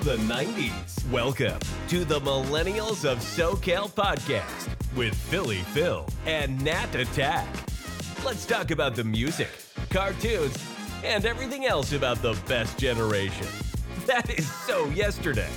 from the 90s. Welcome to the Millennials of SoCal podcast with Philly Phil and Nat Attack. Let's talk about the music, cartoons, and everything else about the best generation. That is so yesterday.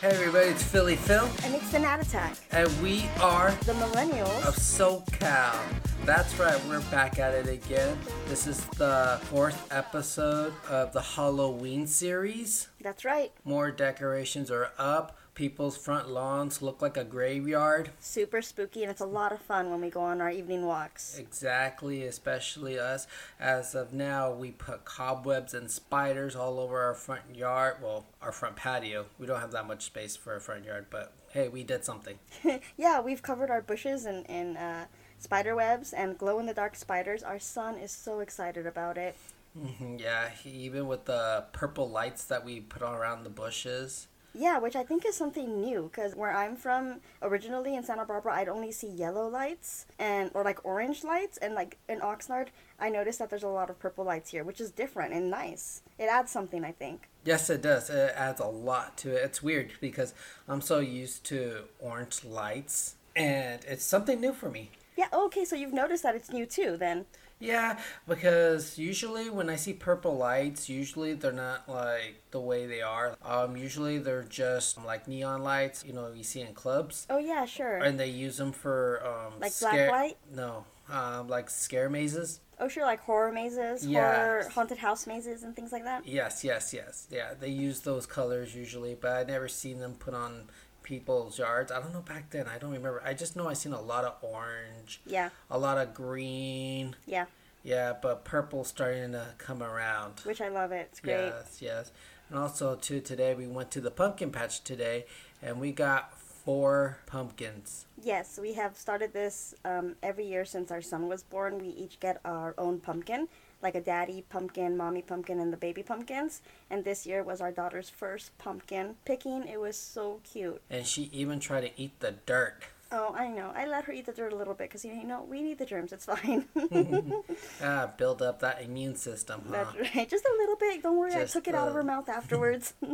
Hey everybody, it's Philly Phil, And it's the Nat Attack. and we are The millennials. of SoCal. That's right, we're back at it again. This is the fourth episode of the Halloween series. That's right. More decorations are up. People's front lawns look like a graveyard. Super spooky, and it's a lot of fun when we go on our evening walks. Exactly, especially us. As of now, we put cobwebs and spiders all over our front yard. Well, our front patio. We don't have that much space for a front yard, but hey, we did something. yeah, we've covered our bushes and, in uh, spider webs and glow in the dark spiders. Our son is so excited about it. Mhm, Yeah, he- even with the purple lights that we put on around the bushes. Yeah, which I think is something new because where I'm from originally in Santa Barbara, I'd only see yellow lights and or like orange lights, and like in Oxnard, I noticed that there's a lot of purple lights here, which is different and nice. It adds something, I think. Yes, it does. It adds a lot to it. It's weird because I'm so used to orange lights, and it's something new for me. Yeah. Okay, so you've noticed that it's new too, then. Yeah, because usually when I see purple lights, usually they're not like the way they are. Um, usually they're just like neon lights, you know, you see in clubs, Oh yeah, sure. and they use them for um, Like black light? No, um, like scare mazes. Oh, sure, like horror mazes, Yeah. horror haunted house mazes, and things like that. Yes, yes, yes. Yeah, they use those colors usually, but I've never seen them put on people's yards. I don't know back then. I don't remember. I just know I seen a lot of orange, Yeah, a lot of green. yeah, Yeah, but purple starting to come around. which I love it. It's great. Yes, yes. And also too today we went to the pumpkin patch today and we got four pumpkins. Yes, we have started this um, every year since our son was born. We each get our own pumpkin, like a daddy pumpkin, mommy pumpkin, and the baby pumpkins. And this year was our daughter's first pumpkin picking. It was so cute. And she even tried to eat the dirt. Oh, I know. I let her eat the dirt a little bit because, you know, we need the germs. It's fine. Ah, build up that immune system, huh? That's right. Just a little bit. Don't worry. Just I took it out of her mouth afterwards.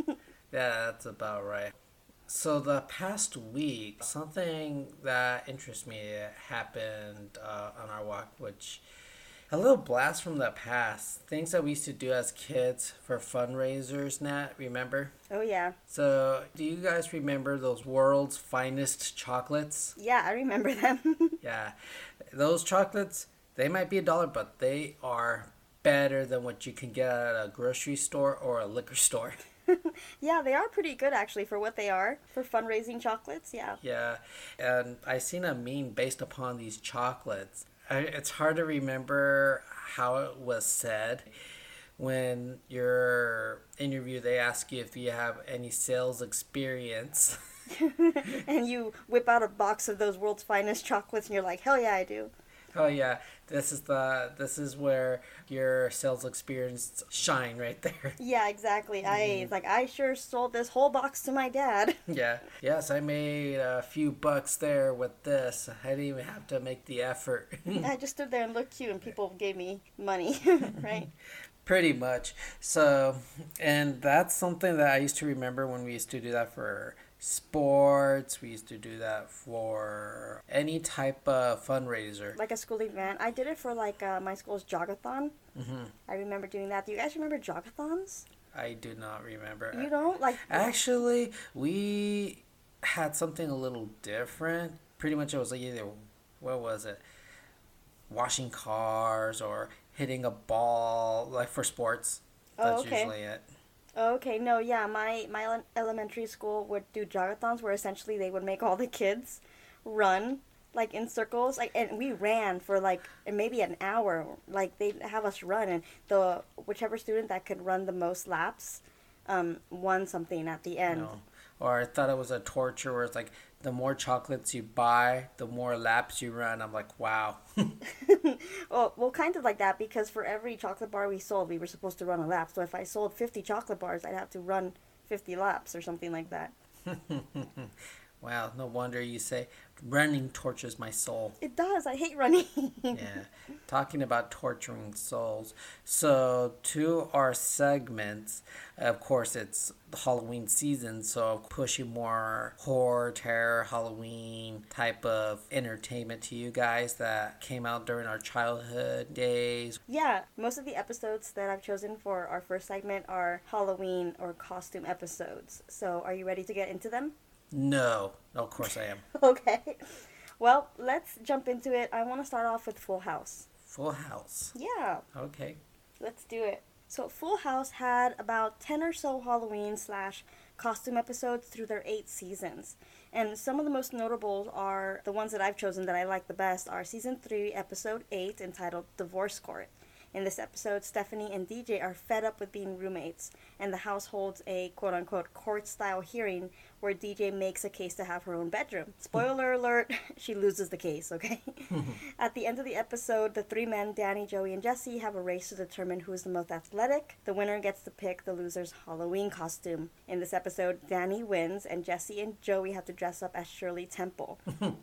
Yeah, that's about right. So the past week, something that interests me happened uh, on our walk, which a little blast from the past. Things that we used to do as kids for fundraisers. Nat, remember? oh, yeah. So, do you guys remember those world's finest chocolates? Yeah, I remember them. Yeah, those chocolates. They might be a dollar, but they are better than what you can get at a grocery store or a liquor store. Yeah, they are pretty good actually for what they are for fundraising chocolates. Yeah. Yeah, and I seen a meme based upon these chocolates. I, it's hard to remember how it was said. When your interview, they ask you if you have any sales experience. And you whip out a box of those world's finest chocolates and you're like, "Hell yeah, I do." oh yeah, this is the this is where your sales experience shine right there. Yeah, exactly. I mm-hmm. it's like I sure sold this whole box to my dad. Yeah. Yes, I made a few bucks there with this. I didn't even have to make the effort. I just stood there and looked cute and people gave me money, right? Pretty much. So, and that's something that I used to remember when we used to do that for sports. We used to do that for any type of fundraiser. Like a school event. I did it for like uh, my school's jogathon. hmm I remember doing that. Do you guys remember jogathons? I do not remember. You don't like Actually, we had something a little different. Pretty much, it was like either what was it, washing cars or hitting a ball, like for sports. Oh, That's okay. usually it. Okay, no, yeah, my my elementary school would do jogathons where essentially they would make all the kids run like in circles like and we ran for like maybe an hour like they'd have us run and the whichever student that could run the most laps um won something at the end No. Or I thought it was a torture where it's like the more chocolates you buy, the more laps you run. I'm like, wow. well, well kind of like that because for every chocolate bar we sold we were supposed to run a lap so if i sold 50 chocolate bars i'd have to run 50 laps or something like that Wow, no wonder you say running tortures my soul. It does. I hate running. yeah, talking about torturing souls. So, to our segments, of course, it's Halloween season, so pushing more horror, terror, Halloween type of entertainment to you guys that came out during our childhood days. Yeah, most of the episodes that I've chosen for our first segment are Halloween or costume episodes. So, are you ready to get into them? No, of course I am. okay. Well, let's jump into it. I want to start off with Full House. Full House. Yeah. Okay. Let's do it. So, Full House had about 10 or so Halloween slash costume episodes through their eight seasons. And some of the most notable are the ones that I've chosen that I like the best are season 3, episode 8, entitled Divorce Court. In this episode, Stephanie and DJ are fed up with being roommates, and the house holds a quote unquote court style hearing where DJ makes a case to have her own bedroom. Spoiler alert, she loses the case, okay? At the end of the episode, the three men, Danny, Joey, and Jesse, have a race to determine who is the most athletic. The winner gets to pick the loser's Halloween costume. In this episode, Danny wins, and Jesse and Joey have to dress up as Shirley Temple.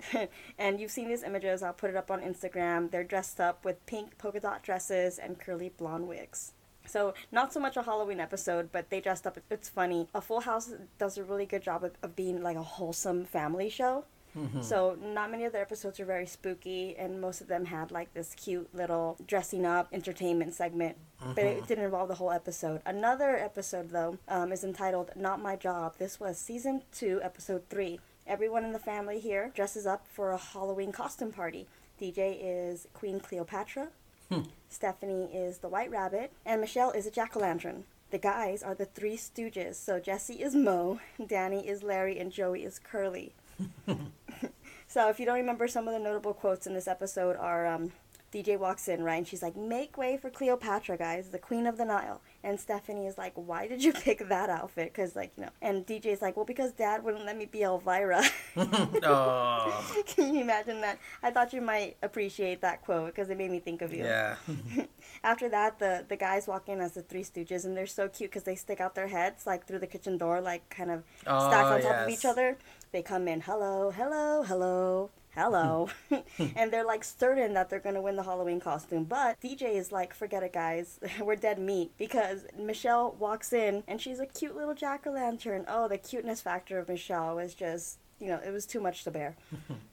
and you've seen these images, I'll put it up on Instagram. They're dressed up with pink polka dot dresses and curly blonde wigs. So not so much a Halloween episode, but they dressed up. It's funny. A Full House does a really good job of, of being like a wholesome family show. Mm-hmm. So not many of their episodes are very spooky, and most of them had like this cute little dressing up entertainment segment. Mm-hmm. But it didn't involve the whole episode. Another episode though um, is entitled "Not My Job." This was season two, episode three. Everyone in the family here dresses up for a Halloween costume party. DJ is Queen Cleopatra. Hmm. Stephanie is the White Rabbit, and Michelle is a jack o' lantern. The guys are the Three Stooges. So Jesse is Moe, Danny is Larry, and Joey is Curly. so if you don't remember, some of the notable quotes in this episode are um, DJ walks in, right? And she's like, Make way for Cleopatra, guys, the queen of the Nile. And Stephanie is like, Why did you pick that outfit? Because, like, you know. And DJ's like, Well, because dad wouldn't let me be Elvira. oh. Can you imagine that? I thought you might appreciate that quote because it made me think of you. Yeah. After that, the, the guys walk in as the Three Stooges, and they're so cute because they stick out their heads, like, through the kitchen door, like, kind of oh, stacked on top yes. of each other. They come in, hello, hello, hello hello. and they're like certain that they're going to win the Halloween costume. But DJ is like, forget it, guys. We're dead meat. Because Michelle walks in and she's a cute little jack o' lantern. Oh, the cuteness factor of Michelle was just, you know, it was too much to bear.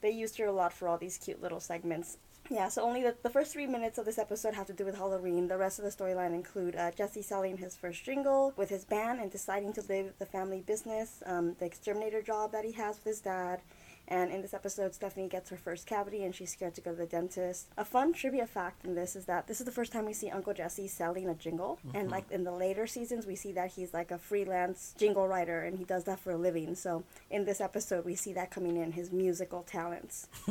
they used her a lot for all these cute little segments. Yeah, so only the, the first three minutes of this episode have to do with Halloween. The rest of the storyline include uh, Jesse selling his first jingle with his band and deciding to live the family business, um, the exterminator job that he has with his dad, and in this episode, Stephanie gets her first cavity and she's scared to go to the dentist. A fun trivia fact in this is that this is the first time we see Uncle Jesse selling a jingle. Mm-hmm. And like in the later seasons, we see that he's like a freelance jingle writer and he does that for a living. So in this episode, we see that coming in his musical talents.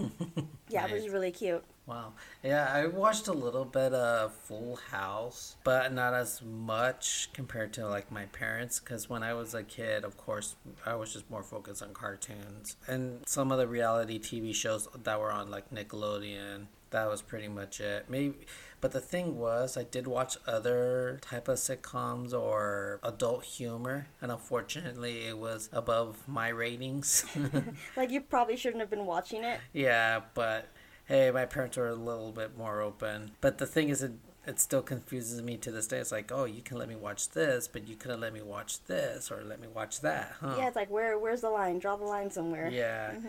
yeah, nice. it was really cute. Wow. Yeah, I watched a little bit of Full House, but not as much compared to like my parents cuz when I was a kid, of course, I was just more focused on cartoons and some of the reality TV shows that were on like Nickelodeon. That was pretty much it. Maybe but the thing was, I did watch other type of sitcoms or adult humor, and unfortunately, it was above my ratings. like you probably shouldn't have been watching it. Yeah, but hey, my parents were a little bit more open. But the thing is, it, it still confuses me to this day. It's like, oh, you can let me watch this, but you couldn't let me watch this or let me watch that, huh? Yeah, it's like, where where's the line? Draw the line somewhere. Yeah. Mm-hmm.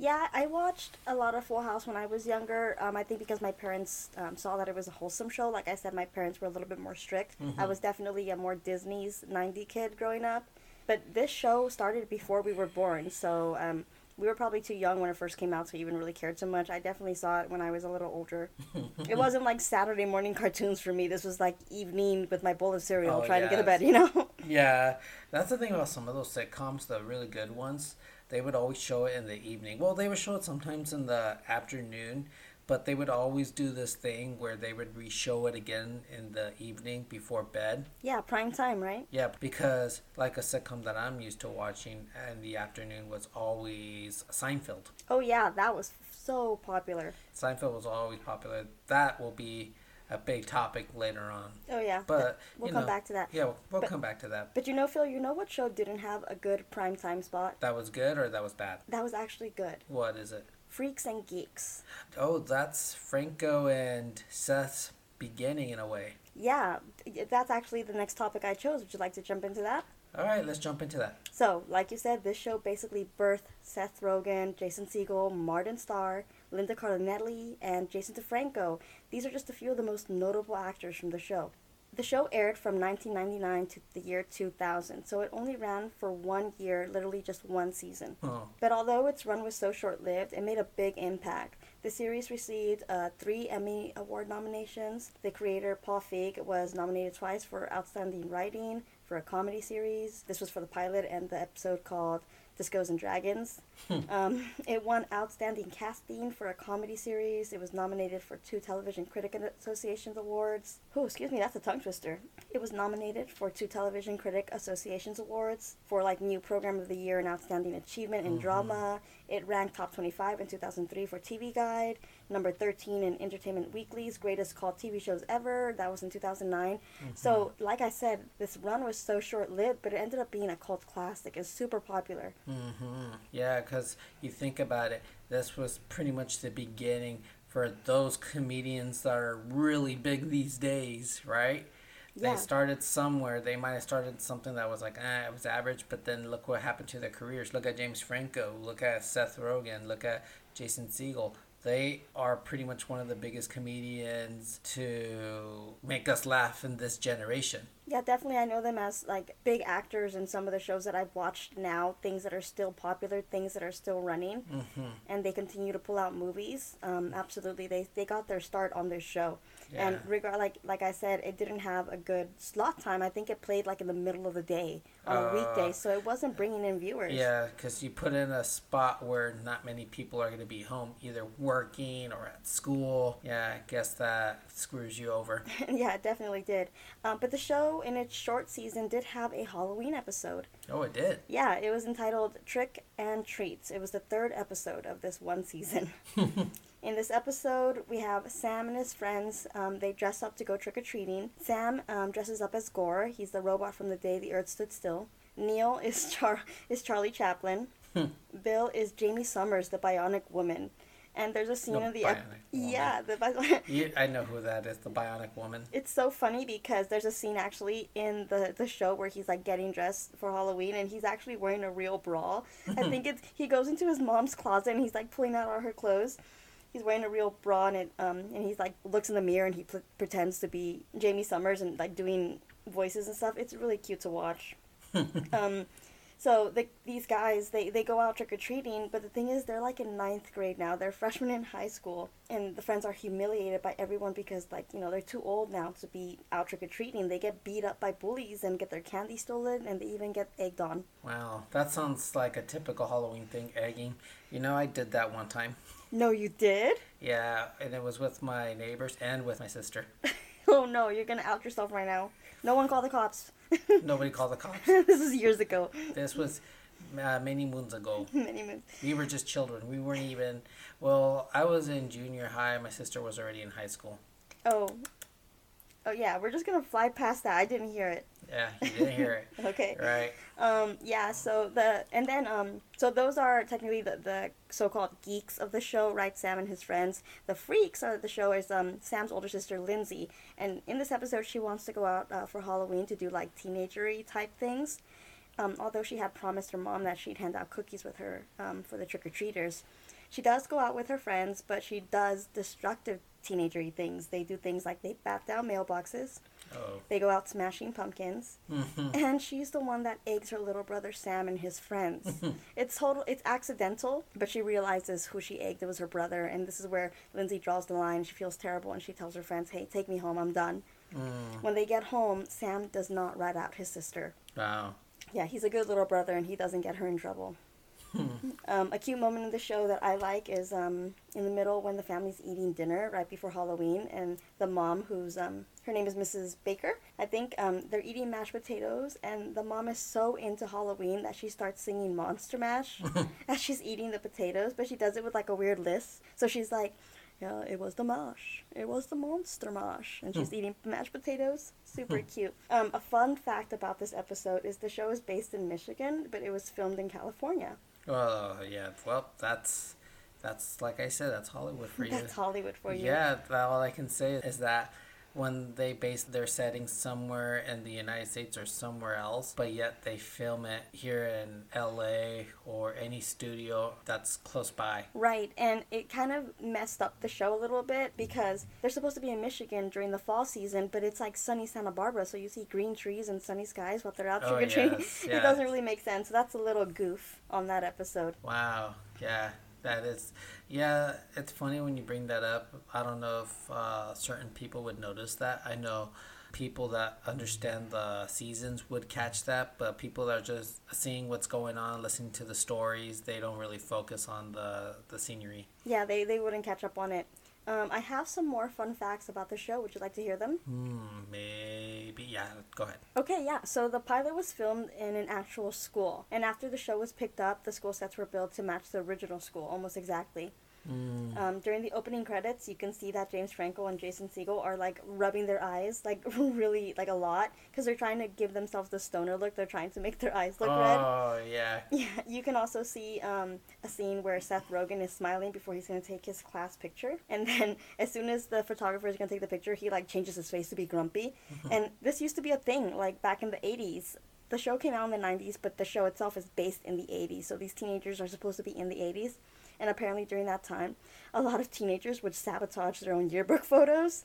Yeah, I watched a lot of Full House when I was younger. Um, I think because my parents um, saw that it was a wholesome show. Like I said, my parents were a little bit more strict. Mm-hmm. I was definitely a more Disney's 90 kid growing up. But this show started before we were born, so um, we were probably too young when it first came out to even really care so much. I definitely saw it when I was a little older. it wasn't like Saturday morning cartoons for me. This was like evening with my bowl of cereal, oh, trying to get to bed. You know. yeah, that's the thing about some of those sitcoms, the really good ones. They would always show it in the evening. Well, they would show it sometimes in the afternoon but they would always do this thing where they would re-show it again in the evening before bed. Yeah, prime time, right? Yeah, because like a sitcom that I'm used to watching in the afternoon was always Seinfeld. Oh yeah, that was so popular. Seinfeld was always popular. That will be a big topic later on. Oh yeah. But we'll come know, back to that. Yeah, we'll, we'll But- come back to that. But you know, Phil, you know what show didn't have a good prime time spot? That was good or that was bad? That was actually good. What is it? Freaks and Geeks. Oh, that's Franco and Seth's beginning in a way. Yeah, that's actually the next topic I chose. Would you like to jump into that? All right, let's jump into that. So, like you said, this show basically birthed Seth Rogen, Jason Segel, Martin Starr, Linda Cardellini, and Jason DeFranco. These are just a few of the most notable actors from the show. The show aired from 1999 to the year 2000, so it only ran for one year, literally just one season. Oh, But although its run was so short lived, it made a big impact. The series received uh, three Emmy Award nominations. The creator, Paul Feig, was nominated twice for Outstanding Writing for a comedy series. This was for the pilot and the episode called Discos and Dragons. um, it won Outstanding Casting for a comedy series. It was nominated for two Television Critic Associations Awards. Oh, excuse me, that's a tongue twister. It was nominated for two Television Critic Associations Awards for like New Program of the Year and Outstanding Achievement in Drama. It ranked top 25 in 2003 for TV Guide, number 13 in Entertainment Weekly's Greatest Cult TV Shows Ever. That was in 2009. So, like I said, this run was so short lived, but it ended up being a cult classic. It's super popular. mm-hmm. Yeah, because you think about it, this was pretty much the beginning for those comedians that are really big these days, right? Yeah. They started somewhere. They might have started something that was like, eh, it was average, but then look what happened to their careers. Look at James Franco. Look at Seth Rogen. Look at Jason Segel. They are pretty much one of the biggest comedians to make us laugh in this generation. Yeah, definitely. I know them as like big actors in some of the shows that I've watched now, things that are still popular, things that are still running, Mm-hmm. and they continue to pull out movies. Um, absolutely, they they got their start on this show, Yeah. and regard like like I said, it didn't have a good slot time. I think it played like in the middle of the day on a Uh, weekday, so it wasn't bringing in viewers. Yeah, because you put in a spot where not many people are going to be home, either working or at school. Yeah, I guess that screws you over. yeah, it definitely did. Um, but the show, in its short season, did have a Halloween episode. Oh, it did. Yeah, it was entitled Trick and Treats. It was the third episode of this one season. In this episode, we have Sam and his friends. Um, they dress up to go trick or treating. Sam um, dresses up as Gort. He's the robot from the day the Earth stood still. Neil is Char- is Charlie Chaplin. Bill is Jaime Sommers, the Bionic Woman. And there's a scene The in the ep- yeah the bi- You, I know who that is, the Bionic Woman. it's so funny because there's a scene actually in the, the show where he's like getting dressed for Halloween and he's actually wearing a real bra. I think it's he goes into his mom's closet and he's like pulling out all her clothes. He's wearing a real bra and it um and he's like looks in the mirror and he pl- pretends to be Jaime Sommers and like doing voices and stuff. It's really cute to watch. um so the, these guys they, they go out trick or treating, but the thing is they're like in ninth grade now. They're freshmen in high school, and the friends are humiliated by everyone because like you know they're too old now to be out trick or treating. They get beat up by bullies and get their candy stolen, and they even get egged on. Wow, that sounds like a typical Halloween thing, egging. You know, I did that one time. No, you did? Yeah, and it was with my neighbors and with my sister. Oh no, you're gonna out yourself right now. No one call the cops. Nobody called the cops. this is years ago. This was uh, many moons ago. Many moons. We were just children. We weren't even. Well, I was in junior high. My sister was already in high school. Oh. Oh yeah, we're just gonna fly past that. I didn't hear it. Yeah, you didn't hear it. Okay. Right. Um, yeah, so the and then um so those are technically the, the so called geeks of the show, right? Sam and his friends. The freaks of the show is um Sam's older sister Lindsay, and in this episode she wants to go out uh, for Halloween to do like teenagery type things. Um, although she had promised her mom that she'd hand out cookies with her um, for the trick or treaters. She does go out with her friends, but she does destructive teenagery things. They do things like they bat down mailboxes, Oh. they go out smashing pumpkins, Mhm. and she's the one that eggs her little brother Sam and his friends. it's total it's accidental, but she realizes who she egged. It was her brother, and this is where Lindsay draws the line. She feels terrible and she tells her friends, "Hey, take me home. I'm done." Mm. When they get home, Sam does not rat out his sister. Wow. Yeah, he's a good little brother and he doesn't get her in trouble. Um, a cute moment in the show that I like is um, in the middle when the family's eating dinner right before Halloween, and the mom, who's um, her name is Mrs. Baker, I think um, they're eating mashed potatoes, and the mom is so into Halloween that she starts singing Monster Mash as she's eating the potatoes, but she does it with like a weird lisp. So she's like, Yeah, it was the mash. It was the monster mash. And Hmm. she's eating mashed potatoes. Super cute. Um, a fun fact about this episode is the show is based in Michigan, but it was filmed in California. Oh yeah. Well, that's that's like I said. That's Hollywood for you. That's Hollywood for you. Yeah. All I can say is that when they base their settings somewhere in the United States or somewhere else, but yet they film it here in L.A. or any studio that's close by. Right, and it kind of messed up the show a little bit because they're supposed to be in Michigan during the fall season, but it's like sunny Santa Barbara, so you see green trees and sunny skies while they're out Oh, trick or treating. It doesn't really make sense. So that's a little goof on that episode. Wow. Yeah. That is, yeah, it's funny when you bring that up. I don't know if uh, certain people would notice that. I know people that understand the seasons would catch that, but people that are just seeing what's going on, listening to the stories, they don't really focus on the, the scenery. Yeah, they, they wouldn't catch up on it. Um, I have some more fun facts about the show. Would you like to hear them? Hmm, maybe. Yeah, go ahead. Okay, yeah. So the pilot was filmed in an actual school, and after the show was picked up, the school sets were built to match the original school almost exactly. Mm. Um, during the opening credits, you can see that James Franco and Jason Segel are like rubbing their eyes like really like a lot because they're trying to give themselves the stoner look. They're trying to make their eyes look red. Oh, yeah. Yeah, you can also see um, a scene where Seth Rogen is smiling before he's going to take his class picture. And then, as soon as the photographer is going to take the picture, he like changes his face to be grumpy. and this used to be a thing, like back in the 80s. The show came out in the 90s, but the show itself is based in the 80s. So these teenagers are supposed to be in the 80s. And apparently, during that time, a lot of teenagers would sabotage their own yearbook photos.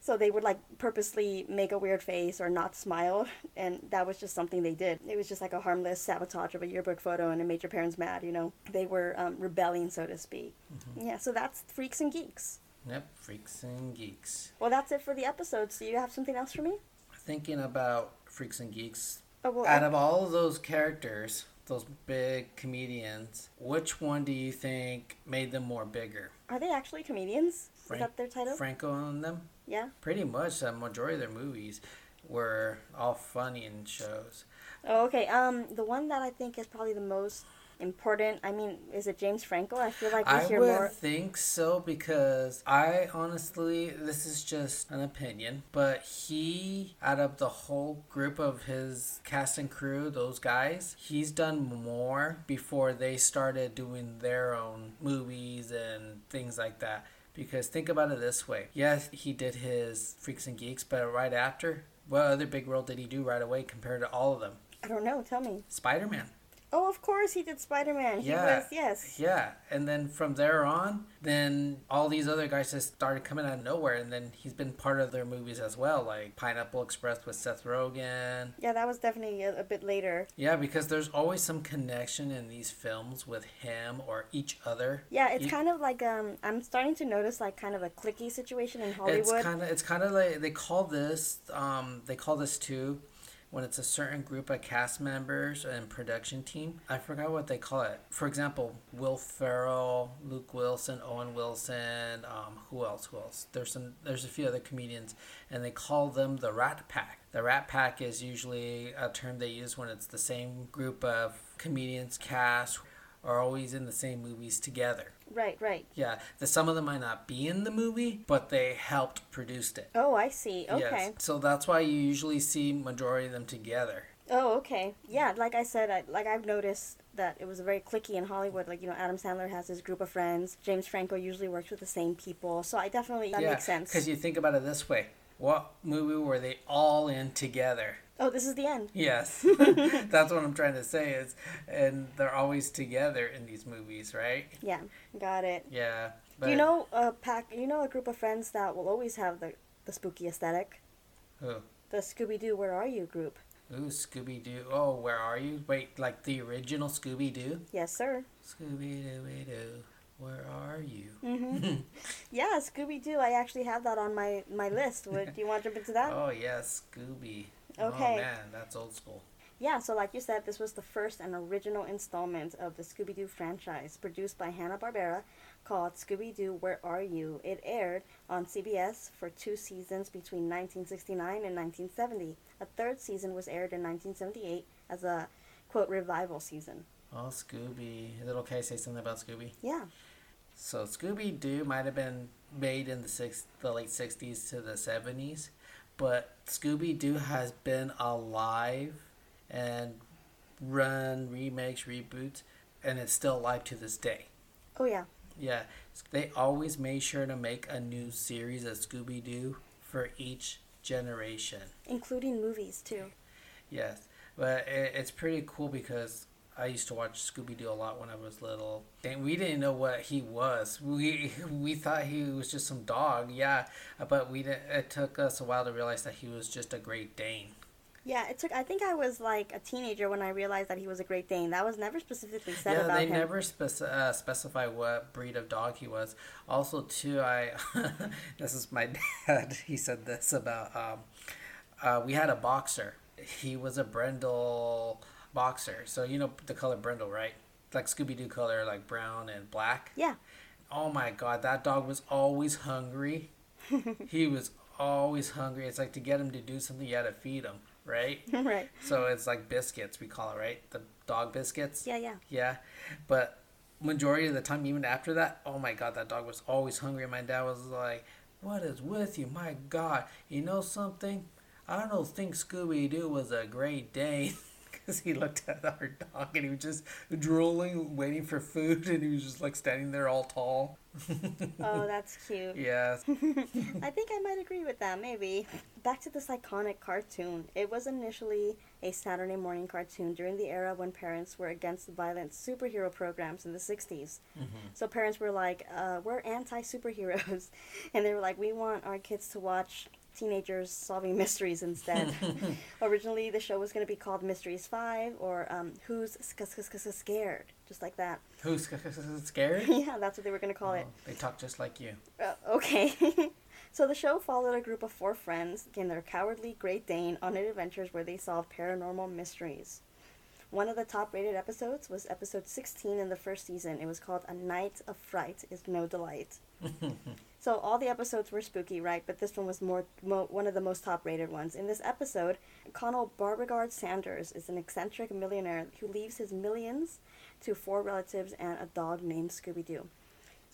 So they would like purposely make a weird face or not smile, and that was just something they did. It was just like a harmless sabotage of a yearbook photo, and it made your parents mad. You know, they were um, rebelling, so to speak. Yeah. So that's freaks and geeks. Yep, freaks and geeks. Well, that's it for the episode. So you have something else for me? Thinking about freaks and geeks, Oh, well, out of all of those characters, those big comedians, which one do you think made them more bigger? are they actually comedians? Frank- Is that their title? Franco and them? yeah. Pretty much the majority of their movies were all funny and shows. Oh, okay. Um, the one that I think is probably the most important. I mean, is it James Franco? I feel like we I hear would more. think so because I honestly, this is just an opinion, but he, out of the whole group of his cast and crew, those guys, he's done more before they started doing their own movies and things like that. Because think about it this way yes, he did his Freaks and Geeks, but right after, what other big role did he do right away compared to all of them? I don't know. Tell me. Spider Man. Oh, of course he did Spider Man. He Yeah. was yes. Yeah, and then from there on, then all these other guys just started coming out of nowhere, and then he's been part of their movies as well, like Pineapple Express with Seth Rogen. Yeah, that was definitely a, a bit later. Yeah, because there's always some connection in these films with him or each other. Yeah, it's You- kind of like um, I'm starting to notice like kind of a clicky situation in Hollywood. It's kind of it's kind of like they call this um they call this too when it's a certain group of cast members and production team. I forgot what they call it. For example, Will Ferrell, Luke Wilson, Owen Wilson, um, who else? Who else? There's some. There's a few other comedians, and they call them the Rat Pack. The Rat Pack is usually a term they use when it's the same group of comedians cast are always in the same movies together. Right, right. Yeah, the, some of them might not be in the movie, but they helped produce it. Oh, I see. Okay. Yes. So that's why you usually see majority of them together. Oh, okay. Yeah, like I said, I, like I've noticed that it was very clicky in Hollywood. Like you know, Adam Sandler has his group of friends. James Franco usually works with the same people. So I definitely that yeah, makes sense. Because you think about it this way: what movie were they all in together? Oh, this is the end. Yes, that's what I'm trying to say. Is and they're always together in these movies, right? Yeah, got it. Yeah. But you know a pack? You know a group of friends that will always have the the spooky aesthetic. Who? The Scooby Doo Where Are You group. Ooh, Scooby Doo. Oh, where are you? Wait, like the original Scooby Doo? Yes, sir. Scooby Doo Doo, where are you? hmm yeah, Scooby Doo. I actually have that on my my list. Would do you want to jump into that? Oh yes, Scooby. Okay. Oh man, that's old school. Yeah, so like you said, this was the first and original installment of the Scooby Doo franchise, produced by Hanna Barbera, called Scooby Doo Where Are You? It aired on CBS for two seasons between 1969 and 1970. A third season was aired in 1978 as a quote revival season. Oh, Scooby. Is it okay to say something about Scooby? Yeah. So Scooby Doo might have been made in the six, the late '60s to the '70s, but Scooby Doo has been alive and run remakes, reboots, and it's still alive to this day. Oh yeah. Yeah, they always made sure to make a new series of Scooby Doo for each generation. Including movies too. Yes, but it, it's pretty cool because I used to watch Scooby Doo a lot when I was little, and we didn't know what he was. We we thought he was just some dog, yeah, but we didn't, it took us a while to realize that he was just a Great Dane. Yeah, it took. I think I was like a teenager when I realized that he was a Great Dane. That was never specifically said yeah, about they him. never spec- uh, specify what breed of dog he was. Also, too, I this is my dad. He said this about um, uh, we had a boxer. He was a Brindle boxer. So you know the color Brindle, right? Like Scooby Doo color, like brown and black. Yeah. Oh my God, that dog was always hungry. he was always hungry. It's like to get him to do something, you had to feed him, right? right. So it's like biscuits, we call it, right? The dog biscuits. Yeah, yeah. Yeah, but majority of the time, even after that, oh my god, that dog was always hungry. My dad was like, "What is with you? My God, you know something? I don't think Scooby Doo was a Great Dane." Because he looked at our dog and he was just drooling, waiting for food, and he was just like standing there all tall. Oh, that's cute. Yes. I think I might agree with that, maybe. Back to this iconic cartoon. It was initially a Saturday morning cartoon during the era when parents were against violent superhero programs in the 60s. So parents were like, uh, we're anti superheroes. And they were like, we want our kids to watch teenagers solving mysteries instead. Originally, the show was going to be called Mysteries 5 or um, Who's Scared, just like that. who's scared? yeah, that's what they were going to call it. Oh, they talk just like you. Uh, okay. so the show followed a group of four friends in their cowardly Great Dane on adventures where they solve paranormal mysteries. One of the top rated episodes was episode 16 in the first season. It was called A Night of Fright is No Delight. so all the episodes were spooky, right? But this one was more mo- one of the most top rated ones. In this episode, Connell Beauregard Sanders is an eccentric millionaire who leaves his millions to four relatives and a dog named Scooby Doo.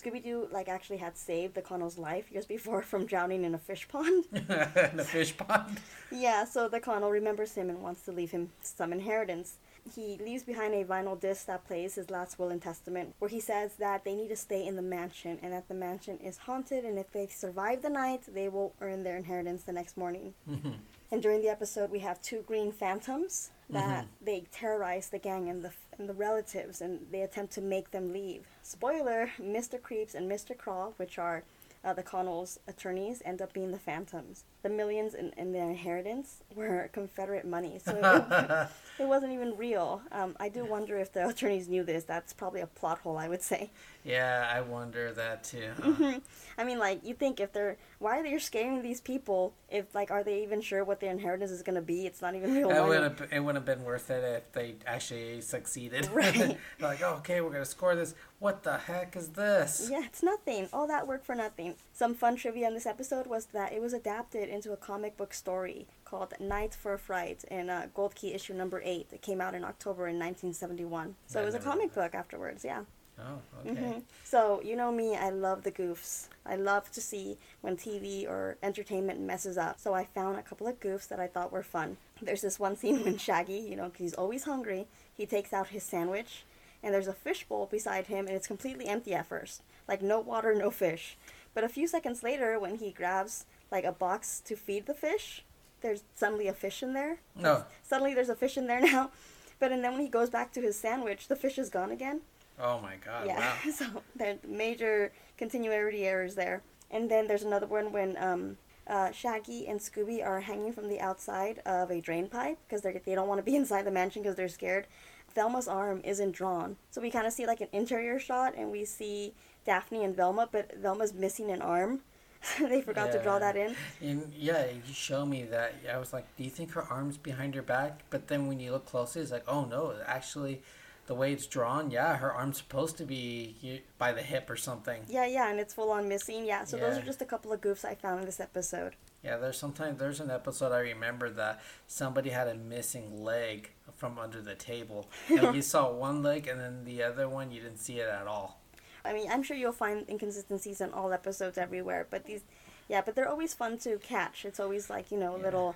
Scooby Doo like actually had saved the Connell's life years before from drowning in a fish pond. In a fish pond. yeah, so the Connell remembers him and wants to leave him some inheritance. He leaves behind a vinyl disc that plays his last will and testament, where he says that they need to stay in the mansion and that the mansion is haunted, and if they survive the night, they will earn their inheritance the next morning. Mm-hmm. And during the episode, we have two green phantoms mm-hmm. that they terrorize the gang and the and the relatives, and they attempt to make them leave. Spoiler: Mr. Creeps and Mr. Crawl, which are uh, the Connell's attorneys, end up being the phantoms. The millions in, in their inheritance were Confederate money, so it, it wasn't even real. Um, I do wonder if the attorneys knew this. That's probably a plot hole, I would say. Yeah, I wonder that too. Uh, I mean, like, you think if they're why are they scaring these people? If like, are they even sure what their inheritance is gonna be? It's not even real It money. would have it would have been worth it if they actually succeeded. Right. like, oh, okay, we're gonna score this. What the heck is this? Yeah, it's nothing. All that work for nothing. Some fun trivia in this episode was that it was adapted into a comic book story called Night for a Fright in uh, Gold Key issue number 8. It came out in October in 1971. So I it was a comic book afterwards, yeah. Oh, okay. hmm So, you know me, I love the goofs. I love to see when TV or entertainment messes up. So I found a couple of goofs that I thought were fun. There's this one scene when Shaggy, you know, 'cause he's always hungry, he takes out his sandwich, and there's a fishbowl beside him, and it's completely empty at first. Like, no water, no fish. But a few seconds later, when he grabs, like, a box to feed the fish, there's suddenly a fish in there. No. Suddenly there's a fish in there now. But and then when he goes back to his sandwich, the fish is gone again. Oh my god! Yeah, Wow. so there are major continuity errors there. And then there's another one when um, uh, Shaggy and Scooby are hanging from the outside of a drain pipe because they they don't want to be inside the mansion because they're scared. Velma's arm isn't drawn, so we kind of see like an interior shot, and we see Daphne and Velma, but Velma's missing an arm. they forgot to draw that in. And yeah, you show me that. I was like, do you think her arm's behind her back? But then when you look closely, it's like, oh no, actually, the way it's drawn, yeah, her arm's supposed to be by the hip or something. Yeah, yeah, and it's full on missing. Yeah, so those are just a couple of goofs I found in this episode. Yeah, there's sometimes there's an episode I remember that somebody had a missing leg from under the table, and you saw one leg, and then the other one you didn't see it at all. I mean, I'm sure you'll find inconsistencies in all episodes everywhere, but these, yeah, but they're always fun to catch. It's always like you know Yeah. little,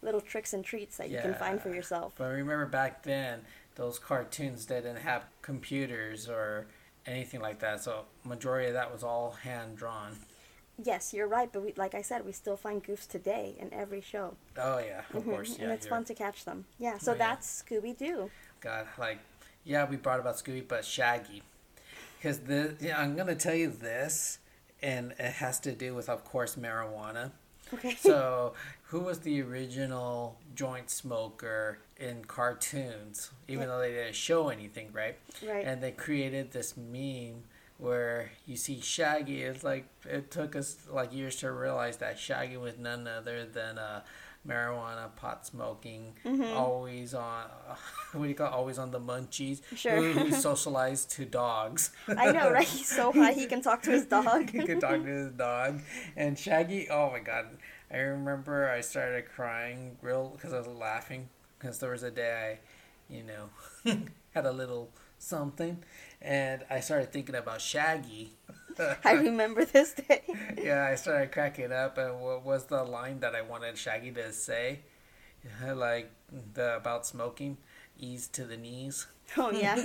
little tricks and treats that you can find for yourself. But remember back then, those cartoons didn't have computers or anything like that. So majority of that was all hand drawn. Yes, you're right, but we, like I said, we still find goofs today in every show, Oh yeah, of Mhm, course. Yeah, and it's you're- fun to catch them. Yeah, so Oh, yeah. that's Scooby Doo. God, like, yeah, we brought about Scooby, but Shaggy, because the yeah, I'm gonna tell you this, and it has to do with, of course, marijuana. Okay. So, who was the original joint smoker in cartoons? Even though they didn't show anything, right? right. And they created this meme where you see Shaggy. It's like it took us like years to realize that Shaggy was none other than a marijuana pot smoking, Mm-hmm. always on what do you call it? always on the munchies. Sure. Who, who socialized to dogs. I know, right? He's so high he can talk to his dog. he can talk to his dog. And Shaggy, oh my god. I remember I started crying real because I was laughing because there was a day I, you know, had a little something and I started thinking about Shaggy. I remember this day. yeah, I started cracking up and what was the line that I wanted Shaggy to say? Like the about smoking, ease to the knees. Oh yeah.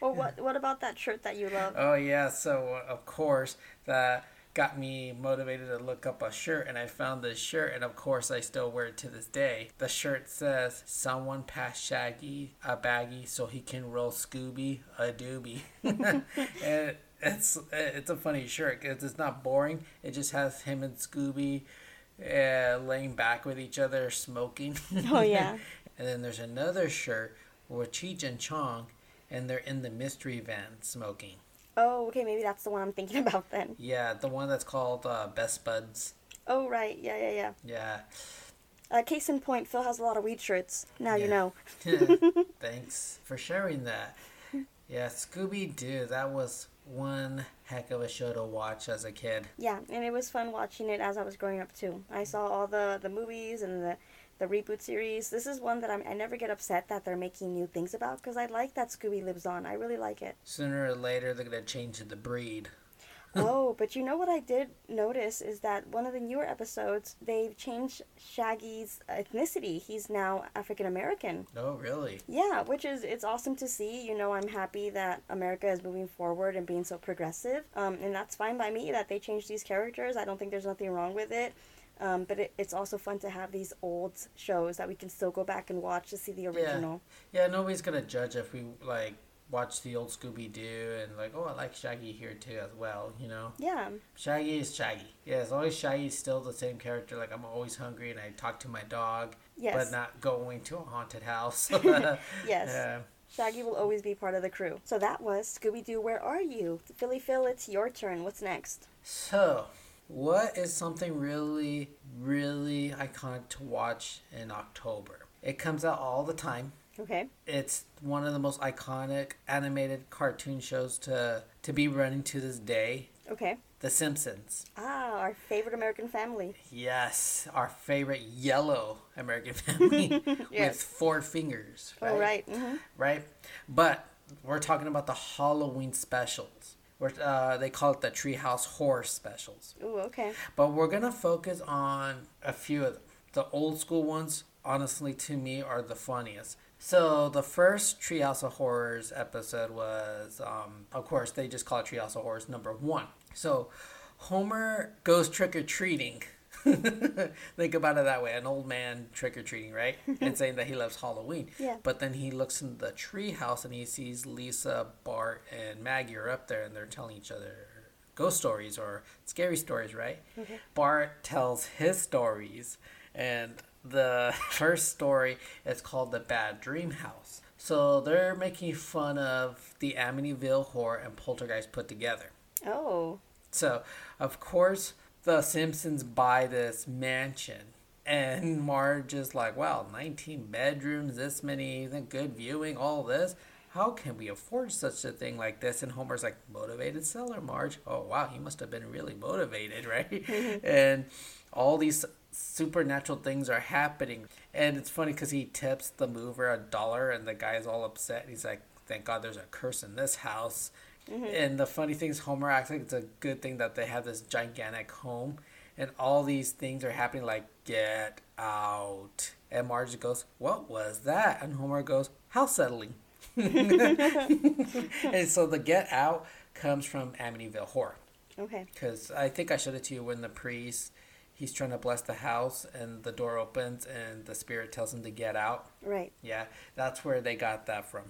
well, what what about that shirt that you love? Oh yeah, so of course that got me motivated to look up a shirt and I found this shirt and of course I still wear it to this day. The shirt says someone passed Shaggy a baggie so he can roll Scooby a doobie. and it's it's a funny shirt it's not boring. It just has him and Scooby uh, laying back with each other smoking. Oh yeah. And then there's another shirt with Cheech and Chong and they're in the mystery van smoking. Oh, okay. Maybe that's the one I'm thinking about then. Yeah, the one that's called uh, Best Buds. Oh right. Yeah, yeah, yeah. Yeah. Uh, case in point, Phil has a lot of weed shirts. Now you know. Thanks for sharing that. Yeah, Scooby Doo, that was one heck of a show to watch as a kid. Yeah, and it was fun watching it as I was growing up too. I saw all the the movies and the the reboot series. This is one that I'm, I never get upset that they're making new things about because I like that Scooby lives on. I really like it. Sooner or later, they're going to change the breed. oh, but you know what I did notice is that one of the newer episodes they've changed Shaggy's ethnicity. He's now African American. Oh, really? Yeah, which is it's awesome to see. You know, I'm happy that America is moving forward and being so progressive. Um, and that's fine by me that they changed these characters. I don't think there's nothing wrong with it. Um, but it, it's also fun to have these old shows that we can still go back and watch to see the original. Yeah, yeah nobody's going to judge if we, like, watch the old Scooby Doo and, like, oh, I like Shaggy here, too, as well, you know? Yeah. Shaggy is Shaggy. Yeah, as long as Shaggy's still the same character, like, I'm always hungry and I talk to my dog, Yes. but not going to a haunted house. Yes. Yeah. Shaggy will always be part of the crew. So that was Scooby Doo. Where are you, Philly Phil? It's your turn. What's next? So, what is something really, really iconic to watch in October? It comes out all the time. Okay. It's one of the most iconic animated cartoon shows to to be running to this day. Okay. The Simpsons. Ah, our favorite American family. Yes, our favorite yellow American family with four fingers. Oh, right. hmm right? But we're talking about the Halloween specials. Uh, they call it the Treehouse Horror specials. Ooh, okay. But we're gonna focus on a few of them. The old school ones, honestly, to me, are the funniest. So the first Treehouse of Horrors episode was, um, of course, they just call it Treehouse of Horrors number one. So Homer goes trick or treating. Think about it that way: an old man trick or treating, right? and saying that he loves Halloween. Yeah. But then he looks in the treehouse and he sees Lisa, Bart, and Maggie are up there, and they're telling each other ghost stories or scary stories, right? Mm-hmm. Bart tells his stories, and the first story is called The Bad Dream House. So they're making fun of the Amityville Horror and Poltergeist put together. Oh. So, of course, the Simpsons buy this mansion. And Marge is like, wow, 19 bedrooms, this many, good viewing, all this. How can we afford such a thing like this? And Homer's like, motivated seller, Marge. Oh, wow, he must have been really motivated, right? and all these supernatural things are happening. And it's funny because he tips the mover a dollar, and the guy's all upset. He's like, thank God there's a curse in this house And the funny thing is, Homer acts like it's a good thing that they have this gigantic home, and all these things are happening. Like get out, and Marge goes, "What was that?" And Homer goes, "House settling." and so the get out comes from Amityville Horror. Okay. Because I think I showed it to you when the priest, he's trying to bless the house and the door opens and the spirit tells him to get out. Right. Yeah, that's where they got that from.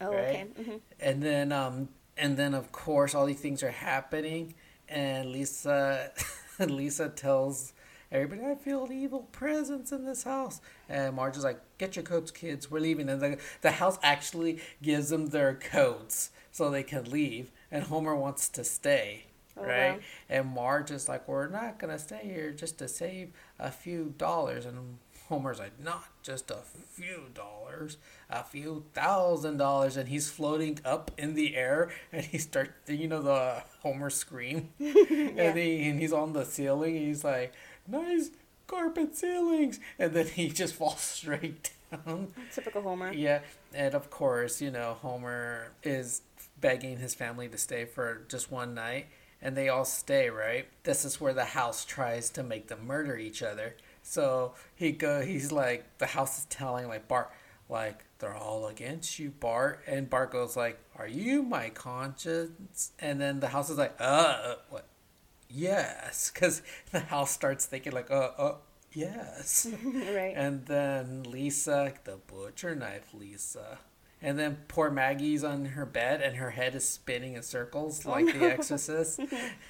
Oh, Right. okay. hmm And then, um, and then of course all these things are happening, and Lisa, Lisa tells everybody, "I feel an evil presence in this house." And Marge is like, "Get your coats, kids. We're leaving." And the the house actually gives them their coats so they can leave, and Homer wants to stay. Oh, right? wow. And Marge is like, "We're not gonna stay here just to save a few dollars." And Homer's like, "Not just a few dollars, a few thousand dollars." And he's floating up in the air, and he starts, you know, the Homer scream, and he and he's on the ceiling. And he's like, "Nice carpet ceilings," and then he just falls straight down. Typical Homer. Yeah, and of course, you know, Homer is begging his family to stay for just one night, and they all stay, right? This is where the house tries to make them murder each other. So he go, he's like, the house is telling like Bart, like they're all against you, Bart, and Bart goes like, "Are you my conscience?" And then the house is like, "Uh, what? Yes," because the house starts thinking like, "Uh, uh, yes." right. And then Lisa, the butcher knife Lisa. And then poor Maggie's on her bed and her head is spinning in circles like no. the exorcist.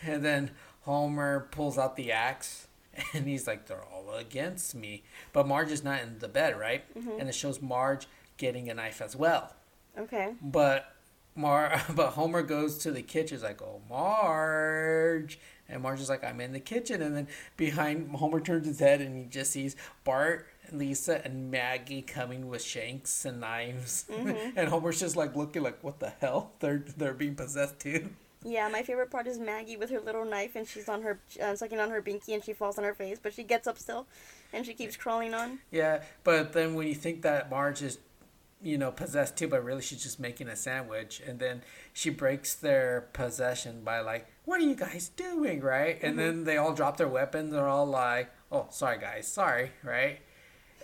and then Homer pulls out the axe and he's like, they're all against me. But Marge is not in the bed, right? Mm-hmm. And it shows Marge getting a knife as well. okay. But Mar but Homer goes to the kitchen. He's like, "Oh, Marge," and Marge is like, "I'm in the kitchen." And then behind Homer turns his head and he just sees Bart, Lisa, and Maggie coming with shanks and knives. Mm-hmm. and Homer's just like looking like, "What the hell? They're they're being possessed too." Yeah, my favorite part is Maggie with her little knife and she's on her uh, sucking on her binky and she falls on her face, but she gets up still, and she keeps crawling on. Yeah, but then when you think that Marge is, you know, possessed too, but really she's just making a sandwich, and then she breaks their possession by like, "What are you guys doing?" Right? And then they all drop their weapons. They're all like, "Oh, sorry guys, sorry," right?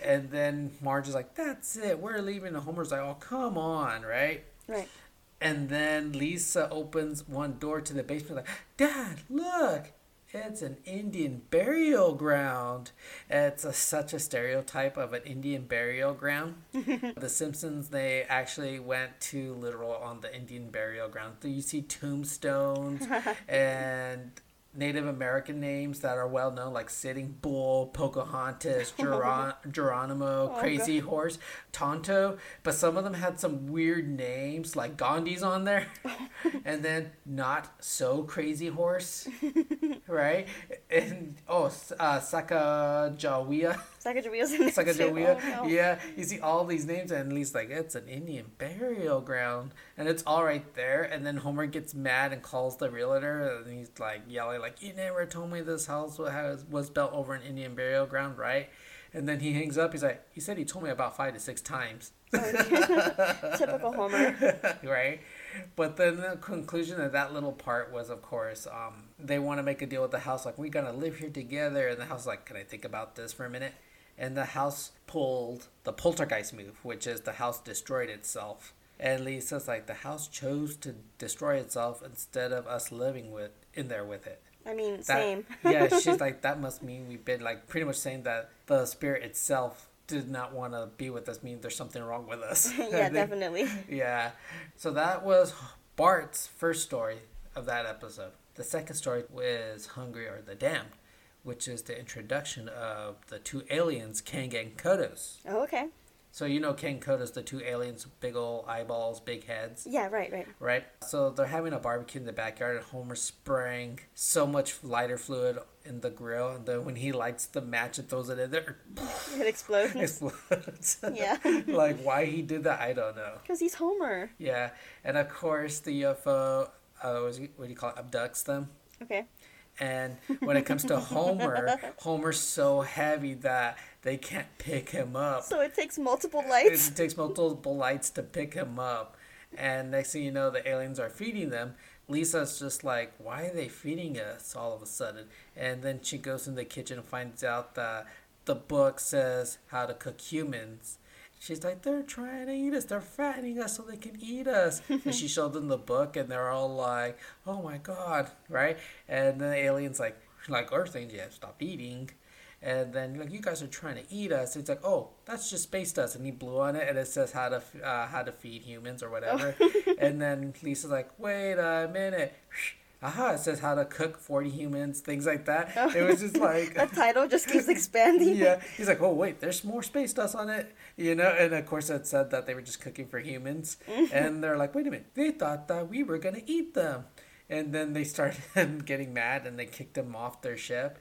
And then Marge is like, "That's it, we're leaving." And Homer's like, "Oh, come on," right? Right. And then Lisa opens one door to the basement, like, Dad, look, it's an Indian burial ground. It's a, such a stereotype of an Indian burial ground. the Simpsons, they actually went to literal on the Indian burial ground. So you see tombstones and Native American names that are well known, like Sitting Bull, Pocahontas, Geron- Geronimo, Oh, Crazy Horse, Tonto. But some of them had some weird names, like Gandhi's on there, and then Not So Crazy Horse, right? And oh, uh, Sacagawea. Sacagawea's in there. Sacagawea. Oh, no. Yeah, you see all these names, and Lee's like, it's an Indian burial ground, and it's all right there. And then Homer gets mad and calls the realtor, and he's like yelling, like, "You never told me this house was was built over an Indian burial ground, right?" And then he hangs up. He's like, "He said he told me about five to six times." Typical Homer. right? But then the conclusion of that little part was, of course, um, they want to make a deal with the house, like we're gonna live here together, and the house is like, can I think about this for a minute? And the house pulled the poltergeist move, which is the house destroyed itself. And Lisa's like, the house chose to destroy itself instead of us living with in there with it. I mean, That- same. yeah, she's like, that must mean we've been like pretty much saying that the spirit itself did not want to be with us, meaning there's something wrong with us. Yeah, think- definitely. yeah. So that was Bart's first story of that episode. The second story was Hungry Are the Damned, which is the introduction of the two aliens, Kang and Kodos. Oh, okay. So you know Kang Kodos, the two aliens, big old eyeballs, big heads, Yeah, right, right. right? So they're having a barbecue in the backyard, and Homer's spraying so much lighter fluid in the grill, and then when he lights the match and throws it in there, It explodes. explodes. Yeah. like why he did that, I don't know. Because he's Homer. Yeah, and of course the UFO, uh, what, is it- what do you call it, abducts them. Okay. And when it comes to Homer, Homer's so heavy that they can't pick him up. So it takes multiple lights. It takes multiple lights to pick him up. and next thing you know, the aliens are feeding them. Lisa's just like, why are they feeding us all of a sudden? And then she goes in the kitchen and finds out that the book says how to cook humans. She's like, they're trying to eat us. They're fattening us so they can eat us. and she showed them the book, and they're all like, oh my god, right? And the alien's like, like Earthlings, yeah, stop eating. And then like you guys are trying to eat us. It's like, oh, that's just space dust, and he blew on it, and it says how to uh, how to feed humans or whatever. and then Lisa's like, wait a minute. Aha, it says how to cook 40 humans, things like that. Oh. It was just like. the title just keeps expanding. yeah. He's like, oh, wait, there's more space dust on it. You know? And of course, it said that they were just cooking for humans. Mm-hmm. and they're like, wait a minute, they thought that we were going to eat them. And then they started getting mad and they kicked them off their ship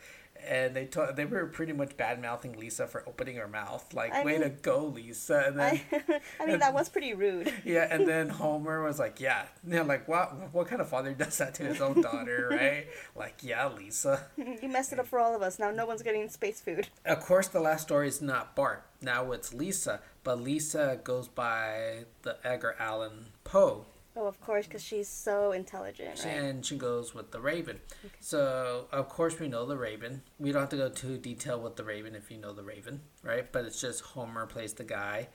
and they told they were pretty much bad mouthing Lisa for opening her mouth. Like, I way mean- to go, Lisa. And then I, I mean, that was pretty rude. yeah, and then Homer was like, yeah, you know, like what what kind of father does that to his own daughter, right? Like, yeah, Lisa. You messed it up for all of us. Now no one's getting space food. Of course, the last story is not Bart. Now it's Lisa, but Lisa goes by the Edgar Allan Poe. Oh, of course, because she's so intelligent, right? and she goes with the Raven. So of course we know the Raven. We don't have to go too detailed with the Raven if you know the Raven, right? But it's just Homer plays the guy,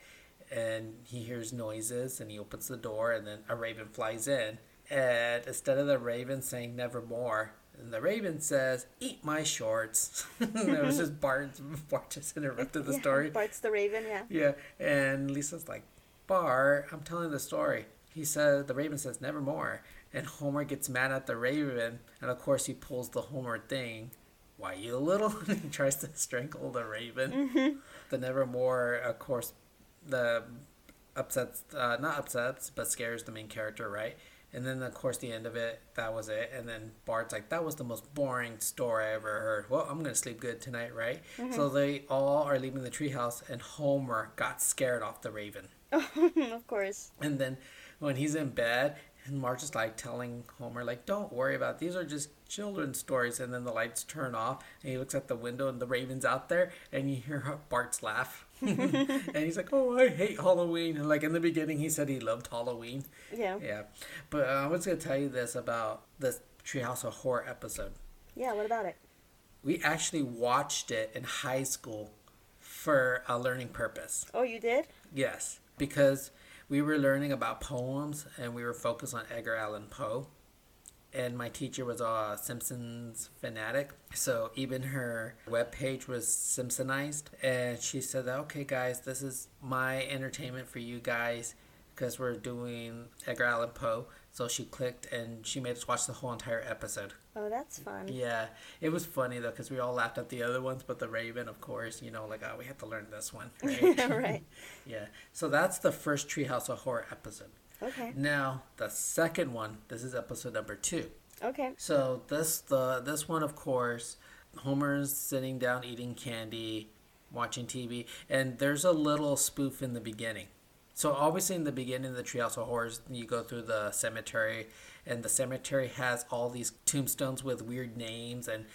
and he hears noises and he opens the door, and then a Raven flies in. And instead of the Raven saying "Nevermore," and the Raven says, "Eat my shorts." it was just Bart. Bart just interrupted the Yeah, story. Bart's the Raven, yeah. Yeah, and Lisa's like, Bart, I'm telling the story. He said, the Raven says, nevermore. And Homer gets mad at the Raven, and of course he pulls the Homer thing. Why, you little? he tries to strangle the Raven. The nevermore, of course, the upsets, uh, not upsets, but scares the main character, right? And then, of course, the end of it, that was it. And then Bart's like, that was the most boring story I ever heard. Well, I'm to sleep good tonight, right? So they all are leaving the treehouse, and Homer got scared off the Raven. of course. And then when he's in bed, and Marge is like telling Homer, like, don't worry about it. these are just children's stories. And then the lights turn off, and he looks at the window, and the Raven's out there, and you hear Bart's laugh. and he's like, oh, I hate Halloween. And like in the beginning, he said he loved Halloween. Yeah. Yeah. But uh, I was going to tell you this about this Treehouse of Horror episode. Yeah, what about it? We actually watched it in high school for a learning purpose. Oh, you did? Yes, because we were learning about poems and we were focused on Edgar Allan Poe. And my teacher was a Simpsons fanatic, so even her webpage was Simpsonized. And she said, "Okay, guys, this is my entertainment for you guys because we're doing Edgar Allan Poe." So she clicked and she made us watch the whole entire episode. Oh, that's fun. Yeah, it was funny though because we all laughed at the other ones, but the Raven, of course, you know, like oh, we have to learn this one, right? right. Yeah. So that's the first Treehouse of Horror episode. Okay. Now the second one. This is episode number two. Okay. So this the this one, of course, Homer's sitting down eating candy, watching TV, and there's a little spoof in the beginning. So obviously, in the beginning of the Treehouse of Horrors, you go through the cemetery, and the cemetery has all these tombstones with weird names and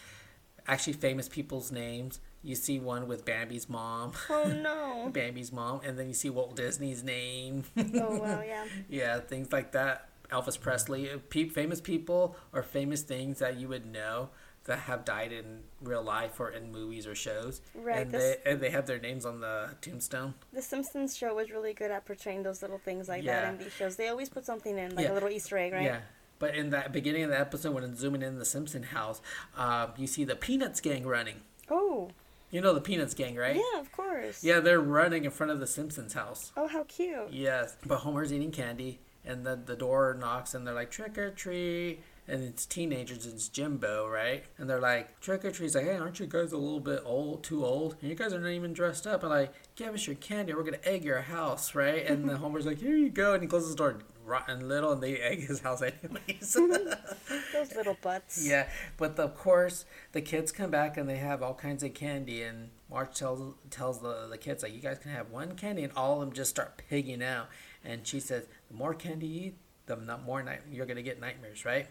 actually famous people's names. You see one with Bambi's mom. Oh no. Bambi's mom, and then you see Walt Disney's name. oh wow, yeah. yeah, things like that. Elvis Presley, famous people or famous things that you would know that have died in real life or in movies or shows, Right, and this- they and they have their names on the tombstone. The Simpsons show was really good at portraying those little things like Yeah. that in these shows. They always put something in, like Yeah. a little Easter egg, right? Yeah. But in that beginning of the episode, when it's zooming in the Simpson house, uh, you see the Peanuts gang running. Oh, You know the Peanuts gang, right? yeah, of course. Yeah, they're running in front of the Simpsons house. Oh, how cute. Yes, but Homer's eating candy, and then the door knocks, and they're like trick or treat, and it's teenagers, and it's Jimbo, right? And they're like trick or treat. He's like, hey, aren't you guys a little bit old, too old? And you guys are not even dressed up. And like, give us your candy, or we're gonna egg your house, right? And the Homer's like, here you go, and he closes the door, rotten little, and they egg his house anyways. Those little butts. Yeah, but of course the kids come back and they have all kinds of candy, and Marge tells tells the the kids like, "You guys can have one candy," and all of them just start pigging out. And she says, "The more candy you eat, the more night you're gonna get nightmares, right?"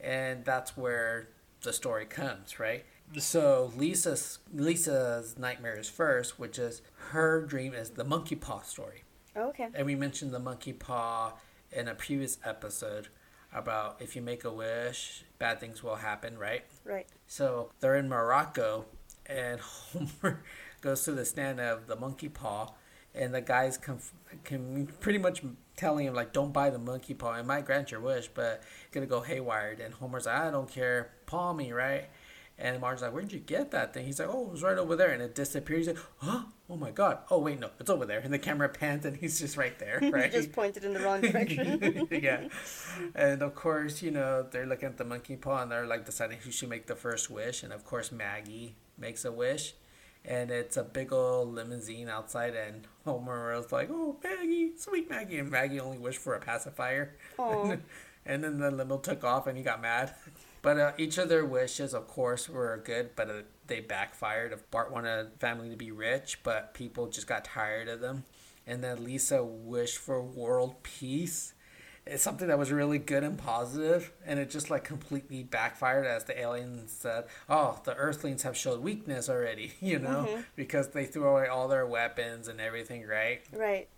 And that's where the story comes, right? So Lisa's Lisa's nightmare is first, which is her dream is the monkey paw story. Oh, okay. And we mentioned the monkey paw in a previous episode about if you make a wish, bad things will happen, right? Right. So they're in Morocco, and Homer goes to the stand of the monkey paw, and the guys can can pretty much telling him like, "Don't buy the monkey paw. It might grant your wish, but it's gonna go haywire." And Homer's like, "I don't care. Paw me, right?" And Marge's like, "Where'd you get that thing?" He's like, "Oh, it was right over there," and it disappears. He's like, "Huh? Oh my god! Oh wait, no, it's over there." And the camera pans, and he's just right there, right? Just pointed in the wrong direction. yeah. And of course, you know, they're looking at the monkey paw and they're like deciding who should make the first wish. And of course, Maggie makes a wish. And it's a big old limousine outside. And Homer was like, oh, Maggie, sweet Maggie. And Maggie only wished for a pacifier. And then the limo took off and he got mad. But uh, each of their wishes, of course, were good, but uh, they backfired. If Bart wanted family to be rich, but people just got tired of them. And then Lisa wished for world peace. It's something that was really good and positive, and it just like completely backfired as the aliens said, "Oh, the Earthlings have showed weakness already," you know, mm-hmm. because they threw away all their weapons and everything, right? right.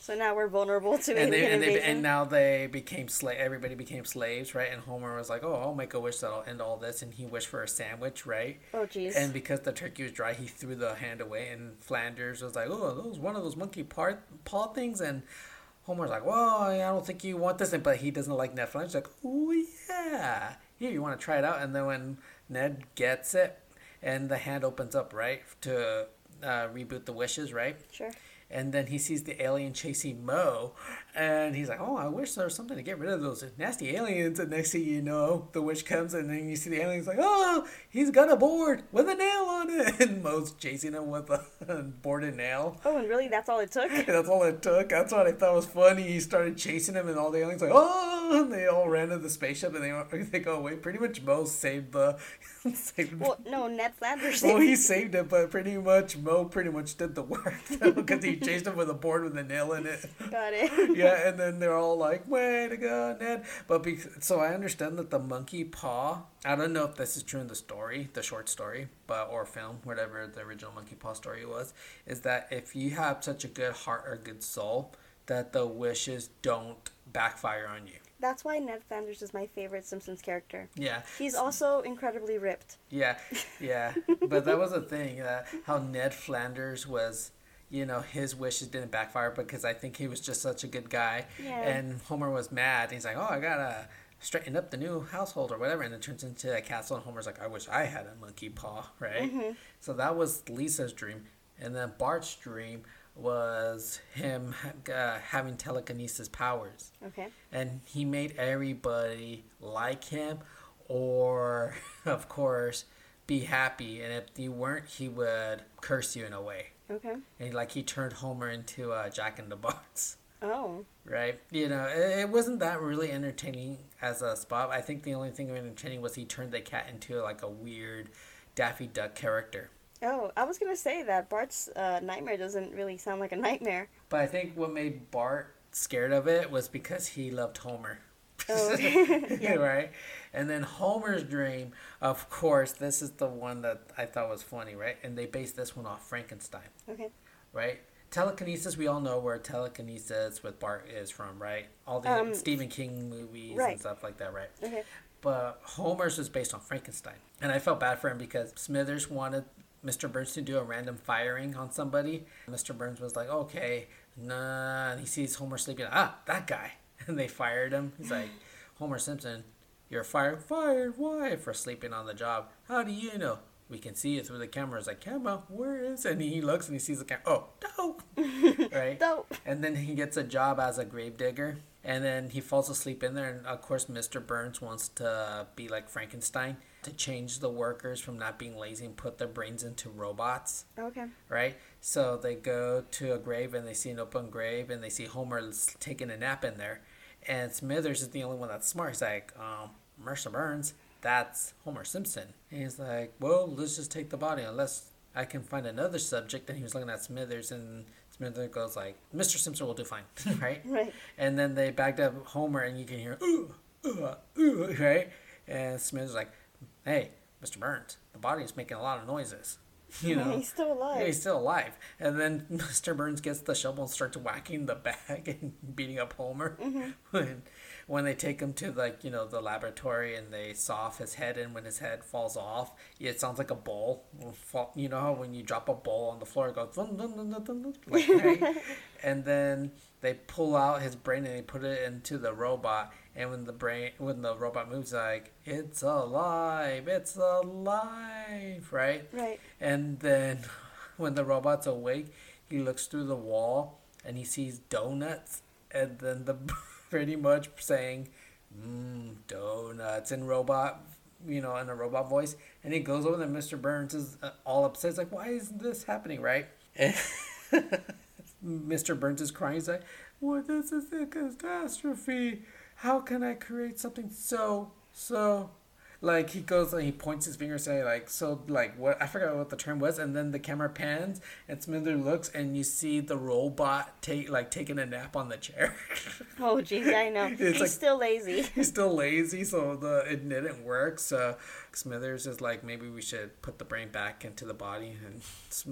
So now we're vulnerable to and they, and, they, and now they became slave. Everybody became slaves, right? And Homer was like, "Oh, I'll make a wish that'll end all this," and he wished for a sandwich, right? oh jeez. And because the turkey was dry, he threw the hand away, and Flanders was like, "Oh, those one of those monkey part paw things," and Homer's like, "Well, I don't think you want this," but he doesn't like Ned Flanders. He's like, "Oh yeah, here you want to try it out?" And then when Ned gets it, and the hand opens up, right, to uh, reboot the wishes, right? Sure. And then he sees the alien chasing Moe, and he's like, "Oh, I wish there was something to get rid of those nasty aliens." And next thing you know, the witch comes, and then you see the aliens like, "Oh, he's got a board with a nail on it," and Moe's chasing him with a board and nail. Oh, and really, that's all it took. That's all it took. That's what I thought was funny. He started chasing him, and all the aliens like, "Oh!" And they all ran to the spaceship, and they they go away. Pretty much, Moe saved the saved Well, no, Ned Flanders. well, he saved it, but pretty much Moe pretty much did the work because he chased him with a board with a nail in it. got it. yeah, and then they're all like, "Way to go, Ned!" But be- so I understand that the monkey paw. I don't know if this is true in the story, the short story, but or film, whatever the original monkey paw story was, is that if you have such a good heart or good soul, that the wishes don't backfire on you. That's why Ned Flanders is my favorite Simpsons character. Yeah. He's also incredibly ripped. Yeah, yeah. but that was a thing. Uh, how Ned Flanders was, you know, his wishes didn't backfire because I think he was just such a good guy. Yeah. And Homer was mad. He's like, oh, I gotta straighten up the new household or whatever. And it turns into a castle. And Homer's like, I wish I had a monkey paw, right? So that was Lisa's dream. And then Bart's dream was him uh, having telekinesis powers Okay. and he made everybody like him or of course be happy and if you weren't he would curse you in a way Okay. and like he turned homer into uh, jack in the box Oh. right you know it, it wasn't that really entertaining as a spot i think the only thing entertaining was he turned the cat into like a weird daffy duck character Oh, I was gonna say that Bart's uh, nightmare doesn't really sound like a nightmare. but i think what made bart scared of it was because he loved homer Oh. Yeah. right? And then Homer's dream, of course, this is the one that I thought was funny, right? And they based this one off Frankenstein, Okay. right? Telekinesis, we all know where telekinesis with Bart is from, right? All the Um, Stephen King movies right. and stuff like that, right? Okay. But Homer's was based on Frankenstein. And I felt bad for him because Smithers wanted Mr. Burns to do a random firing on somebody. Mr. Burns was like, okay, nah. And he sees Homer sleeping. Ah, that guy. And they fired him. He's like, Homer Simpson, you're fired. Fired? Why? For sleeping on the job. How do you know? We can see it through the camera. It's like, camera, where is it? And he looks and he sees the camera. Oh, dope. right? Dope. And then he gets a job as a gravedigger. And then he falls asleep in there. And of course, Mr. Burns wants to be like Frankenstein to change the workers from not being lazy and put their brains into robots, Okay. right? So they go to a grave and they see an open grave and they see Homer taking a nap in there. And Smithers is the only one that's smart. He's like, um, Mr. Burns, that's Homer Simpson. And he's like, well, let's just take the body unless I can find another subject. And he was looking at Smithers and Smithers goes like, Mr. Simpson will do fine, right? Right. And then they backed up Homer, and you can hear ooh, ooh, ooh, right? And Smith's like, "Hey, Mr. Burns, the body is making a lot of noises." You know, He's still alive. Yeah, he's still alive. And then Mr. Burns gets the shovel and starts whacking the bag and beating up Homer. Mm-hmm. When, when they take him to like you know the laboratory and they saw off his head, and when his head falls off, it sounds like a bowl. You know how when you drop a bowl on the floor, it goes like right. and then they pull out his brain and they put it into the robot. And when the brain, when the robot moves, like it's alive, it's alive, right? Right. And then when the robot's awake, he looks through the wall and he sees donuts, and then the pretty much saying, "Mmm, donuts," in robot, you know, in a robot voice, and he goes over and Mr. Burns is uh, all upset. He's like, "Why is this happening?" Right? And Mr. Burns is crying. He's like, "What? This is a catastrophe. How can I create something so so?" Like he goes and he points his finger, saying like so like what I forgot what the term was, and then the camera pans and Smither looks and you see the robot take like taking a nap on the chair. Oh, yeah, I know. It's He's like- still lazy. He's still lazy, so the it didn't work. So Smithers is like, maybe we should put the brain back into the body, and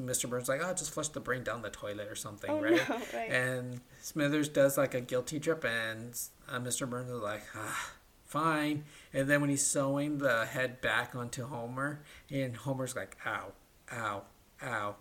Mr. Burns like, oh, just flush the brain down the toilet or something, Oh, right? no, right. And Smithers does like a guilty trip, and uh, Mr. Burns is like, ah, fine. And then when he's sewing the head back onto Homer, and Homer's like, ow, ow, ow,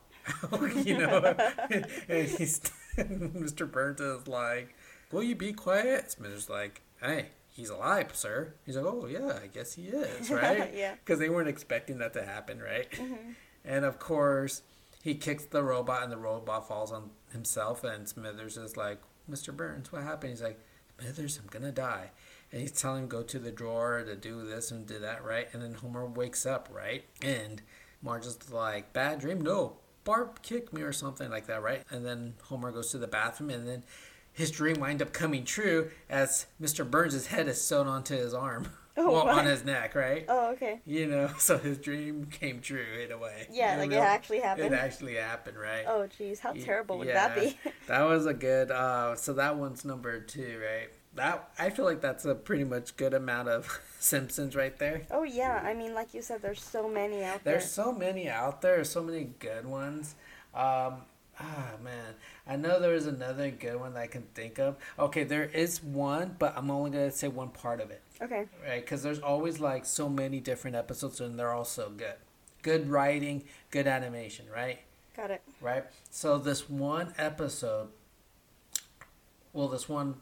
ow, you know, and he's Mr. Burns is like, will you be quiet? Smithers like, hey. He's alive, sir. He's like, oh yeah, I guess he is, right? Yeah. Because they weren't expecting that to happen, right? Mm-hmm. And of course, he kicks the robot, and the robot falls on himself. And Smithers is like, "Mr. Burns, what happened?" He's like, "Smithers, I'm gonna die." And he's telling him go to the drawer to do this and do that, right? And then Homer wakes up, right? And Marge is like, "Bad dream? No, Bart kicked me or something like that, right?" And then Homer goes to the bathroom, and then his dream wind up coming true as Mr. Burns' head is sewn onto his arm, Oh, well, on his neck, right? Oh, okay. You know, so his dream came true in a way. Yeah, In like it actually happened. It actually happened, right? Oh, jeez, how terrible would that be? that was a good. Uh, so that one's number two, right? That I feel like that's a pretty much good amount of Simpsons right there. oh yeah, I mean, like you said, there's so many out there. There's so many out there. So many good ones. Um, ah man, I know there is another good one that I can think of. Okay, there is one, but I'm only gonna say one part of it. Okay. right? Because there's always like so many different episodes, and they're all so good. Good writing, good animation, right? Got it. Right. So this one episode, well, this one,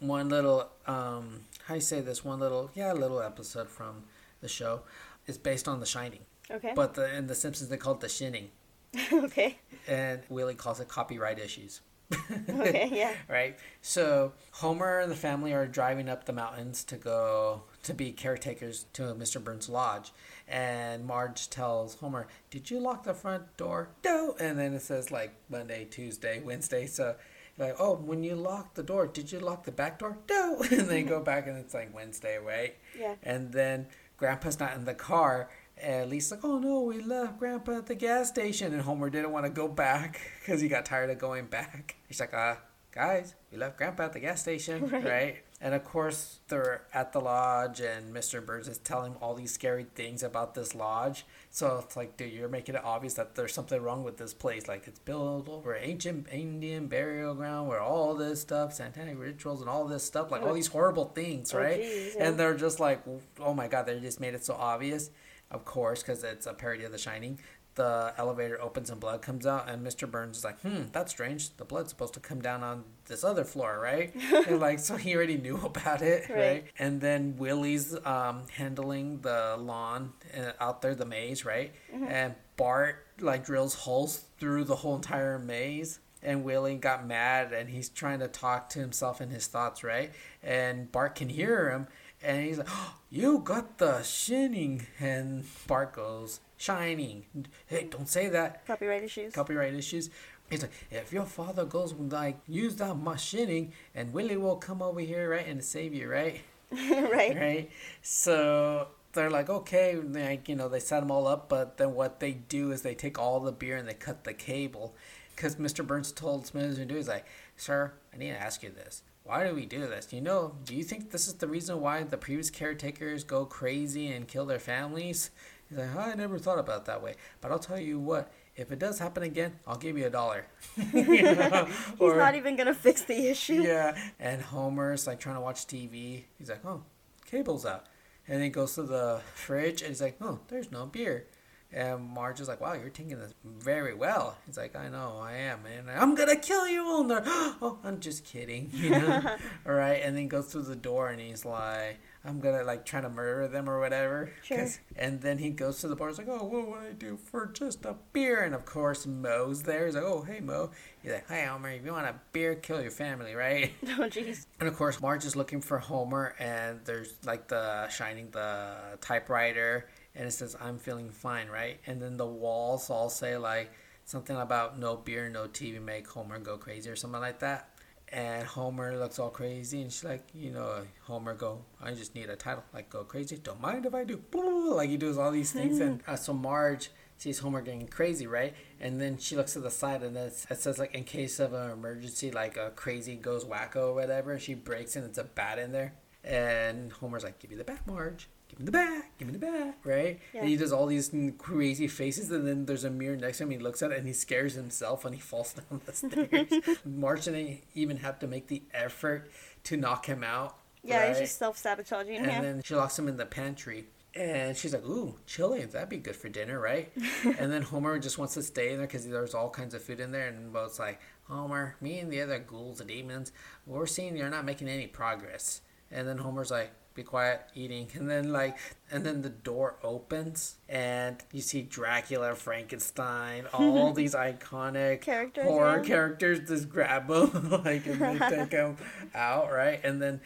one little, um, how you say this one little, yeah, little episode from the show, is based on The Shining. Okay. But the in The Simpsons they call it The Shinning, okay. and Willie calls it copyright issues. Okay. Yeah. right? So Homer and the family are driving up the mountains to go to be caretakers to Mr. Burns' lodge, and Marge tells Homer, "Did you lock the front door?" No. And then it says like Monday, Tuesday, Wednesday. So like, oh, when you lock the door, did you lock the back door? No. And they go back, and it's like Wednesday, right? Yeah. And then Grandpa's not in the car. And Lisa's like, oh no, we left Grandpa at the gas station. And Homer didn't want to go back because he got tired of going back. He's like, uh, guys, we left Grandpa at the gas station, right. Right. And of course, they're at the lodge, and Mr. Burns is telling all these scary things about this lodge. So it's like, dude, you're making it obvious that there's something wrong with this place. Like, it's built over ancient Indian burial ground where all this stuff, satanic rituals, and all this stuff, like all these horrible things, Oh, right? geez, yeah. And they're just like, oh my god, they just made it so obvious. Of course, because it's a parody of The Shining. The elevator opens and blood comes out, and Mr. Burns is like, "Hmm, that's strange. The blood's supposed to come down on this other floor, right?" and like, so he already knew about it, right? Right. And then Willie's um, handling the lawn uh, out there, the maze, right? And Bart like drills holes through the whole entire maze. And Willie got mad, and he's trying to talk to himself in his thoughts, right? And Bart can hear him, and he's like, oh, "You got the shining," and Bart goes, "Shining." Hey, don't say that. Copyright issues. Copyright issues. He's like, if your father goes like use that machining, and Willie will come over here, right, and save you, right? right. right? So they're like, okay, like you know, they set them all up, but then what they do is they take all the beer and they cut the cable, because Mr. Burns told Smithers to do. He's like, sir, I need to ask you this. Why do we do this? You know, do you think this is the reason why the previous caretakers go crazy and kill their families? He's like, oh, I never thought about it that way. But I'll tell you what, if it does happen again, I'll give you a dollar. You know? He's Or- not even gonna fix the issue. yeah. And Homer's like trying to watch TV. He's like, oh, cable's out. And then he goes to the fridge and he's like, oh, there's no beer. And Marge is like, wow, you're taking this very well. He's like, I know, I am. And I'm going to kill you, Ulnar. oh, I'm just kidding. You know? All right. And then he goes through the door and he's like, I'm to like try to murder them or whatever. Sure. And then he goes to the bar. He's like, oh, what would I do for just a beer? And of course, Moe's there. He's like, oh, hey, Moe. He's like, hi, Homer. If you want a beer, kill your family, right? Oh jeez. And of course, Marge is looking for Homer, and there's like the shining the typewriter, and it says, "I'm feeling fine," right? And then the walls all say like something about no beer, no TV, make Homer go crazy or something like that. And Homer looks all crazy, and she's like, you know, Homer go, I just need a title, like go crazy. Don't mind if I do. Like he does all these things, and uh, so Marge sees Homer getting crazy, right? And then she looks to the side, and it says like in case of an emergency, like a crazy goes wacko or whatever. She breaks and it's a bat in there, and Homer's like, "Give me the bat, Marge. The back, Give me the bat." Right? Yeah. And he does all these crazy faces, and then there's a mirror next to him. He looks at it and he scares himself, and he falls down the stairs. Marge didn't even have to make the effort to knock him out. Yeah, he's just self sabotaging. And Yeah. then she locks him in the pantry. And she's like, ooh, chili, that'd be good for dinner, right? and then Homer just wants to stay in there because there's all kinds of food in there. And Moe's like, Homer, me and the other ghouls and demons, we're seeing you're not making any progress. And then Homer's like, be quiet, eating. And then, like, and then the door opens and you see Dracula, Frankenstein, all these iconic Characters, horror yeah. characters just grab them like, and they take him out, right? And then.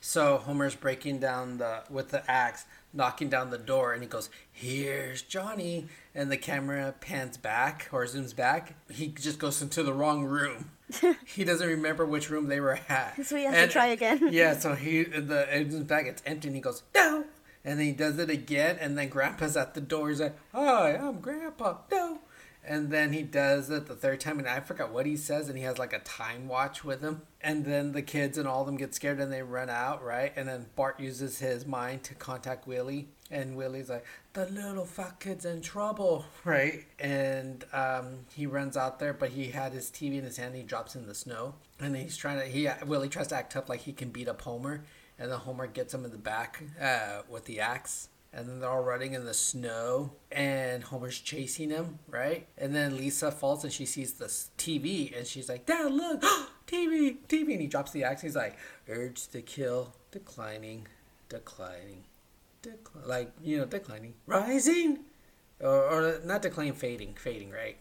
So Homer's breaking down the with the axe, knocking down the door, and he goes, "Here's Johnny." And the camera pans back or zooms back. He just goes into the wrong room. he doesn't remember which room they were at. So he has to try again. Yeah, so he the zooms back. It's empty, and he goes, "No." And then he does it again, and then Grandpa's at the door. He's like, "Hi, I'm Grandpa." No. And then he does it the third time, and I forgot what he says, and he has like a time watch with him. And then the kids and all of them get scared and they run out, right? And then Bart uses his mind to contact Willie, and Willie's like, "The little fat kid's in trouble," right? And um, he runs out there, but he had his TV in his hand. And he drops in the snow, and he's trying to. He Willie tries to act tough, like he can beat up Homer, and then Homer gets him in the back uh, with the axe and then they're all running in the snow and homer's chasing him right and then lisa falls and she sees this tv and she's like dad look tv tv and he drops the axe he's like urge to kill declining declining like you know declining rising or, or not declining fading fading right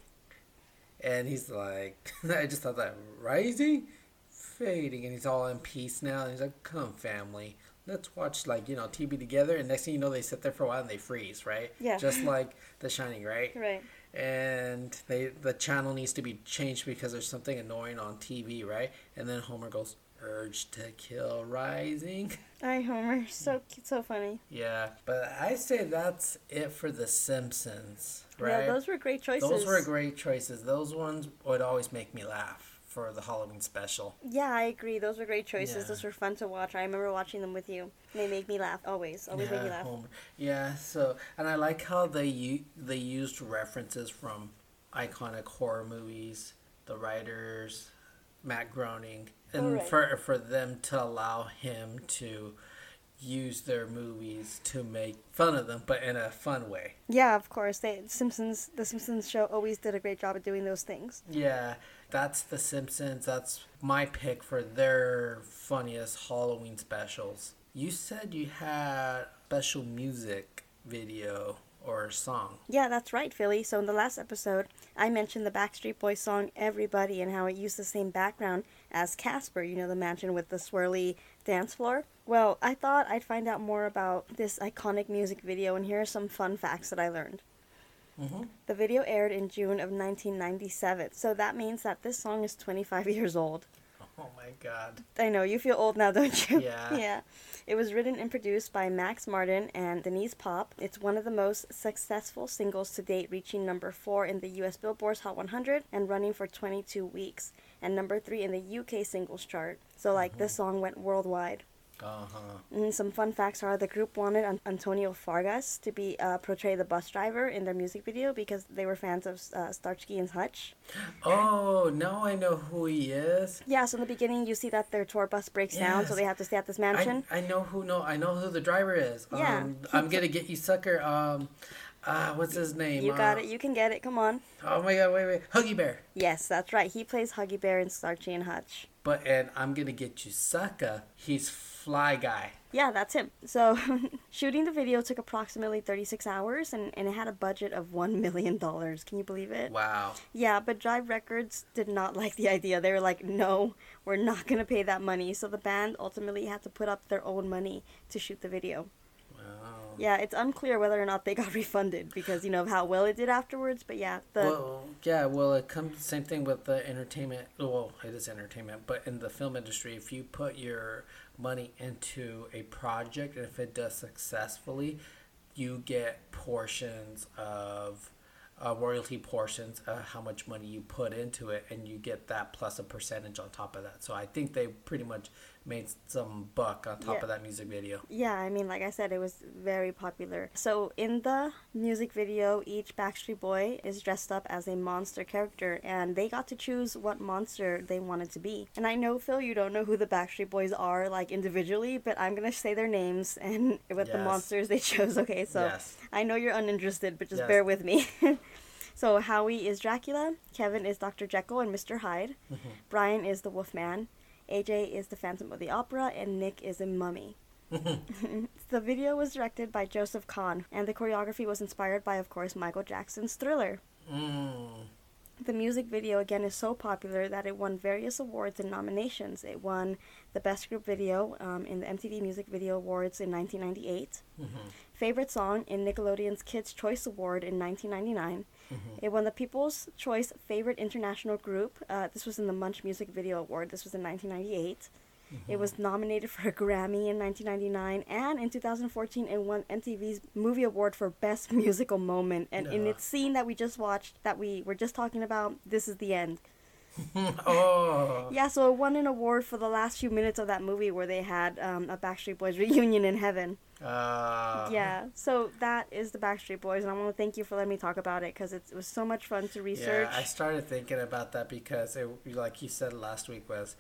and he's like i just thought that rising fading and he's all in peace now and he's like come family let's watch like you know tv together and next thing you know they sit there for a while and they freeze right Yeah. just like the shining right Right. and they the channel needs to be changed because there's something annoying on tv right and then homer goes urge to kill rising Hi, Homer. So cute, so funny. yeah but i say that's it for the simpsons right Yeah, those were great choices. those were great choices those ones would always make me laugh for the halloween special Yeah, I agree. Those were great choices. Yeah. Those were fun to watch. I remember watching them with you. They make me laugh always. Always make me laugh. Homer. Yeah, so and I like how they u- they used references from iconic horror movies, the writers, Matt Groening, and right. for for them to allow him to use their movies to make fun of them, but in a fun way. Yeah, of course. They Simpsons. The Simpsons show always did a great job of doing those things. Yeah, that's The Simpsons. That's my pick for their funniest Halloween specials. You said you had special music video or song. Yeah, that's right, Philly. So in the last episode, I mentioned the Backstreet Boys song "Everybody" and how it used the same background as Casper. You know, the mansion with the swirly dance floor. Well, I thought I'd find out more about this iconic music video, and here are some fun facts that I learned. Mm-hmm. The video aired in June of 1997, so that means that this song is 25 years old. Oh my god. I know, you feel old now, don't you? Yeah. yeah. It was written and produced by Max Martin and Denniz Pop. It's one of the most successful singles to date, reaching number 4 in the US Billboard's Hot 100 and running for 22 weeks, and number 3 in the UK singles chart. So, like, this song went worldwide. Uh huh. And some fun facts are the group wanted An- Antonio Fargas to be uh, portray the bus driver in their music video because they were fans of uh, Starsky and Hutch. Oh, now I know who he is. Yeah, so in the beginning you see that their tour bus breaks down, so they have to stay at this mansion. I, I know who no I know who the driver is. Yeah. Um, I'm gonna get you sucker. Um, uh, what's his name? you got Uh, it. You can get it. Come on. Oh my god! Wait, wait. Huggy Bear. Yes, that's right. He plays Huggy Bear in Starsky and Hutch. But and I'm gonna get you sucker. He's Fly Guy. Yeah, that's him. So, shooting the video took approximately 36 hours and, and it had a budget of $1 million. Can you believe it? Wow. Yeah, but Jive Records did not like the idea. They were like, no, we're not going to pay that money. So the band ultimately had to put up their own money to shoot the video. Yeah, it's unclear whether or not they got refunded because, you know, of how well it did afterwards. But yeah, the. Well, yeah. Well, it comes same thing with the entertainment. Well, it is entertainment, but in the film industry, if you put your money into a project and if it does successfully, you get portions of uh, royalty portions, uh, how much money you put into it, and you get that plus a percentage on top of that. So I think they pretty much made some buck on top Yeah. of that music video. Yeah, I mean, like I said, it was very popular. So in the music video, each Backstreet Boy is dressed up as a monster character, and they got to choose what monster they wanted to be. And I know, Phil, you don't know who the Backstreet Boys are, like individually, but I'm gonna say their names and with the monsters they chose. Okay, so Yes. I know you're uninterested, but just Yes. bear with me. so Howie is Dracula, Kevin is Dr. Jekyll and Mr. Hyde, Mm-hmm. Brian is the Wolfman, AJ is the Phantom of the Opera, and Nick is a mummy. the video was directed by Joseph Kahn, and the choreography was inspired by, of course, Michael Jackson's Thriller. Mm. The music video again is so popular that it won various awards and nominations. It won the Best Group Video um, in the MTV Music Video Awards in 1998, Favorite Song in Nickelodeon's Kids' Choice Award in 1999. It won the People's Choice Favorite International Group. Uh, this was in the MuchMusic Video Award. This was in 1998. It was nominated for a Grammy in 1999, and in 2014, it won MTV's Movie Award for Best Musical Moment. And in its scene that we just watched, that we were just talking about, this is the end. oh. Yeah, so it won an award for the last few minutes of that movie where they had um, a Backstreet Boys reunion in heaven. Uh, yeah, so that is the Backstreet Boys, and I want to thank you for letting me talk about it because it was so much fun to research. Yeah, I started thinking about that because it, like you said last week, was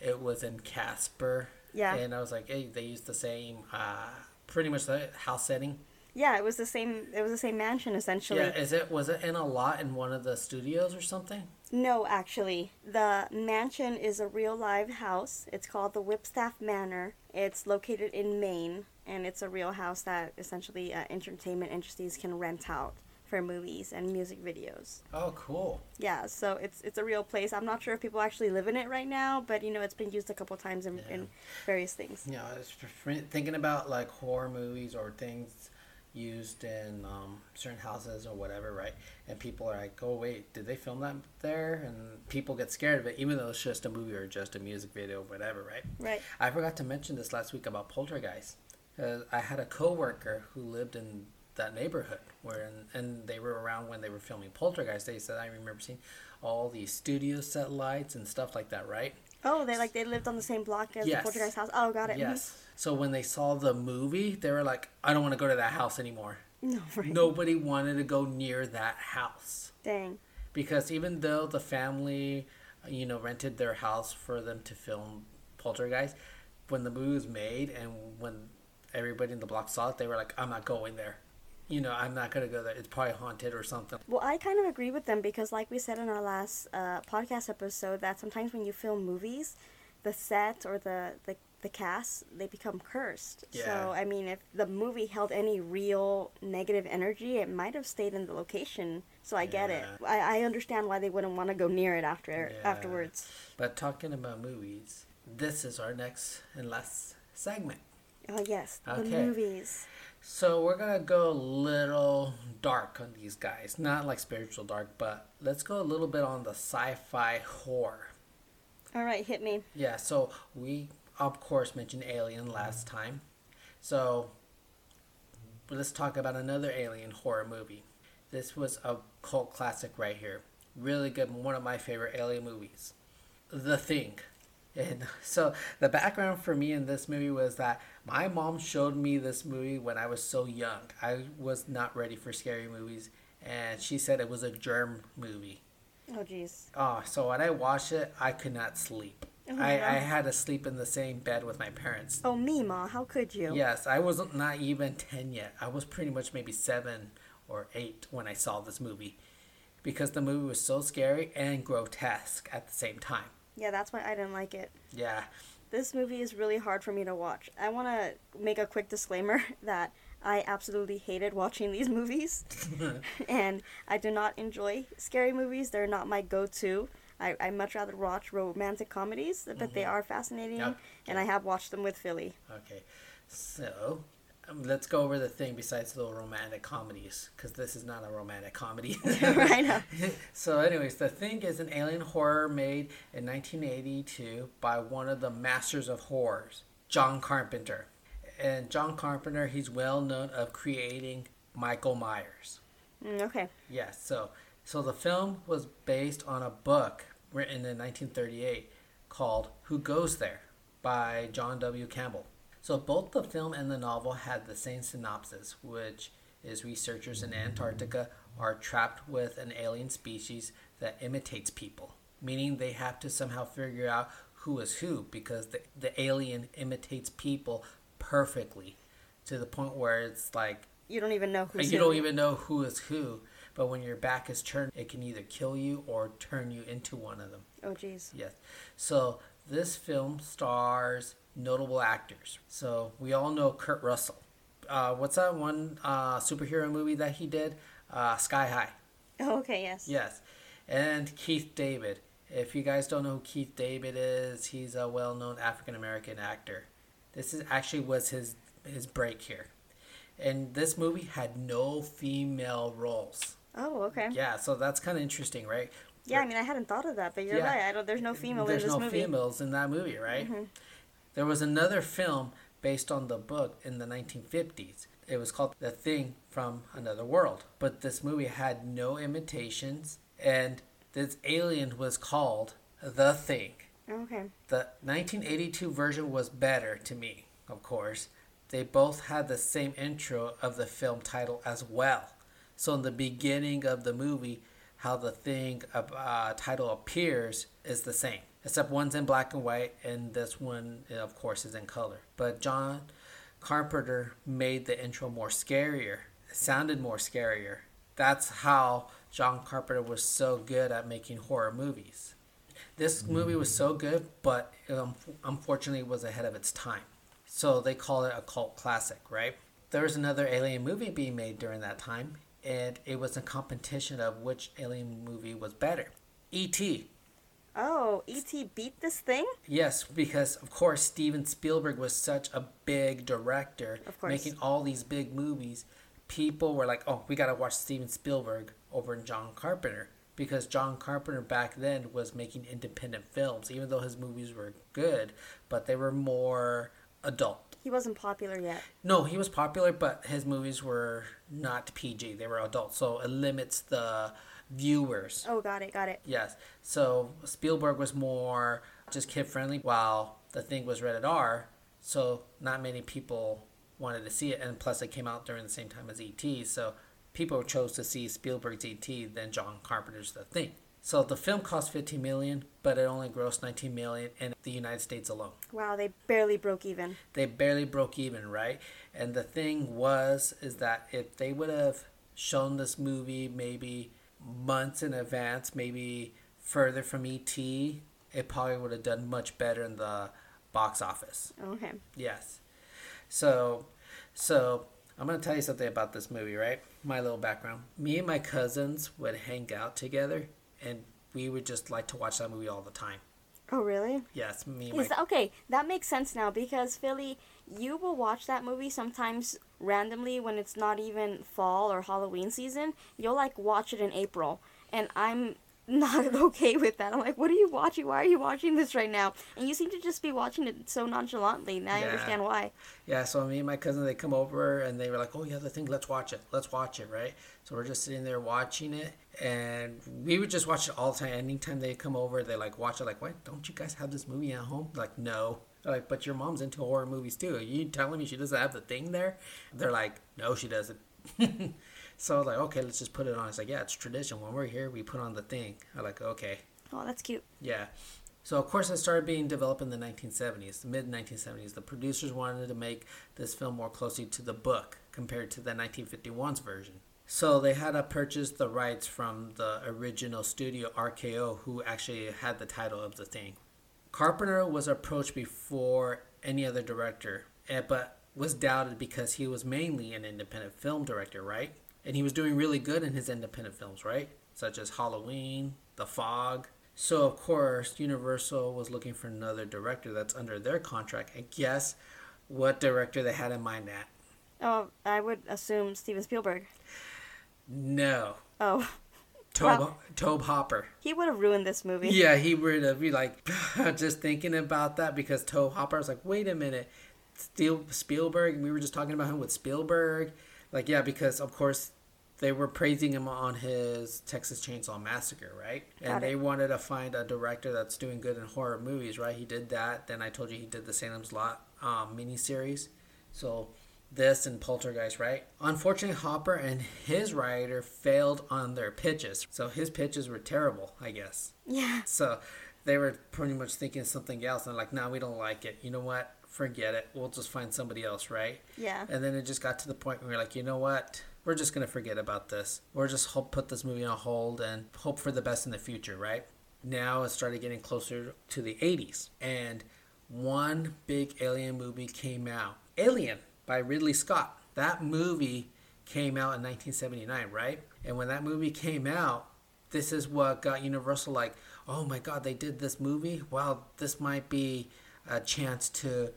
it was in Casper. Yeah. And I was like, hey, they used the same, uh, pretty much the house setting. Yeah, it was the same. It was the same mansion essentially. Yeah. Is it was it in a lot in one of the studios or something? No, actually, the mansion is a real live house. It's called the Whipstaff Manor. It's located in Maine, and it's a real house that essentially uh, entertainment industries can rent out for movies and music videos. Oh, cool. Yeah, so it's it's a real place. I'm not sure if people actually live in it right now, but you know it's been used a couple times in, Yeah. in various things. You know, it's for- for thinking about like horror movies or things used in um, certain houses or whatever, right? And people are like, "Oh wait, did they film that there?" And people get scared of it, even though it's just a movie or just a music video, or whatever, right? Right. I forgot to mention this last week about Poltergeist. Uh, I had a coworker who lived in that neighborhood where, and they were around when they were filming Poltergeist. They said I remember seeing all these studio set lights and stuff like that, right? Oh, they like they lived on the same block as Yes. the Poltergeist house. Oh, got it. Yes. So when they saw the movie, they were like, "I don't want to go to that house anymore." No, right. Nobody wanted to go near that house Dang. because even though the family, you know, rented their house for them to film Poltergeist, when the movie was made and when everybody in the block saw it, they were like, "I'm not going there." You know, I'm not gonna go there. It's probably haunted or something. Well, I kind of agree with them because, like we said in our last uh, podcast episode, that sometimes when you film movies, the set or the, the, the cast, they become cursed. Yeah. So, I mean, if the movie held any real negative energy, it might have stayed in the location. So I get it. I, I understand why they wouldn't want to go near it after Yeah. afterwards. But talking about movies, this is our next and last segment. Oh, yes. The movies. So we're gonna go a little dark on these guys. Not like spiritual dark, but let's go a little bit on the sci-fi horror. All right, hit me. Yeah, so we of course mentioned Alien last time. So let's talk about another alien horror movie. This was a cult classic right here. Really good, one of my favorite alien movies. The Thing. And so the background for me in this movie was that my mom showed me this movie when I was so young. I was not ready for scary movies, and she said it was a germ movie. Oh jeez. Oh, so when I watched it, I could not sleep. Oh, I, no. I had to sleep in the same bed with my parents. Oh me, ma, how could you? Yes, I was not even 10 yet. I was pretty much maybe 7 or 8 when I saw this movie because the movie was so scary and grotesque at the same time. Yeah, that's why I didn't like it. Yeah. This movie is really hard for me to watch. I want to make a quick disclaimer that I absolutely hated watching these movies. and I do not enjoy scary movies. They're not my go to. I, I much rather watch romantic comedies, but they mm-hmm. are fascinating. Yep. And I have watched them with Philly. Okay. So, let's go over the thing besides the romantic comedies because this is not a romantic comedy. Know. so, anyways, The Thing is an alien horror made in 1982 by one of the masters of horrors, John Carpenter. And John Carpenter, he's well known of creating Michael Myers. Mm, okay. Yes, so so the film was based on a book written in 1938 called Who Goes There by John W. Campbell. So both the film and the novel had the same synopsis, which is researchers in Antarctica are trapped with an alien species that imitates people, meaning they have to somehow figure out who is who because the, the alien imitates people perfectly to the point where it's like You don't even know who's you who. don't even know who is who. But when your back is turned, it can either kill you or turn you into one of them. Oh, jeez. Yes. So this film stars notable actors. So we all know Kurt Russell. Uh, what's that one uh, superhero movie that he did? Uh, Sky High. Oh, okay, yes. Yes. And Keith David. If you guys don't know who Keith David is, he's a well-known African American actor. This is actually was his his break here. And this movie had no female roles. Oh, okay. Yeah, so that's kind of interesting, right? Yeah, I mean, I hadn't thought of that, but you're Yeah. right. I don't. There's no female There's in this no movie. Mm-hmm. females in that movie, right? There was another film based on the book in the 1950s. It was called The Thing from Another World. But this movie had no imitations, and this alien was called The Thing. Okay. The 1982 version was better to me, of course. They both had the same intro of the film title as well. So in the beginning of the movie, how the thing uh, title appears is the same, except one's in black and white, and this one, uh, of course, is in color. But John Carpenter made the intro more scarier. It sounded more scarier. That's how John Carpenter was so good at making horror movies. This movie was so good, but um, unfortunately, was ahead of its time. So they call it a cult classic, right? There was another alien movie being made during that time, and it was a competition of which alien movie was better. E.T. Oh, E.T. beat this thing? Yes, because of course Steven Spielberg was such a big director, Of course. making all these big movies. People were like, "Oh, we gotta watch Steven Spielberg over in John Carpenter," because John Carpenter back then was making independent films, even though his movies were good, but they were more adult. He wasn't popular yet. No, he was popular, but his movies were not PG; they were adult, so it limits the viewers. Oh, got it, got it. Yes. So Spielberg was more just kid friendly, while the thing was rated R. So not many people wanted to see it, and plus it came out during the same time as E.T. So people chose to see Spielberg's E.T. than John Carpenter's The Thing. So the film cost 15 million, but it only grossed 19 million in the United States alone. Wow, they barely broke even. They barely broke even, right? And the thing was is that if they would have shown this movie maybe months in advance, maybe further from ET, it probably would have done much better in the box office. Okay. Yes. So, so I'm gonna tell you something about this movie, right? My little background. Me and my cousins would hang out together, and we would just like to watch that movie all the time. Oh, really? Yes, me. And my okay, that makes sense now because Philly, you will watch that movie sometimes randomly when it's not even fall or Halloween season. You'll like watch it in April, and I'm not okay with that. I'm like, what are you watching? Why are you watching this right now? And you seem to just be watching it so nonchalantly. Now I understand why. Yeah, so me and my cousin they come over and they were like, "Oh yeah, the thing, let's watch it, let's watch it, right?" So we're just sitting there watching it, and we would just watch it all the time. Anytime they come over, they like watch it. Like, "What? Don't you guys have this movie at home?" Like, no. Like, "But your mom's into horror movies too. Are you telling me she doesn't have the thing there?" They're like, "No, she doesn't." so I was like, "Okay, let's just put it on." It's like, "Yeah, it's tradition. When we're here, we put on the thing." I'm like, "Okay." Oh, that's cute. Yeah. So of course it started being developed in the 1970s, the mid 1970s. The producers wanted to make this film more closely to the book compared to the 1951's version. So they had to purchase the rights from the original studio RKO, who actually had the title of the thing. Carpenter was approached before any other director, eh, but was doubted because he was mainly an independent film director, right? And he was doing really good in his independent films, right? Such as Halloween, The Fog. So, of course, Universal was looking for another director that's under their contract. And guess what director they had in mind at? Oh, I would assume Steven Spielberg. No. Oh, Tobe, Wow. Tobe Hooper. he would have ruined this movie. Yeah, he would have be like just thinking about that because Tobe Hooper was like, wait a minute, Steel Spielberg. We were just talking about him with Spielberg. Like, yeah, because of course they were praising him on his Texas Chainsaw Massacre, right? Got and it. they wanted to find a director that's doing good in horror movies, right? He did that. Then I told you he did the Salem's Lot um, miniseries. So this and Poltergeist, right? Unfortunately, Hooper and his writer failed on their pitches. So his pitches were terrible, I guess. Yeah. So they were pretty much thinking something else and like, no, we don't like it. You know what? Forget it. We'll just find somebody else, right? Yeah. And then it just got to the point where we are like, you know what? We're just gonna forget about this. We're just hope put this movie on hold and hope for the best in the future, right? Now it started getting closer to the 80s, and one big alien movie came out. Alien by Ridley Scott. That movie came out in 1979, right? And when that movie came out, this is what got Universal like, oh my god, they did this movie? Wow, this might be a chance to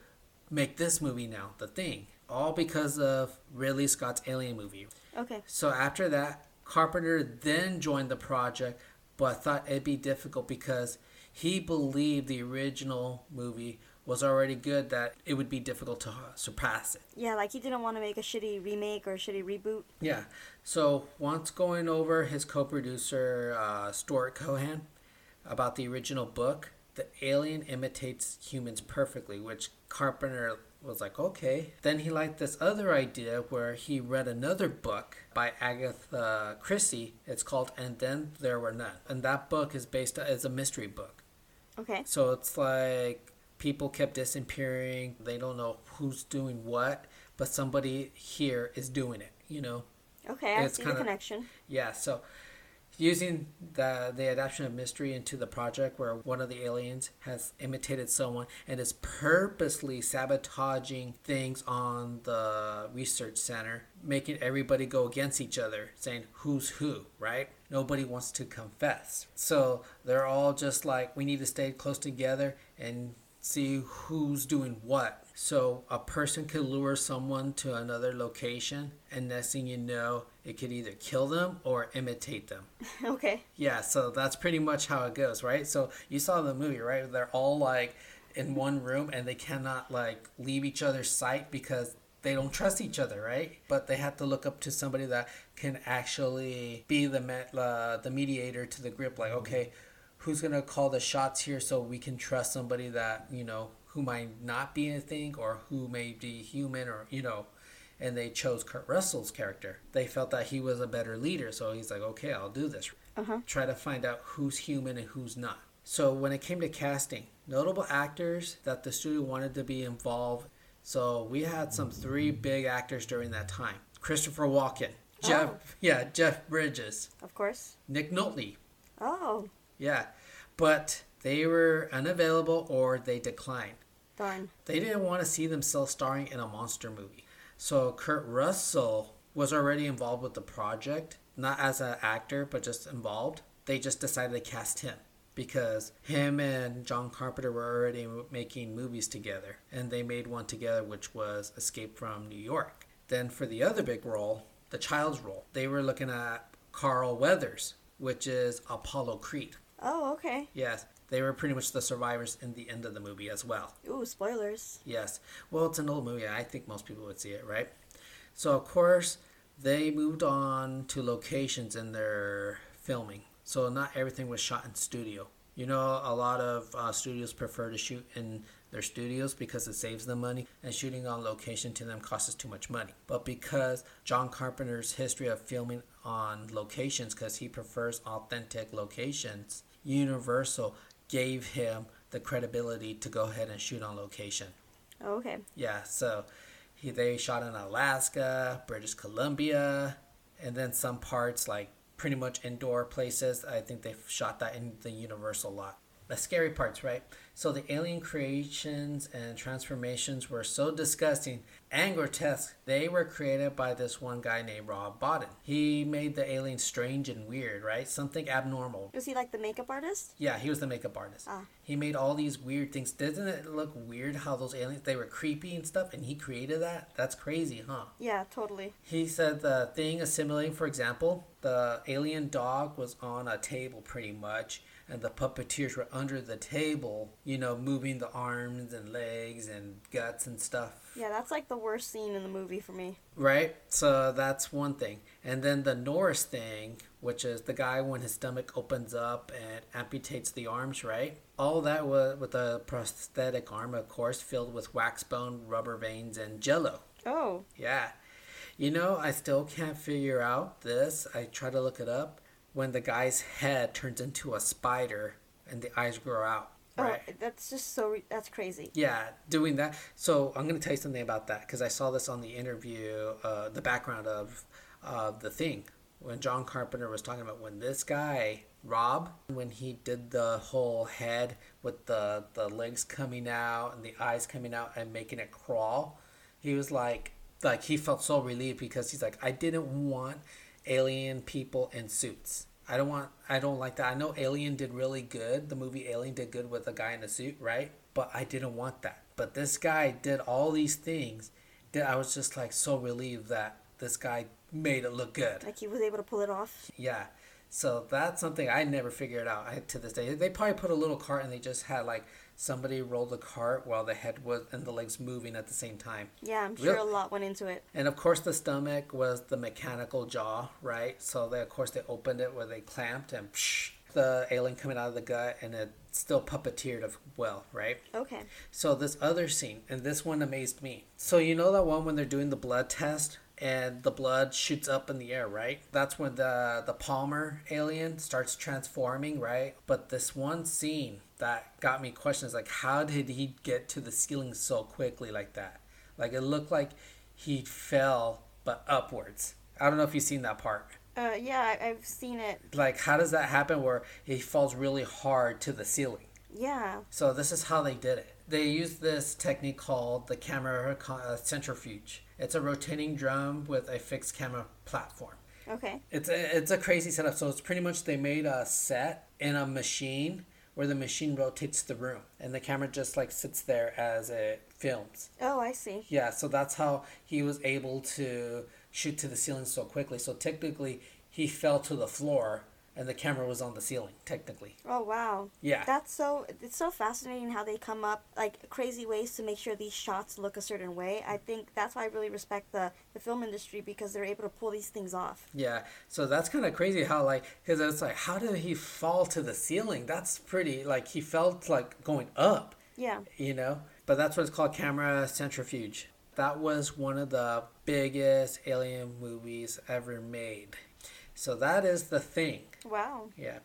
make this movie now, The Thing. All because of Ridley Scott's Alien movie. Okay. So after that, Carpenter then joined the project, but thought it'd be difficult because he believed the original movie was already good that it would be difficult to uh, surpass it. Yeah, like he didn't want to make a shitty remake or a shitty reboot. Yeah. So once going over his co-producer uh, Stuart Cohen about the original book, the alien imitates humans perfectly, which Carpenter was like, okay. Then he liked this other idea where he read another book by Agatha Christie. It's called "And Then There Were None," and that book is based as a mystery book. Okay. So it's like people kept disappearing. They don't know who's doing what, but somebody here is doing it. You know. Okay, I It's see the kinda- connection. Yeah, so using the the adaptation of mystery into the project where one of the aliens has imitated someone and is purposely sabotaging things on the research center, making everybody go against each other, saying who's who, right? Nobody wants to confess. So they're all just like we need to stay close together and see who's doing what. So a person could lure someone to another location, and next thing you know, it could either kill them or imitate them. okay. Yeah, so that's pretty much how it goes, right? So you saw the movie, right? They're all like in one room and they cannot like leave each other's sight because they don't trust each other, right? But they have to look up to somebody that can actually be the me- uh, the mediator to the group. Like, okay, who's gonna call the shots here so we can trust somebody that you know who might not be anything or who may be human or you know and they chose Kurt Russell's character. They felt that he was a better leader, so he's like, okay, I'll do this. Uh-huh. Try to find out who's human and who's not. So when it came to casting, notable actors that the studio wanted to be involved. So we had some three big actors during that time: Christopher Walken, Jeff, Oh. yeah, Jeff Bridges, Of course. Nick Nolte, Oh, yeah, but they were unavailable or they declined. darn. They didn't want to see themselves starring in a monster movie. So Kurt Russell was already involved with the project, not as an actor, but just involved. They just decided to cast him because him and John Carpenter were already making movies together, and they made one together, which was Escape from New York. Then for the other big role, the child's role, they were looking at Carl Weathers, which is Apollo Creed. Oh, okay. Yes, they were pretty much the survivors in the end of the movie as well. Ooh, spoilers. Yes. Well, it's an old movie. I think most people would see it, right? So, of course, they moved on to locations in their filming. So, not everything was shot in studio. You know, a lot of uh, studios prefer to shoot in their studios because it saves them money, and shooting on location to them costs too much money. But because John Carpenter's history of filming on locations, because he prefers authentic locations, Universal gave him the credibility to go ahead and shoot on location. Oh, okay. Yeah, so he they shot in Alaska, British Columbia, and then some parts like pretty much indoor places. I think they shot that in the Universal lot. The scary parts, right? So the alien creations and transformations were so disgusting and grotesque. They were created by this one guy named Rob Bottin. He made the aliens strange and weird, right? Something abnormal. Was he like the makeup artist? Yeah, he was the makeup artist. Ah. He made all these weird things. Doesn't it look weird how those aliens they were creepy and stuff and he created that? That's crazy, huh? Yeah, totally. He said the thing assimilating, for example, the alien dog was on a table pretty much, and the puppeteers were under the table, you know, moving the arms and legs and guts and stuff. Yeah, that's like the worst scene in the movie for me. Right? So that's one thing. And then the Norris thing, which is the guy when his stomach opens up and amputates the arms, right? All that was with a prosthetic arm, of course, filled with wax bone, rubber veins, and jello. Oh, Yeah. You know, I still can't figure out this. I try to look it up. When the guy's head turns into a spider and the eyes grow out. Right. oh, that's just so re- that's crazy. Yeah, doing that. So I'm going to tell you something about that because I saw this on the interview, uh, the background of uh, the thing when John Carpenter was talking about when this guy Rob, when he did the whole head with the the legs coming out and the eyes coming out and making it crawl, he was like like he felt so relieved because he's like I didn't want alien people in suits. I don't want I don't like that. I know Alien did really good. The movie Alien did good with a guy in a suit, right? But I didn't want that. But this guy did all these things that I was just like so relieved that this guy made it look good. Like he was able to pull it off. Yeah. So that's something I never figured out I, to this day. They probably put a little cart and they just had like somebody rolled the cart while the head was and the legs moving at the same time. Yeah, I'm sure Real- a lot went into it. And of course, the stomach was the mechanical jaw, right? So they, of course, they opened it where they clamped and psh, the alien coming out of the gut, and it still puppeteered of well, right? Okay. So this other scene, and this one amazed me. So you know that one when they're doing the blood test and the blood shoots up in the air, right? That's when the the Palmer alien starts transforming, right? But this one scene that got me questions like how did he get to the ceiling so quickly like that? Like it looked like he fell but upwards. I don't know if you've seen that part. Uh, yeah, I've seen it. Like how does that happen where he falls really hard to the ceiling? Yeah. So this is how they did it. They used this technique called the camera uh, centrifuge. It's a rotating drum with a fixed camera platform. Okay. It's a, it's a crazy setup. So it's pretty much they made a set in a machine where the machine rotates the room and the camera just like sits there as it films. Oh, I see. Yeah, so that's how he was able to shoot to the ceiling so quickly. So technically he fell to the floor and the camera was on the ceiling technically. Oh, wow. Yeah. That's so. It's so fascinating how they come up like crazy ways to make sure these shots look a certain way. I think that's why I really respect the the film industry because they're able to pull these things off. Yeah, so that's kind of crazy how like because it's like how did he fall to the ceiling? That's pretty like he felt like going up, Yeah. you know. But that's what it's called, camera centrifuge. That was one of the biggest alien movies ever made. So that is the thing. Wow. Yeah.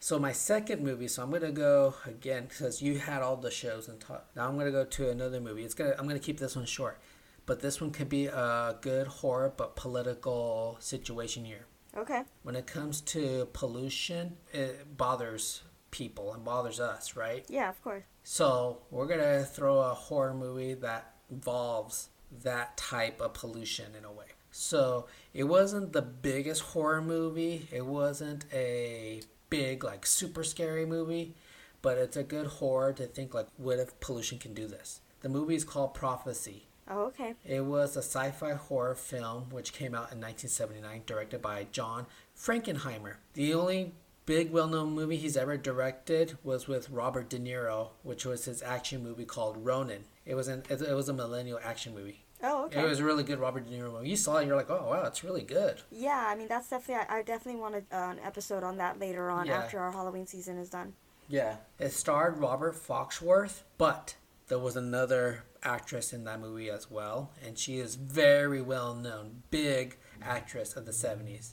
So my second movie, so I'm gonna go again because you had all the shows and talk. Now I'm gonna go to another movie. It's gonna I'm gonna keep this one short, but this one could be a good horror but political situation year. Okay. When it comes to pollution, it bothers people and bothers us, right? Yeah, of course. So we're gonna throw a horror movie that involves that type of pollution in a way. So it wasn't the biggest horror movie. It wasn't a big like super scary movie, but it's a good horror to think like what if pollution can do this. The movie is called Prophecy. Oh, okay. It was a sci fi horror film which came out in 1979, directed by John Frankenheimer. The only big well known movie he's ever directed was with Robert De Niro, which was his action movie called Ronin. It was, an, it was a millennial action movie. Oh, okay. It was a really good Robert De Niro movie. You saw it, you're like, oh, wow, it's really good. Yeah, I mean that's definitely. I, I definitely want a, uh, an episode on that later on Yeah. after our Halloween season is done. Yeah. It starred Robert Foxworth, but there was another actress in that movie as well, and she is very well known, big actress of the 70s.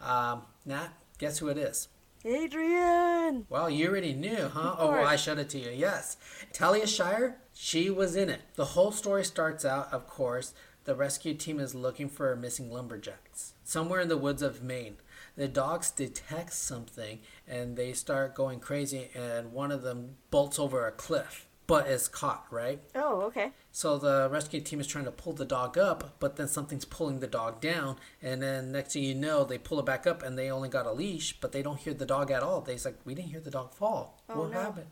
Um, Nat, guess who it is? Adrian. Well, you already knew, huh? Oh, well, I showed it to you. Yes. Talia Shire, she was in it. The whole story starts out, of course, the rescue team is looking for missing lumberjacks somewhere in the woods of Maine. The dogs detect something and they start going crazy, and one of them bolts over a cliff but is caught, right? Oh, okay. So the rescue team is trying to pull the dog up, but then something's pulling the dog down, and then next thing you know, they pull it back up, and they only got a leash, but they don't hear the dog at all. They's like, we didn't hear the dog fall. Oh, what no. happened?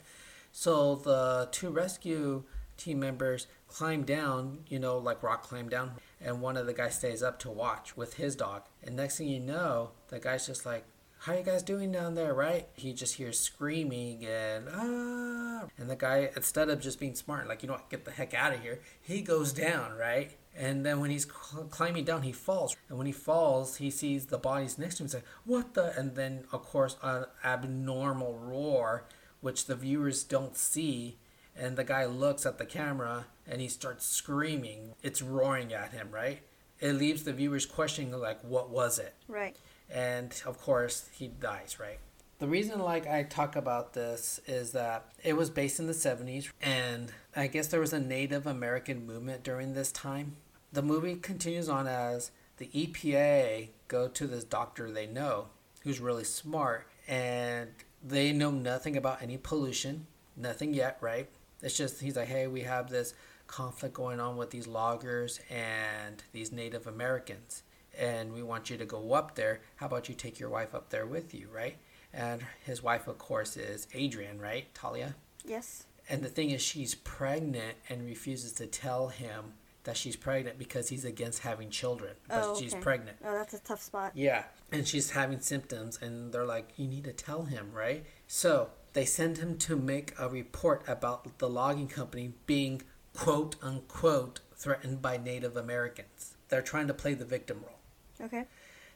So the two rescue team members climb down, you know, like rock climb down, and one of the guys stays up to watch with his dog. And next thing you know, the guy's just like, how you guys doing down there, right? He just hears screaming and ah, and the guy instead of just being smart, like you know what, get the heck out of here, he goes down, right? And then when he's cl- climbing down, he falls. And when he falls, he sees the bodies next to him. He's like, "What the?" And then, of course, an abnormal roar, which the viewers don't see. And the guy looks at the camera and he starts screaming. It's roaring at him, right? It leaves the viewers questioning, like, "What was it?" Right. and of course he dies right the reason like i talk about this is that it was based in the 70s and i guess there was a native american movement during this time the movie continues on as the epa go to this doctor they know who's really smart and they know nothing about any pollution nothing yet right it's just he's like hey we have this conflict going on with these loggers and these native americans and we want you to go up there. How about you take your wife up there with you, right? And his wife, of course, is Adrian, right? Talia. Yes. And the thing is, she's pregnant and refuses to tell him that she's pregnant because he's against having children. But Oh, she's pregnant. Oh, that's a tough spot. Yeah. And she's having symptoms, and they're like, you need to tell him, right? So they send him to make a report about the logging company being quote unquote threatened by Native Americans. They're trying to play the victim role Okay.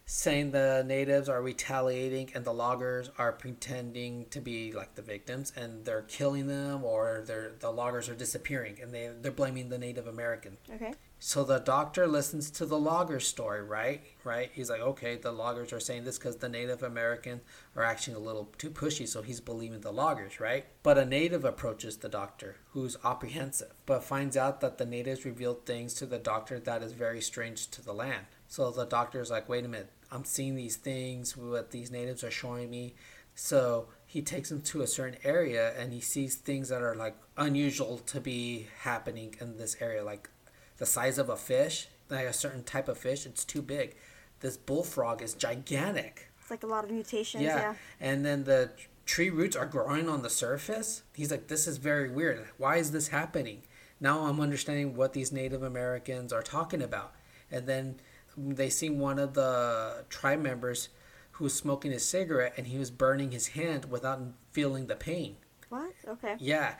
Saying the natives are retaliating and the loggers are pretending to be like the victims and they're killing them or they're the loggers are disappearing and they they're blaming the Native American. Okay. So the doctor listens to the logger's story, right? Right? He's like, okay, the loggers are saying this because the Native American are acting a little too pushy, so he's believing the loggers, right? But a native approaches the doctor, who's apprehensive, but finds out that the natives revealed things to the doctor that is very strange to the land. So the doctor's like, wait a minute, I'm seeing these things, what these natives are showing me. So he takes him to a certain area and he sees things that are like unusual to be happening in this area, like the size of a fish, like a certain type of fish, it's too big. This bullfrog is gigantic. It's like a lot of mutations. Yeah. Yeah. And then the tree roots are growing on the surface. He's like, this is very weird. Why is this happening? Now I'm understanding what these Native Americans are talking about. And then they seen one of the tribe members who was smoking a cigarette and he was burning his hand without feeling the pain. What? Okay. Yeah.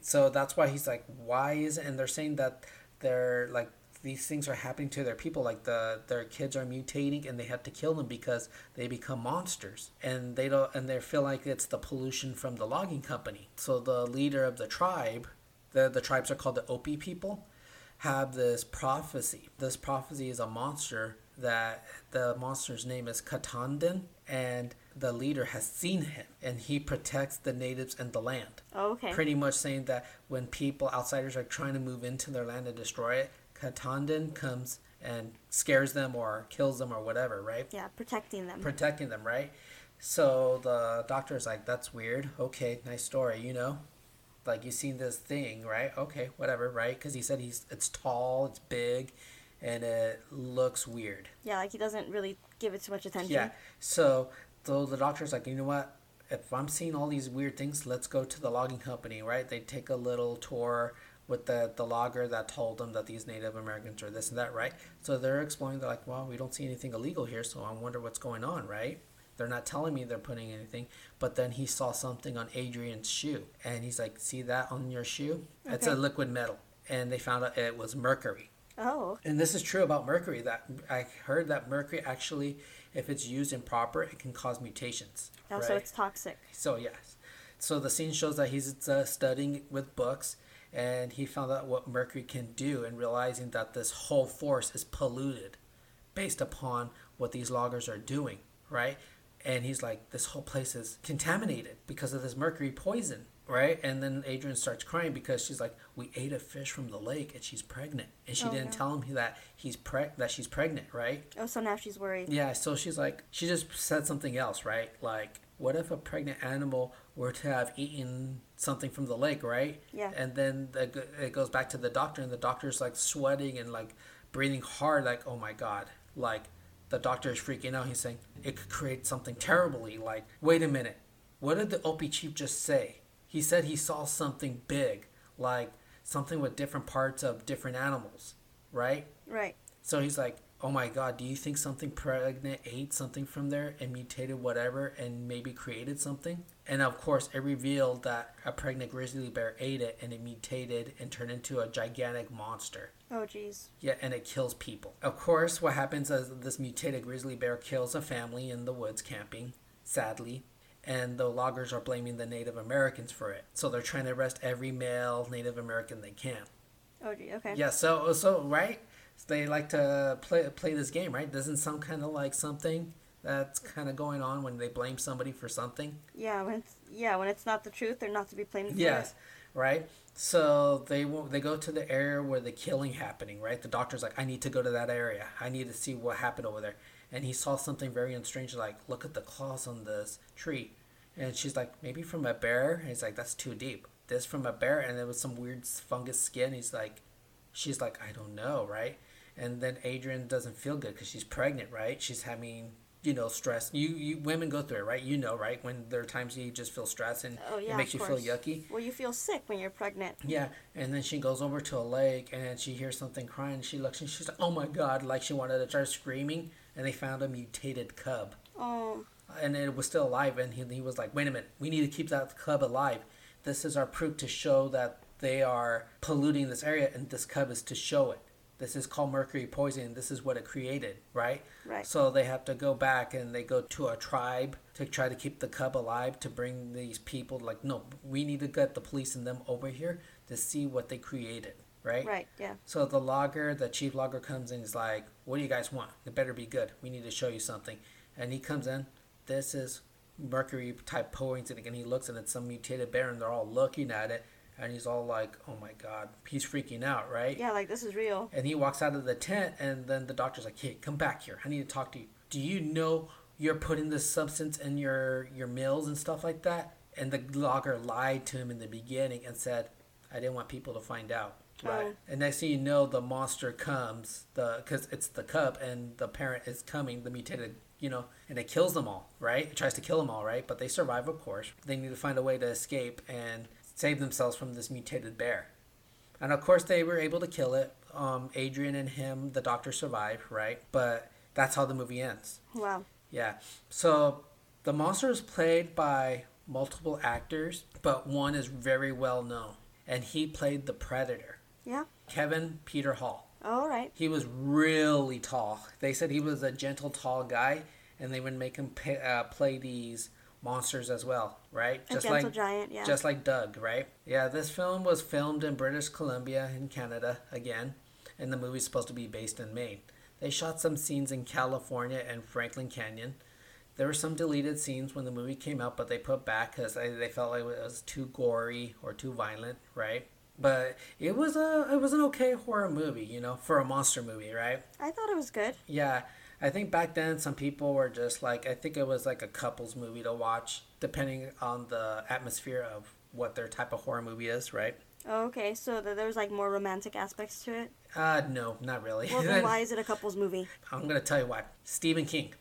So that's why he's like, why is it? And they're saying that they're like these things are happening to their people like the their kids are mutating and they have to kill them because they become monsters and they don't and they feel like it's the pollution from the logging company so the leader of the tribe the the tribes are called the Opi people have this prophecy. This prophecy is a monster that the monster's name is Katahdin and the leader has seen him and he protects the natives and the land. Oh, okay. pretty much saying that when people outsiders are trying to move into their land and destroy it Katahdin comes and scares them or kills them or whatever right? Yeah, protecting them. protecting them right? So the doctor is like that's weird. Okay nice story you know like you seen this thing right okay whatever right because he said he's it's tall it's big and it looks weird yeah, like he doesn't really give it too much attention. yeah. So, so the doctor's like, you know what? If I'm seeing all these weird things, let's go to the logging company, right? They take a little tour with the the logger that told them that these Native Americans are this and that, right? So they're exploring. They're like, well, we don't see anything illegal here, so I wonder what's going on, right? They're not telling me they're putting anything, but then he saw something on Adrian's shoe, and he's like, "See that on your shoe? It's a liquid metal." And they found out it was mercury. Oh. And this is true about mercury. That I heard that mercury actually, if it's used improper, it can cause mutations. Oh, so it's toxic. So yes, so the scene shows that he's uh, studying with books, and he found out what mercury can do, and realizing that this whole force is polluted, based upon what these loggers are doing, right? And he's like, this whole place is contaminated because of this mercury poison, right? And then Adrian starts crying because she's like, we ate a fish from the lake, and she's pregnant, and she Oh, didn't no. tell him that he's preg- that she's pregnant, right? Oh, so now she's worried. Yeah, so she's like, she just said something else, right? Like, what if a pregnant animal were to have eaten something from the lake, right? Yeah. And then the, it goes back to the doctor, and the doctor's like sweating and like breathing hard, like, oh my God. Like, the doctor is freaking out. He's saying, it could create something terribly. Like, wait a minute. What did the Opie chief just say? He said he saw something big, like something with different parts of different animals, right? Right. So he's like, "Oh my God, do you think something pregnant ate something from there and mutated whatever and maybe created something?" And of course, it revealed that a pregnant grizzly bear ate it and it mutated and turned into a gigantic monster. Oh, jeez. Yeah, and it kills people. Of course, what happens is this mutated grizzly bear kills a family in the woods camping, sadly, and the loggers are blaming the Native Americans for it. So they're trying to arrest every male Native American they can. Oh, gee. Okay. Yeah, so so right, they like to play play this game, right? Doesn't sound kind of like something that's kind of going on when they blame somebody for something. Yeah. When it's yeah when it's not the truth, they're not to be blamed. for Yes, it. right. So they they go to the area where the killing happening, right? The doctor's like, I need to go to that area. I need to see what happened over there. And he saw something very strange, like look at the claws on this tree. And she's like, maybe from a bear. And he's like, that's too deep. This from a bear, and there was some weird fungus skin. He's like, she's like, I don't know, right? And then Adrian doesn't feel good because she's pregnant, right? She's having, you know, stress. You, you women go through it, right? You know, right? When there are times you just feel stress and Oh yeah. it makes you feel yucky. Well, you feel sick when you're pregnant. Yeah, and then she goes over to a lake and she hears something crying. And she looks and she's like, "Oh my god!" Like she wanted to start screaming, and they found a mutated cub, Oh. and it was still alive. And he, he was like, "Wait a minute, we need to keep that cub alive. This is our proof to show that they are polluting this area, and this cub is to show it. This is called mercury poisoning. This is what it created, right? Right. So they have to go back and they go to a tribe to try to keep the cub alive to bring these people like no, we need to get the police and them over here to see what they created, right? Right. Yeah. So the logger, the chief logger comes in and is like, What do you guys want? It better be good. We need to show you something. And he comes in, this is mercury type poisoning and he looks and it's some mutated bear and they're all looking at it and he's all like, Oh my god, he's freaking out, right? Yeah. Like this is real. And he walks out of the tent, and then the doctor's like, "Hey, come back here. I need to talk to you. Do you know you're putting this substance in your your meals and stuff like that?" And the logger lied to him in the beginning and said, "I didn't want people to find out." Oh. Right. Oh. And next thing you know, the monster comes, the because it's the cub, and the parent is coming, the mutated. You know, and it kills them all, right? It tries to kill them all, right? But they survive, of course. They need to find a way to escape and save themselves from this mutated bear. And of course, they were able to kill it. Um, Adrian and him, the doctor, survive, right? But that's how the movie ends. Wow. Yeah. So the monster is played by multiple actors, but one is very well known, and he played the predator, Yeah. Kevin Peter Hall. All right. He was really tall. They said he was a gentle, tall guy, and they would make him pay, uh, play these monsters as well, right? A gentle giant. Yeah. Just like Doug, right? Yeah, this film was filmed in British Columbia in Canada again, and the movie's supposed to be based in Maine. They shot some scenes in California and Franklin Canyon. There were some deleted scenes when the movie came out, but they put back because they, they felt like it was too gory or too violent, right? But it was a it was an okay horror movie, you know, for a monster movie, right? I thought it was good. Yeah, I think back then some people were just like I think it was like a couples movie to watch, depending on the atmosphere of what their type of horror movie is, right? Oh, okay. So th- there was like more romantic aspects to it. Uh no, not really. Well, then why is it a couples movie? I'm gonna tell you why. Stephen King,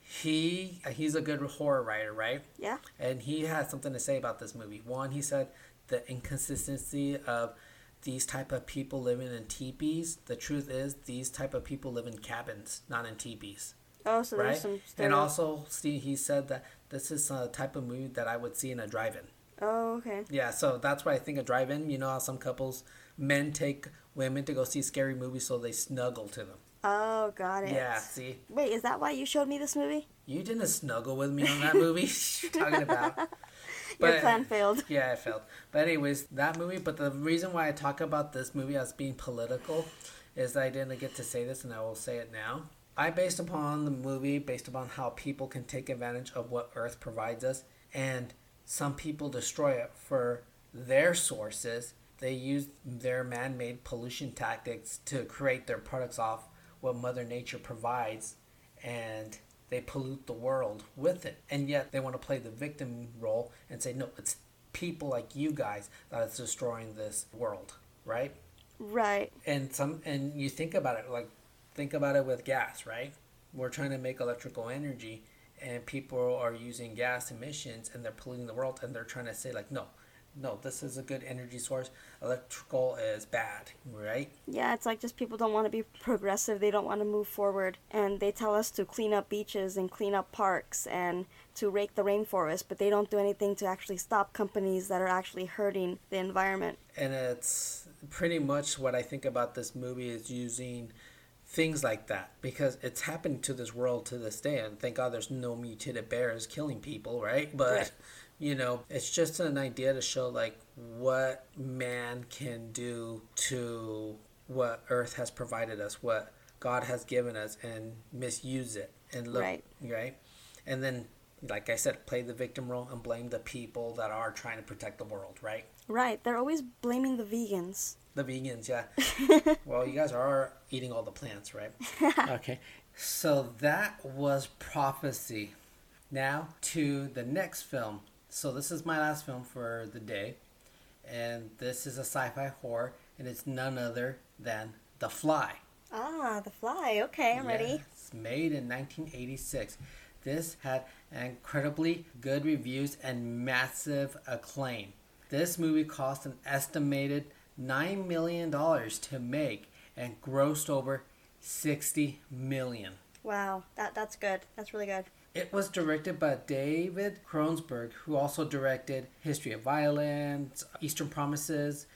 he he's a good horror writer, right? Yeah. And he had something to say about this movie. One, he said the inconsistency of these type of people living in teepees. The truth is, these type of people live in cabins, not in teepees. Oh, so right? there's some. And also, Steve, he said that this is a type of movie that I would see in a drive-in. Oh, okay. Yeah, so that's why I think a drive-in. You know how some couples, men take women to go see scary movies so they snuggle to them. Oh, got it. Yeah, see, Wait, is that why you showed me this movie? you didn't snuggle with me on that movie. What you talking about? Your But- plan failed. Yeah, I failed. But anyways, that movie. But the reason why I talk about this movie as being political is that I didn't get to say this, and I will say it now. I based upon the movie, based upon how people can take advantage of what Earth provides us, and some people destroy it for their sources. They use their man-made pollution tactics to create their products off what Mother Nature provides, and they pollute the world with it. And yet they want to play the victim role and say, no, it's people like you guys that is destroying this world, right? Right. And some and you think about it like think about it with gas, right? We're trying to make electrical energy and people are using gas emissions and they're polluting the world and they're trying to say like no, no, this is a good energy source. Electrical is bad, right? Yeah, it's like just people don't want to be progressive. They don't want to move forward. And they tell us to clean up beaches and clean up parks and to rake the rainforest, but they don't do anything to actually stop companies that are actually hurting the environment. and it's pretty much what I think about this movie is using things like that because it's happened to this world to this day and thank god there's no mutated bears killing people right but Right. You know it's just an idea to show like what man can do to what earth has provided us what god has given us and misuse it and look Right. right and then like i said play the victim role and blame the people that are trying to protect the world right Right, they're always blaming the vegans. the vegans, yeah. well, you guys are eating all the plants, right? okay. So that was prophecy. Now to the next film. So this is my last film for the day. And this is a sci-fi horror and it's none other than The Fly. Ah, The Fly. Okay, I'm ready. It's made in 1986. This had incredibly good reviews and massive acclaim. This movie cost an estimated $9 million to make and grossed over 60 million. Wow, that that's good. That's really good. It was directed by David Cronenberg, who also directed History of Violence, Eastern Promises,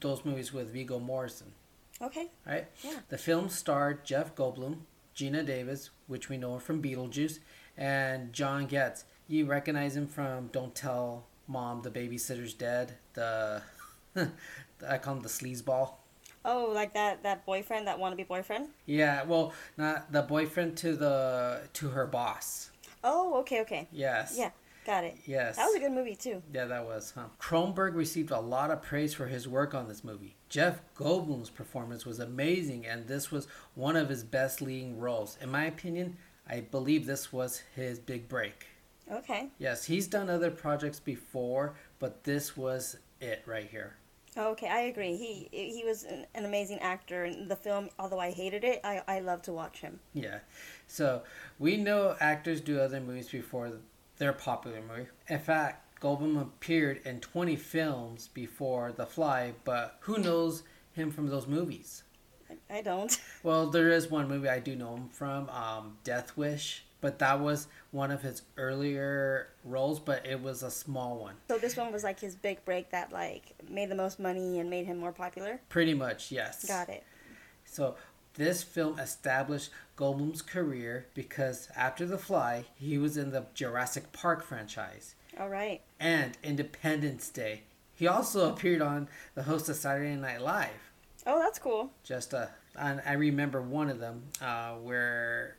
those movies with Viggo Morrison. Okay. Right? Yeah. The film starred Jeff Goldblum, Geena Davis, which we know from Beetlejuice, and John Getz. You recognize him from Don't Tell Mom the Babysitter's Dead. The I call him the sleazeball. Oh, like that that boyfriend, that wannabe boyfriend? Yeah, well, not the boyfriend to the to her boss. Oh, okay, okay. Yes. Yeah, got it. Yes. That was a good movie too. Yeah, that was, huh? Cronenberg received a lot of praise for his work on this movie. Jeff Goldblum's performance was amazing, and this was one of his best leading roles. In my opinion, I believe this was his big break. Okay. Yes, he's done other projects before, but this was it right here. Okay, I agree. He he was an, an amazing actor in the film. Although I hated it, I I love to watch him. Yeah. So we know actors do other movies before their popular movie. In fact, Goldblum appeared in 20 films before The Fly, but who knows him from those movies? I, don't. Well, there is one movie I do know him from, um, Death Wish, but that was one of his earlier roles, but it was a small one. So this one was like his big break that like made the most money and made him more popular. Pretty much, yes. Got it. So this film established Goldblum's career because after The Fly, he was in the Jurassic Park franchise All right. and Independence Day. He also appeared on the host of Saturday Night Live. Oh, that's cool. Just uh, and I remember one of them uh, where.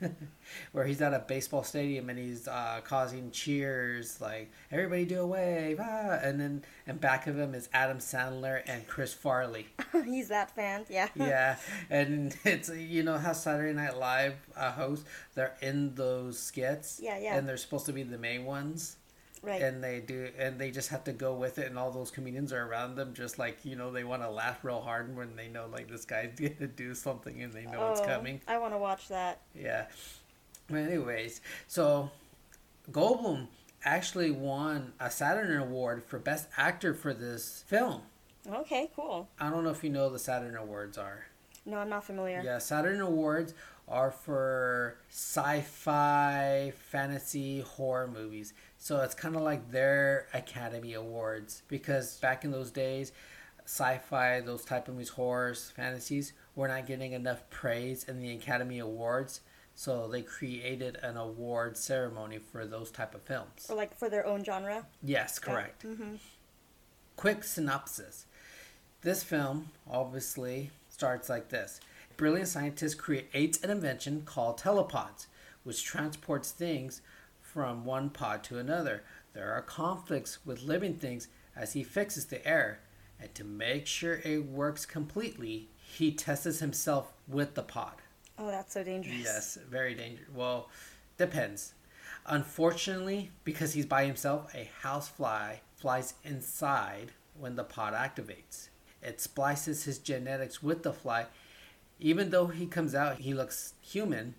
where he's at a baseball stadium and he's uh, causing cheers like everybody do a wave ah! and then and back of him is Adam Sandler and Chris Farley He's that fan. Yeah. yeah, and it's you know how Saturday Night Live uh, hosts they're in those skits. Yeah, yeah. And they're supposed to be the main ones, right. and they do, and they just have to go with it, and all those comedians are around them, just like you know they want to laugh real hard when they know like this guy's gonna do something and they know it's Oh, coming. I want to watch that. Yeah. But anyways, so Goldblum actually won a Saturn Award for Best Actor for this film. Okay, cool. I don't know if you know the Saturn Awards are. No, I'm not familiar. Yeah, Saturn Awards are for sci-fi, fantasy, horror movies. So it's kind of like their Academy Awards because back in those days, sci-fi, those type of movies, horrors, fantasies, were not getting enough praise in the Academy Awards. So they created an award ceremony for those type of films. Or like for their own genre. Yes, correct. Mm-hmm. Quick synopsis. This film obviously starts like this. Brilliant scientist creates an invention called telepods, which transports things from one pod to another. There are conflicts with living things as he fixes the error, and to make sure it works completely, he tests himself with the pod. Oh, that's so dangerous. Yes, very dangerous. Well, depends. Unfortunately, because he's by himself, a housefly flies inside when the pod activates. It splices his genetics with the fly. Even though he comes out, he looks human,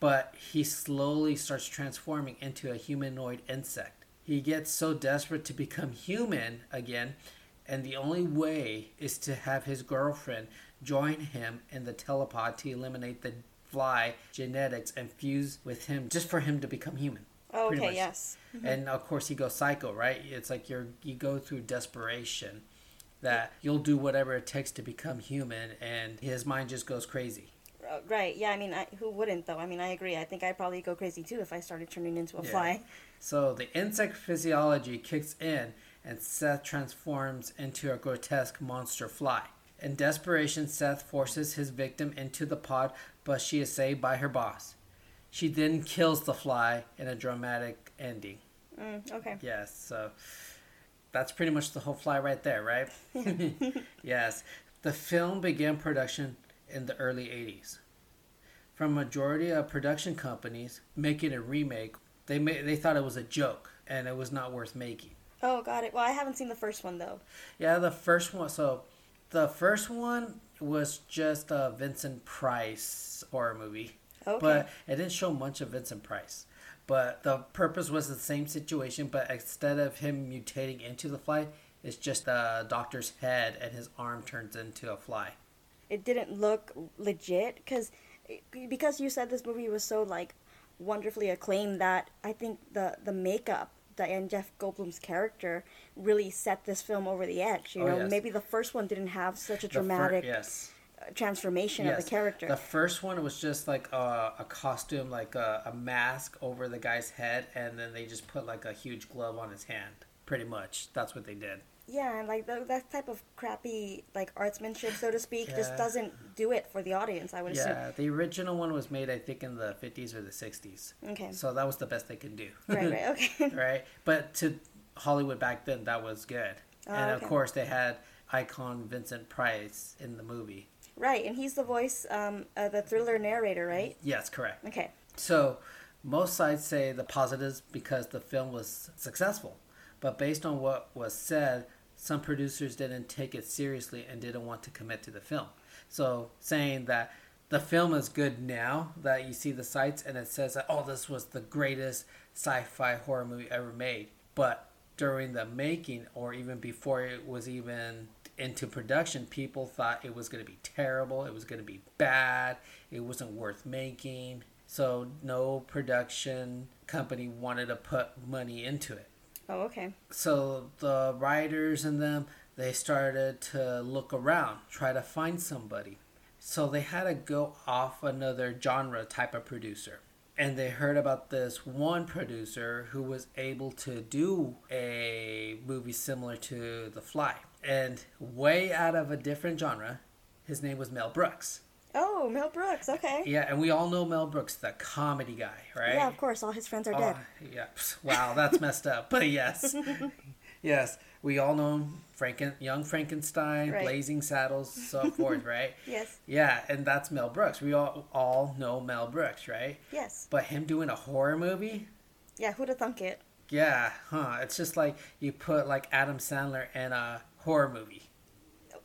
but he slowly starts transforming into a humanoid insect. He gets so desperate to become human again, and the only way is to have his girlfriend join him in the telepod to eliminate the fly genetics and fuse with him just for him to become human. Oh, okay, yes. Mm-hmm. And of course he goes psycho, right? It's like you're you go through desperation that you'll do whatever it takes to become human and his mind just goes crazy. Uh, right. Yeah. I mean, I, who wouldn't though? I mean, I agree. I think I'd probably go crazy too if I started turning into a Yeah. fly. So the insect physiology kicks in and Seth transforms into a grotesque monster fly. In desperation, Seth forces his victim into the pod, but she is saved by her boss. She then kills the fly in a dramatic ending. Mm, okay. Yes, so that's pretty much the whole fly right there, right? yes. The film began production in the early 80s. From majority of production companies making a remake, they they thought it was a joke and it was not worth making. Oh, got it. Well, I haven't seen the first one though. Yeah, the first one. So, the first one was just a Vincent Price horror movie, Okay. but it didn't show much of Vincent Price. But the purpose was the same situation, but instead of him mutating into the fly, it's just the doctor's head and his arm turns into a fly. it didn't look legit because because you said this movie was so like wonderfully acclaimed that I think the the makeup and Jeff Goldblum's character really set this film over the edge. You Oh, know, yes. maybe the first one didn't have such a The fir- dramatic yes. transformation Yes. of the character. The first one was just like a, a costume, like a, a mask over the guy's head, and then they just put like a huge glove on his hand. Pretty much, that's what they did. Yeah, and like th- that type of crappy like artsmanship, so to speak, just doesn't do it for the audience. I would Yeah, the original one was made, I think, in the 50s or the 60s. Okay. So that was the best they could do. right. Right. Okay. right? But to Hollywood back then, that was good. Oh, and okay. of course, they had icon Vincent Price in the movie. right, and he's the voice, um, uh, the thriller narrator, right? Yes, correct. Okay. So, most sides say the positives because the film was successful. But based on what was said, some producers didn't take it seriously and didn't want to commit to the film. So, saying that the film is good now that you see the sites and it says that, oh, this was the greatest sci fi horror movie ever made. But during the making, or even before it was even into production, people thought it was going to be terrible, it was going to be bad, it wasn't worth making. So no production company wanted to put money into it. Oh, okay. So the writers and them they started to look around, try to find somebody. So they had to go off another genre type of producer. And they heard about this one producer who was able to do a movie similar to The Fly. And way out of a different genre, his name was Mel Brooks. Oh, Mel Brooks. Okay. Yeah, and we all know Mel Brooks, the comedy guy, right? Yeah, of course. All his friends are dead. Oh, yeah. Wow, that's messed up. But yes. yes. We all know Franken, Young Frankenstein, Right. Blazing Saddles, so forth, right? Yes. Yeah, and that's Mel Brooks. We all all know Mel Brooks, right? Yes. But him doing a horror movie? Yeah. Who'd have thunk it? Yeah, huh. It's just like you put like Adam Sandler in a horror movie.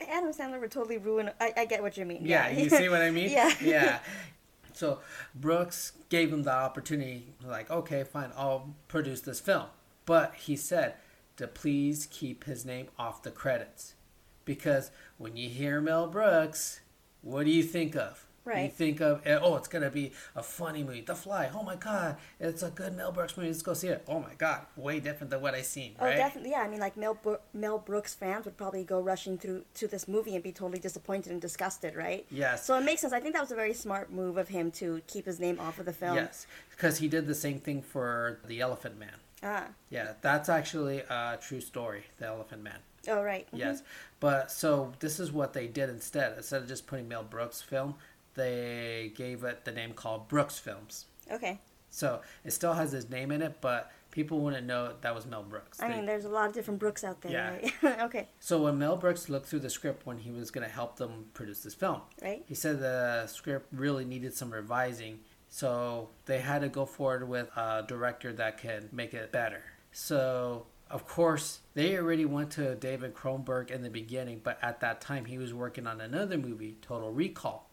Adam Sandler would totally ruin. I, I get what you mean. Yeah, you see what I mean? Yeah. Yeah. So Brooks gave him the opportunity, like, okay, fine, I'll produce this film. But he said to please keep his name off the credits. because when you hear Mel Brooks, what do you think of? You think of eh, oh, it's gonna be a funny movie, The Fly. Oh my God, it's a good Mel Brooks movie. Let's go see it. Oh my God, way different than what I seen. Oh, right? definitely. Yeah, I mean, like Mel Bro- Mel Brooks fans would probably go rushing through to this movie and be totally disappointed and disgusted, right? Yes. So it makes sense. I think that was a very smart move of him to keep his name off of the film. Yes, because he did the same thing for the Elephant Man. Ah. Yeah, that's actually a true story. The Elephant Man. Oh, right. Mhm. Yes, but so this is what they did instead. Instead of just putting Mel Brooks film, they gave it the name called Brooks Films. Okay. So it still has his name in it, but people wouldn't know that was Mel Brooks. I They- mean, there's a lot of different Brooks out there, Yeah. right? okay. so when Mel Brooks looked through the script when he was going to help them produce this film, Right. he said the script really needed some revising. So they had to go forward with a director that could make it better. So of course they already went to David Cronenberg in the beginning, but at that time he was working on another movie, Total Recall.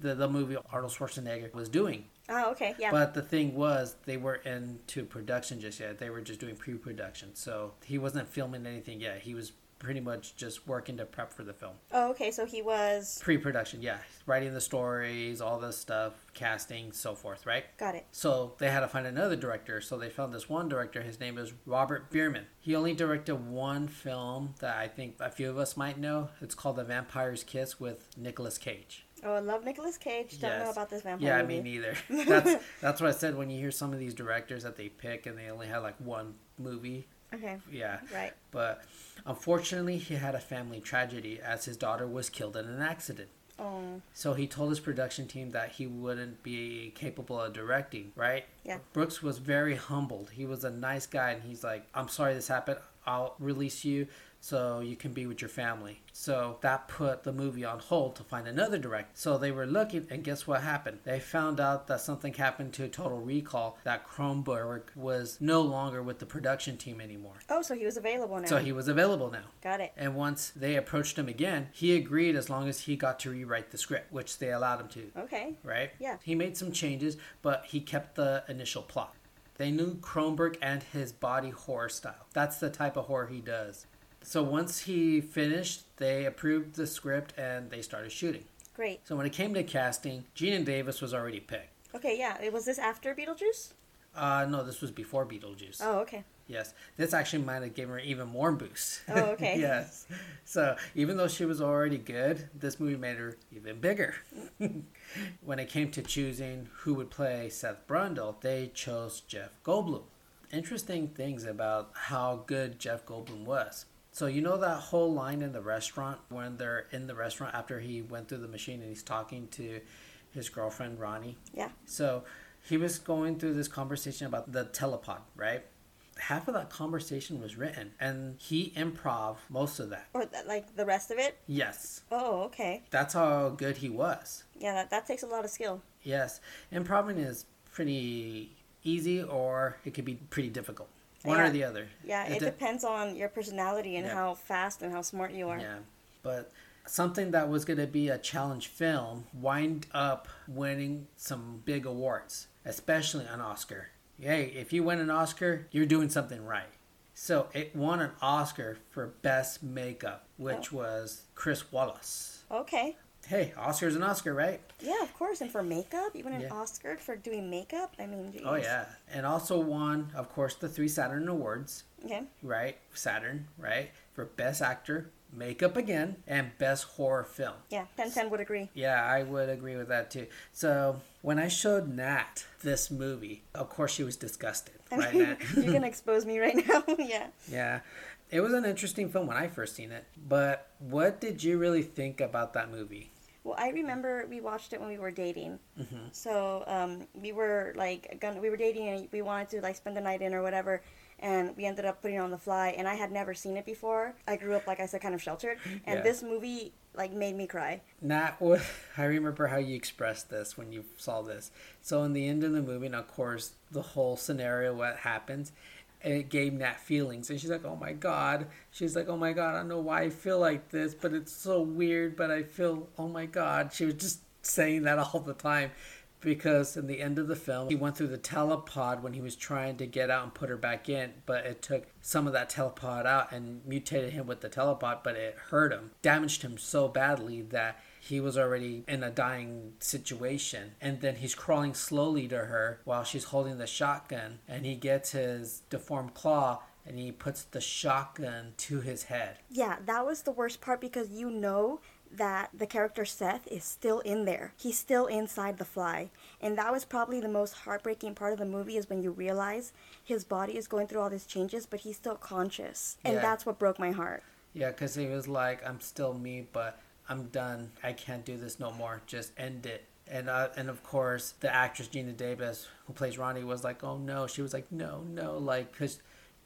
The, the movie Arnold Schwarzenegger was doing. Oh, okay. Yeah. But the thing was, they weren't into production just yet. They were just doing pre production. So he wasn't filming anything yet. He was pretty much just working to prep for the film. oh, okay. So he was. Pre production, yeah. Writing the stories, all this stuff, casting, so forth, right? Got it. So they had to find another director. So they found this one director. His name is Robert Bierman. He only directed one film that I think a few of us might know. It's called The Vampire's Kiss with Nicolas Cage. Oh, I love Nicolas Cage. Don't know about this vampire Yeah, movie. me neither. That's that's what I said when you hear some of these directors that they pick and they only have like one movie. Okay. Yeah. Right. But unfortunately, he had a family tragedy as his daughter was killed in an accident. Oh. So he told his production team that he wouldn't be capable of directing, right? Yeah. Brooks was very humbled. He was a nice guy and he's like, "I'm sorry this happened. I'll release you so you can be with your family." So that put the movie on hold to find another director. So they were looking and guess what happened? They found out that something happened to Total Recall that Cronenberg was no longer with the production team anymore. Oh, so he was available now. So he was available now. Got it. And once they approached him again, he agreed as long as he got to rewrite the script, which they allowed him to, Okay. right? Yeah. He made some changes, but he kept the initial plot. They knew Cronenberg and his body horror style. That's the type of horror he does. So once he finished, they approved the script and they started shooting. Great. So when it came to casting, Geena Davis was already picked. Okay. Yeah. It was this after Beetlejuice? Uh, no, this was before Beetlejuice. Oh, okay. Yes, this actually might have given her even more boost. Oh, okay. yes. So even though she was already good, this movie made her even bigger. when it came to choosing who would play Seth Brundle, they chose Jeff Goldblum. Interesting things about how good Jeff Goldblum was. So you know that whole line in the restaurant when they're in the restaurant after he went through the machine and he's talking to his girlfriend Ronnie. Yeah. So he was going through this conversation about the telepod, right? Half of that conversation was written, and he improv most of that. Or th- like the rest of it? Yes, Oh, okay. that's how good he was. Yeah, that, that takes a lot of skill. Yes, improving is pretty easy, or it could be pretty difficult. One Yeah. or the other. Yeah, it, de- depends on your personality and Yeah. how fast and how smart you are. Yeah, but something that was going to be a challenge film wind up winning some big awards, especially an Oscar. Hey, if you win an Oscar, you're doing something right. So it won an Oscar for best makeup, which oh. was Chris Walas. Okay. Hey, Oscar's an Oscar, right? Yeah, of course. And for makeup, you won an Yeah. Oscar for doing makeup? I mean, oh, geez. Oh yeah, and also won, of course, the three Saturn Awards, Okay. right? Saturn, right? For best actor, makeup again, and best horror film. Yeah, 1010 would agree. Yeah, I would agree with that too. So when I showed Nat this movie, of course she was disgusted, right, Nat? You're to expose me right now. yeah. yeah, it was an interesting film when I first seen it. But what did you really think about that movie? Well, I remember we watched it when we were dating. Mm-hmm. So um, we were like, gonna, we were dating and we wanted to like spend the night in or whatever. And we ended up putting it on the fly, and I had never seen it before. I grew up, like I said, kind of sheltered, and Yeah. this movie like made me cry. Nat, what I remember how you expressed this when you saw this. So in the end of the movie, and of course, the whole scenario, what happens, it gave Nat feelings, and she's like, "Oh my god!" She's like, "Oh my god! I don't know why I feel like this, but it's so weird. But I feel, oh my god!" She was just saying that all the time, because in the end of the film, he went through the telepod when he was trying to get out and put her back in, but it took some of that telepod out and mutated him with the telepod, but it hurt him, damaged him so badly that he was already in a dying situation. And then he's crawling slowly to her while she's holding the shotgun, and he gets his deformed claw and he puts the shotgun to his head. Yeah, that was the worst part because you know that the character Seth is still in there. He's still inside the fly. And that was probably the most heartbreaking part of the movie is when you realize his body is going through all these changes, but he's still conscious. And Yeah. that's what broke my heart. Yeah, because he was like, I'm still me, but I'm done. I can't do this no more. Just end it. And uh, and of course, the actress Geena Davis, who plays Ronnie, was like, oh no. She was like, no, no, like, because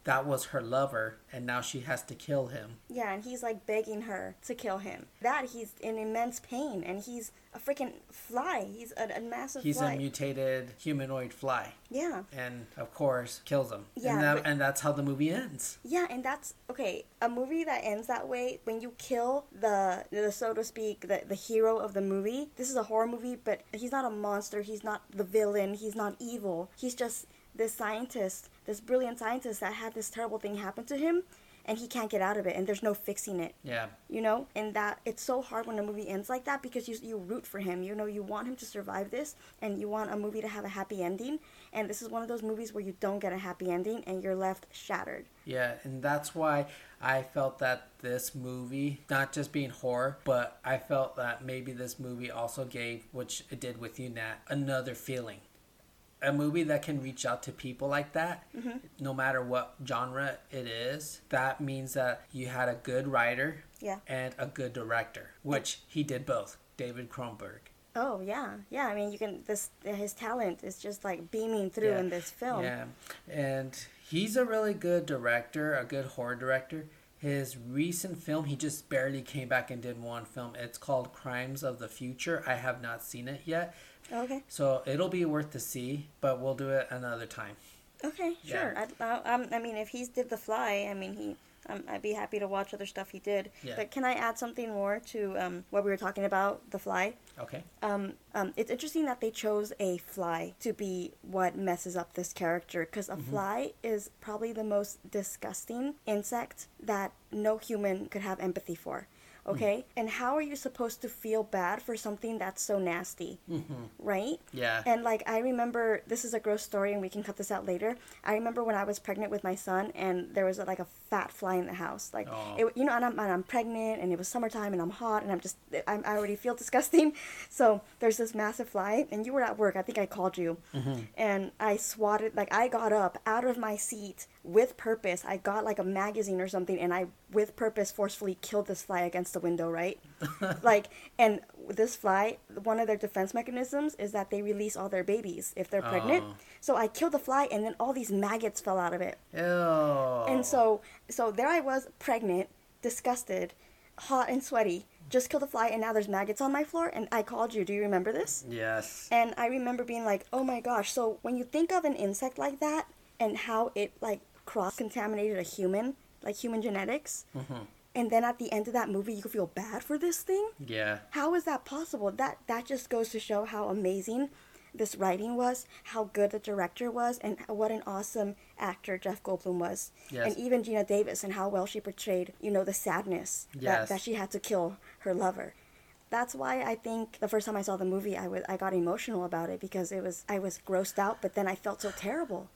that was her lover, and now she has to kill him. Yeah, and he's like begging her to kill him. That he's in immense pain and he's a freaking fly. He's a, a massive He's fly. a mutated humanoid fly, yeah. and of course, kills him. Yeah, and, that, but- and that's how the movie ends. Yeah, and that's okay. A movie that ends that way, when you kill the, the so to speak, the, the hero of the movie. This is a horror movie, but he's not a monster. He's not the villain. He's not evil. He's just this scientist, this brilliant scientist that had this terrible thing happen to him, and he can't get out of it, and there's no fixing it. Yeah. You know, and that it's so hard when a movie ends like that because you you root for him. You know, you want him to survive this, and you want a movie to have a happy ending. And this is one of those movies where you don't get a happy ending, and you're left shattered. Yeah, and that's why I felt that this movie, not just being horror, but I felt that maybe this movie also gave, which it did with you, Nat, another feeling. A movie that can reach out to people like that, mm-hmm. no matter what genre it is, that means that you had a good writer Yeah. and a good director, which he did both, David Cronenberg. Oh yeah, yeah. I mean, you can this his talent is just like beaming through Yeah. in this film. Yeah, and he's a really good director, a good horror director. His recent film, he just barely came back and did one film. It's called Crimes of the Future. I have not seen it yet, Okay. so it'll be worth to see, but we'll do it another time. Okay. Yeah. Sure. I, I, um, I mean, if he's did The Fly, I mean, he. Um, I'd be happy to watch other stuff he did. Yeah. But can I add something more to um, what we were talking about, The Fly? Okay. Um, um, it's interesting that they chose a fly to be what messes up this character because a fly is probably the most disgusting insect that no human could have empathy for. Hmm. Okay? And how are you supposed to feel bad for something that's so nasty? Mm-hmm. Right? Yeah. And like I remember, this is a gross story, and we can cut this out later. I remember when I was pregnant with my son, and there was like a fat fly in the house. Like Aw. it, you know, and I'm, and I'm pregnant, and it was summertime, and I'm hot, and I'm just, I'm, I already feel disgusting. So there's this massive fly, and you were at work. I think I called you, mm-hmm. and I swatted. Like I got up out of my seat with purpose. I got like a magazine or something, and I with purpose forcefully killed this fly against the window, right? like, and this fly, one of their defense mechanisms is that they release all their babies if they're pregnant. Oh. So I killed the fly, and then all these maggots fell out of it. Ew. And so, so there I was, pregnant, disgusted, hot and sweaty. Just killed a fly, and now there's maggots on my floor. And I called you. Do you remember this? Yes. And I remember being like, "Oh my gosh!" So when you think of an insect like that and how it like cross contaminated a human, like human genetics, mm-hmm. and then at the end of that movie, you feel bad for this thing. Yeah. How is that possible? That that just goes to show how amazing this writing was, how good the director was, and what an awesome actor Jeff Goldblum was, Yes. and even Geena Davis and how well she portrayed, you know, the sadness Yes. that, that she had to kill her lover. That's why I think the first time I saw the movie, I was I got emotional about it because it was I was grossed out, but then I felt so terrible.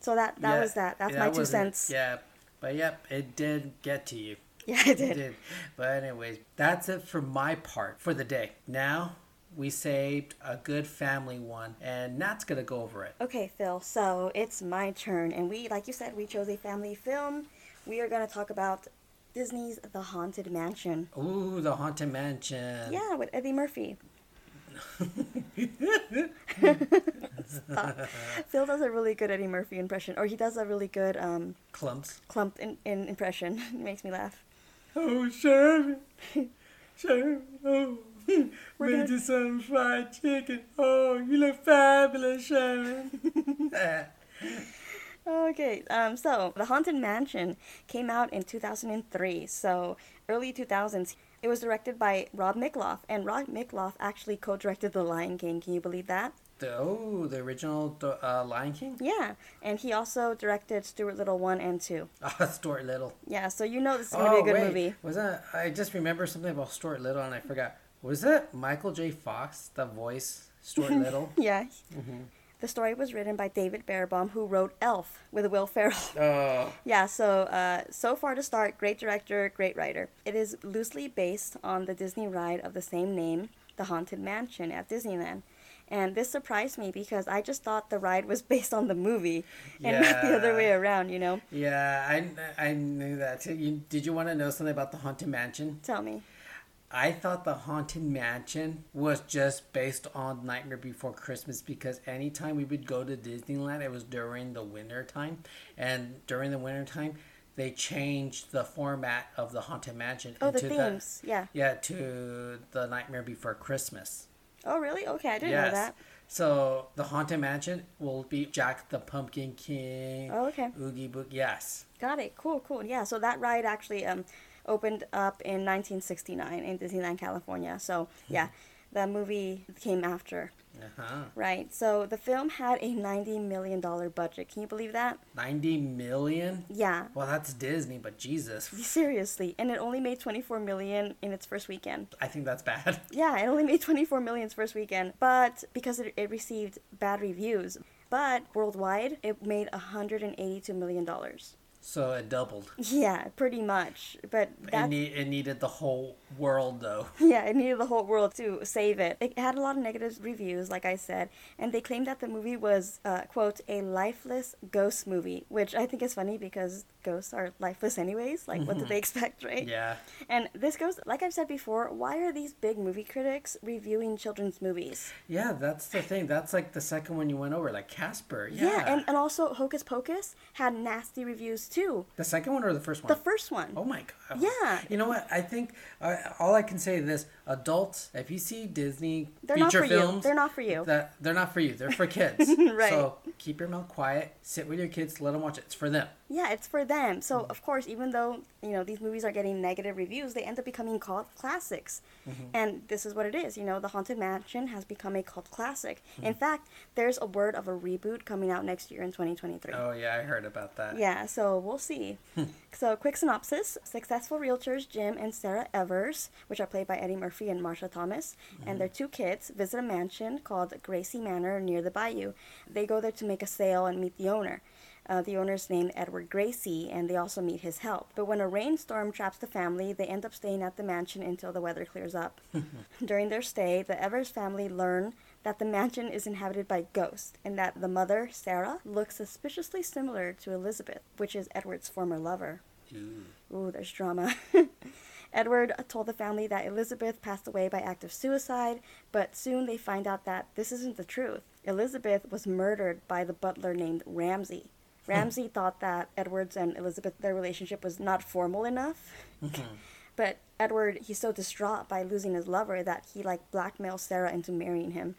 So that that Mm-hmm. Yeah, was that. That's that my two cents. Yeah. But yep, it did get to you. Yeah, It did. did. But anyways, that's it for my part for the day. Now we saved a good family one, and Nat's gonna go over it. Okay, Phil. So it's my turn, and we, like you said, we chose a family film. We are going to talk about Disney's The Haunted Mansion. Ooh, the haunted mansion. Yeah, with Eddie Murphy. Phil does a really good Eddie Murphy impression, or he does a really good um, Klumps. clump in, in impression. it makes me laugh. Oh, Sherman. Sherman. Oh, We're made gonna- you some fried chicken. Oh, you look fabulous, Sherman. Okay, um, so The Haunted Mansion came out in 2003, so early 2000s. It was directed by Rob Minkoff, and Rob Minkoff actually co-directed The Lion King. Can you believe that? The, oh, the original uh, Lion King? Yeah, and he also directed Stuart Little 1 and 2. Oh, Stuart Little. Yeah, so you know this is going to be a good wait. movie. Was that, I just remember something about Stuart Little and I forgot. Was that Michael J. Fox, the voice, Stuart Little? Yeah. The story was written by David Berenbaum, who wrote Elf with Will Ferrell. Oh, Yeah, so uh, so far to start, great director, great writer. It is loosely based on the Disney ride of the same name, The Haunted Mansion at Disneyland. And this surprised me because I just thought the ride was based on the movie and not the other way around, you know? yeah, I, I knew that too. You, did you want to know something about the Haunted Mansion? Tell me. I thought the Haunted Mansion was just based on Nightmare Before Christmas because anytime we would go to Disneyland, it was during the winter time. And during the winter time, they changed the format of the Haunted Mansion Oh, the themes. Yeah. yeah, to the Nightmare Before Christmas. Oh, really? Okay, I didn't know that. So the Haunted Mansion will be Jack the Pumpkin King. Oh, okay. Oogie Boog. Yes. Got it. Cool, cool. Yeah, so that ride actually um, opened up in 1969 in Disneyland, California. So, yeah, the movie came after. Uh-huh. Right. So the film had a $90 million budget. Can you believe that? 90 million? Yeah. Well, that's Disney, but Jesus. Seriously. And it only made 24 million in its first weekend. I think that's bad. Yeah, it only made 24 million its first weekend, but because it, it received bad reviews. But worldwide, it made 182 million dollars. So it doubled. Yeah, pretty much. But It, need, it needed the whole world, though. yeah, it needed the whole world to save it. It had a lot of negative reviews, like I said, and they claimed that the movie was uh, quote a lifeless ghost movie, which I think is funny because ghosts are lifeless anyways. Like, what did they expect, right? Yeah. And this goes, like I've said before, why are these big movie critics reviewing children's movies? Yeah, that's the thing. That's like the second one you went over, like Casper. Yeah. Yeah, and, and also Hocus Pocus had nasty reviews too. the second one or the first one? The first one. Oh my god. Yeah. You know what? I think uh, all I can say is this: adults, if you see Disney They're not feature for you. films, They're not for you. That they're not for you. They're for kids. Right. So keep your mouth quiet. Sit with your kids. Let them watch it. It's for them. Yeah, it's for them. So Mm-hmm. of course, even though you know these movies are getting negative reviews, they end up becoming cult classics. Mm-hmm. And this is what it is. You know, The Haunted Mansion has become a cult classic. Mm-hmm. In fact, there's a word of a reboot coming out next year in 2023. Oh yeah, I heard about that. Yeah, so we'll see. so, quick synopsis Successful realtors Jim and Sarah Evers, which are played by Eddie Murphy and Marsha Thomas, and their two kids visit a mansion called Gracie Manor near the bayou. They go there to make a sale and meet the owner. Uh, the owner's named Edward Gracie, and they also meet his help. But when a rainstorm traps the family, they end up staying at the mansion until the weather clears up. During their stay, the Evers family learn that the mansion is inhabited by ghosts, and that the mother, Sarah, looks suspiciously similar to Elizabeth, which is Edward's former lover. Ooh. Ooh, there's drama. Edward told the family that Elizabeth passed away by act of suicide, but soon they find out that this isn't the truth. Elizabeth was murdered by the butler named Ramsey. Hmm. Ramsey thought that Edward's and Elizabeth their relationship was not formal enough. Mm-hmm. But Edward, he's so distraught by losing his lover that he like blackmails Sarah into marrying him.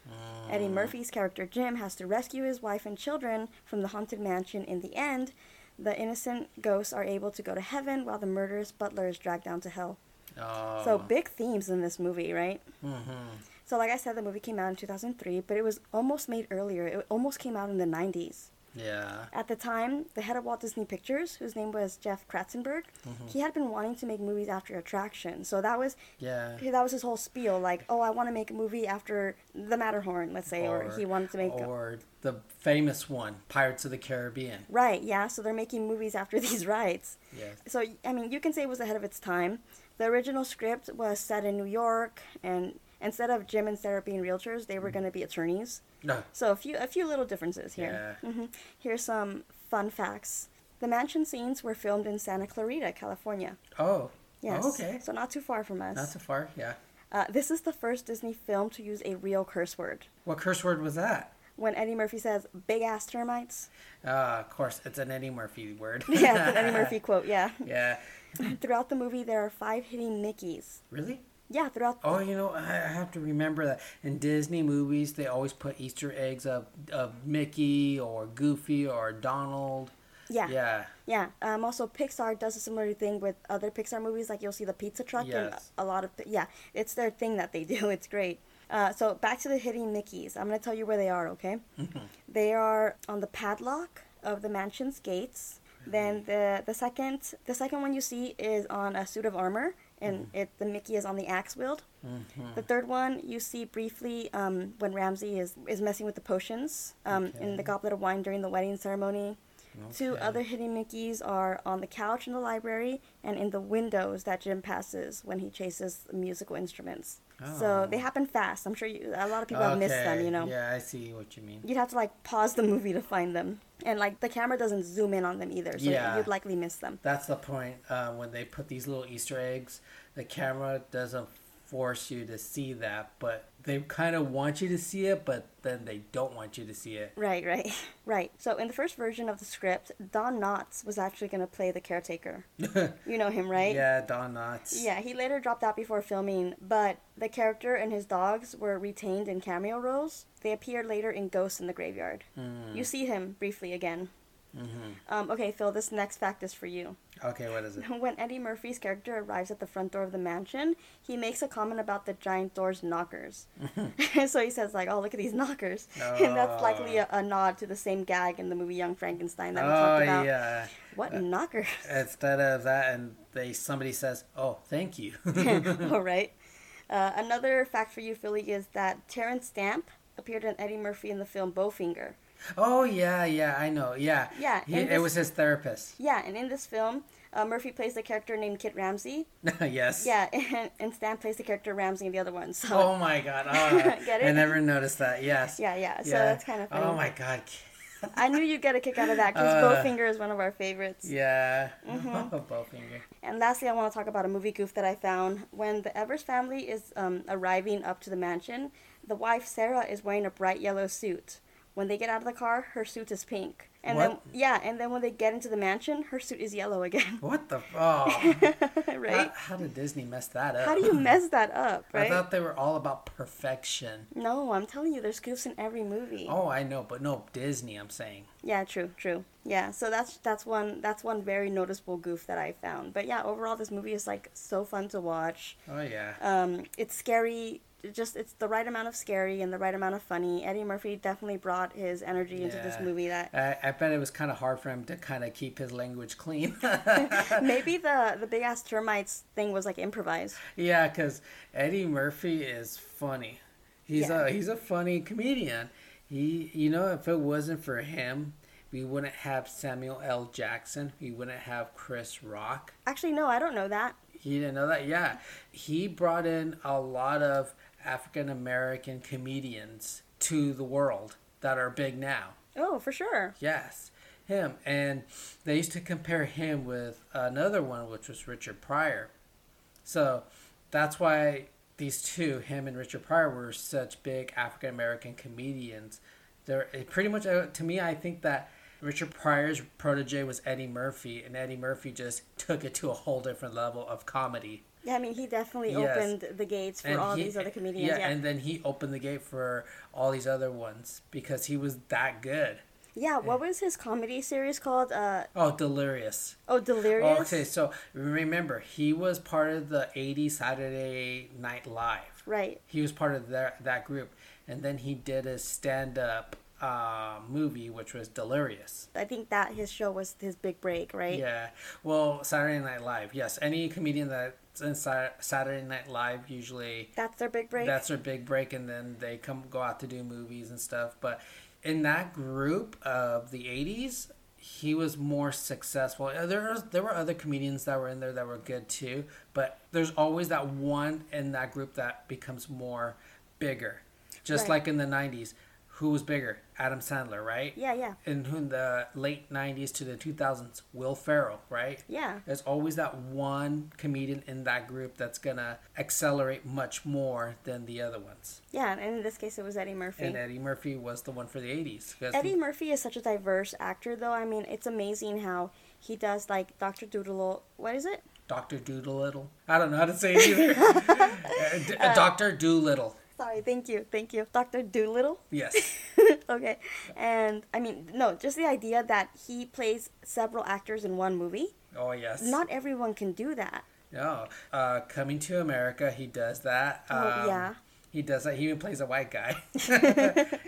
Eddie mm. Murphy's character Jim has to rescue his wife and children from the haunted mansion. In the end, the innocent ghosts are able to go to heaven while the murderous butler is dragged down to hell. Oh. So big themes in this movie, right? Mhm. So like I said, the movie came out in 2003, but it was almost made earlier. It almost came out in the 90s. Yeah. At the time, the head of Walt Disney Pictures, whose name was Jeff Katzenberg, mm-hmm. he had been wanting to make movies after Attraction. So that was Yeah. that was his whole spiel, like, oh, I want to make a movie after The Matterhorn, let's say, or, he wanted to make. Or the famous one, Pirates of the Caribbean. Right, yeah. So they're making movies after these rides. Yes. So I mean, you can say it was ahead of its time. The original script was set in New York, and instead of Jim and Sarah being realtors, they were going to be attorneys. No. So a few a few little differences here. hmm Here's some fun facts. The mansion scenes were filmed in Santa Clarita, California. Oh. Yes. Oh, okay. So not too far from us. Not too far. Yeah. Uh, this is the first Disney film to use a real curse word. What curse word was that? When Eddie Murphy says "big ass termites," Ah, of course, it's an Eddie Murphy word. yeah, it's an Eddie Murphy quote. Yeah. Yeah. Throughout the movie, there are five hitting Mickeys. Really? Yeah, throughout. The- Oh, you know, I have to remember that in Disney movies, they always put Easter eggs of, of Mickey or Goofy or Donald. Yeah. Yeah. Yeah. Um, also, Pixar does a similar thing with other Pixar movies. Like you'll see the pizza truck and a lot of yeah, it's their thing that they do. It's great. Uh, so back to the hidden Mickeys. I'm gonna tell you where they are. Okay. They are on the padlock of the mansion's gates. Then the the second the second one you see is on a suit of armor, and it the Mickey is on the axe wield. The third one you see briefly um, when Ramsey is is messing with the potions um, in the goblet of wine during the wedding ceremony. Two other hidden Mickeys are on the couch in the library and in the windows that Jim passes when he chases musical instruments. So Oh. they happen fast. I'm sure you, a lot of people have missed them. You know, Yeah, I see what you mean. you'd have to like pause the movie to find them, and like the camera doesn't zoom in on them either, so Yeah. you'd likely miss them. That's the point. Uh, when they put these little Easter eggs, the camera doesn't force you to see that, but they kind of want you to see it, but then they don't want you to see it. Right, right, right. So in the first version of the script, Don Knotts was actually going to play the caretaker. you know him, right? Yeah, Don Knotts. Yeah, he later dropped out before filming, but the character and his dogs were retained in cameo roles. They appeared later in Ghosts in the Graveyard. Mm. You see him briefly again. Hmm Um, okay, Phil, this next fact is for you. Okay, what is it? When Eddie Murphy's character arrives at the front door of the mansion, he makes a comment about the giant door's knockers. so he says, like, oh, look at these knockers. And that's likely a, a nod to the same gag in the movie Young Frankenstein that we Oh talked about. yeah. What knockers? Instead of that, and they somebody says, "Oh, thank you." All right. Uh, another fact for you, Philly, is that Terence Stamp appeared in Eddie Murphy in the film Bowfinger. Oh yeah, yeah, I know. Yeah. Yeah, He, and it was his therapist. Yeah, and in this film, uh, Murphy plays the character named Kit Ramsey. yes. Yeah, and, and Stamp plays the character Ramsey in the other one. So Oh my god. Oh, I never noticed that. Yes. yeah, yeah. So that's kind of funny. Oh my god. I knew you'd get a kick out of that because Uh, Bowfinger is one of our favorites. Yeah. Mm-hmm. Bowfinger. And lastly, I want to talk about a movie goof that I found. When the Evers family is um, arriving up to the mansion, the wife Sarah is wearing a bright yellow suit. When they get out of the car, her suit is pink. And then yeah, and then when they get into the mansion, her suit is yellow again. What the? Oh. right? How, how did Disney mess that up? How do you mess that up, right? I thought they were all about perfection. No, I'm telling you, there's goofs in every movie. Oh, I know, but no Disney. I'm saying. Yeah, true, true. Yeah, so that's that's one that's one very noticeable goof that I found. But yeah, overall, this movie is like so fun to watch. Oh yeah. Um, it's scary. It Just it's the right amount of scary and the right amount of funny. Eddie Murphy definitely brought his energy into this movie. That I, I bet it was kind of hard for him to kind of keep his language clean. maybe the the big ass termites thing was like improvised. yeah, because Eddie Murphy is funny. He's Yeah. a he's a funny comedian. He you know if it wasn't for him, we wouldn't have Samuel L. Jackson. We wouldn't have Chris Rock. Actually, no, I don't know that. He didn't know that? Yeah. He brought in a lot of African American comedians to the world that are big now. Oh, for sure. Yes, him. And they used to compare him with another one, which was Richard Pryor. So that's why these two, him and Richard Pryor, were such big African American comedians. They're pretty much uh, to me. I think that Richard Pryor's protege was Eddie Murphy, and Eddie Murphy just took it to a whole different level of comedy. Yeah, I mean, he definitely Yes. opened the gates for And all he- these other comedians. Yeah, Yeah, and then he opened the gate for all these other ones because he was that good. yeah. What was his comedy series called? Uh, Oh, delirious. oh, Delirious. Okay, so remember, he was part of the 80s Saturday Night Live. Right. He was part of that, that group. And then he did a stand up uh, movie, which was Delirious. I think that his show was his big break, right? Yeah. Well, Saturday Night Live. Yes. Any comedian that's in Sa- Saturday Night Live usually That's their big break. that's their big break, and then they come go out to do movies and stuff. But in that group of the '80s, he was more successful. Uh, There was, there were other comedians that were in there that were good too, but there's always that one in that group that becomes more bigger. Just Right. like in the '90s, who was bigger? Adam Sandler, right? yeah, yeah, In in the late '90s to the 2000s, Will Ferrell, right? yeah. There's always that one comedian in that group that's gonna accelerate much more than the other ones. Yeah, and in this case, it was Eddie Murphy. And Eddie Murphy was the one for the 80s. 'cause Eddie Murphy is such a diverse actor, though. I mean, it's amazing how he does like Doctor Doodle. What is it? Dr. Dolittle. I don't know how to say it either. Uh, D- uh, Dr. Dolittle. Sorry, thank you, thank you, Doctor Dolittle. Yes. okay, and I mean, no, just the idea that he plays several actors in one movie. Oh yes. Not everyone can do that. No. Uh, Coming to America, he does that. Oh, Um, yeah. He does that. He even plays a white guy.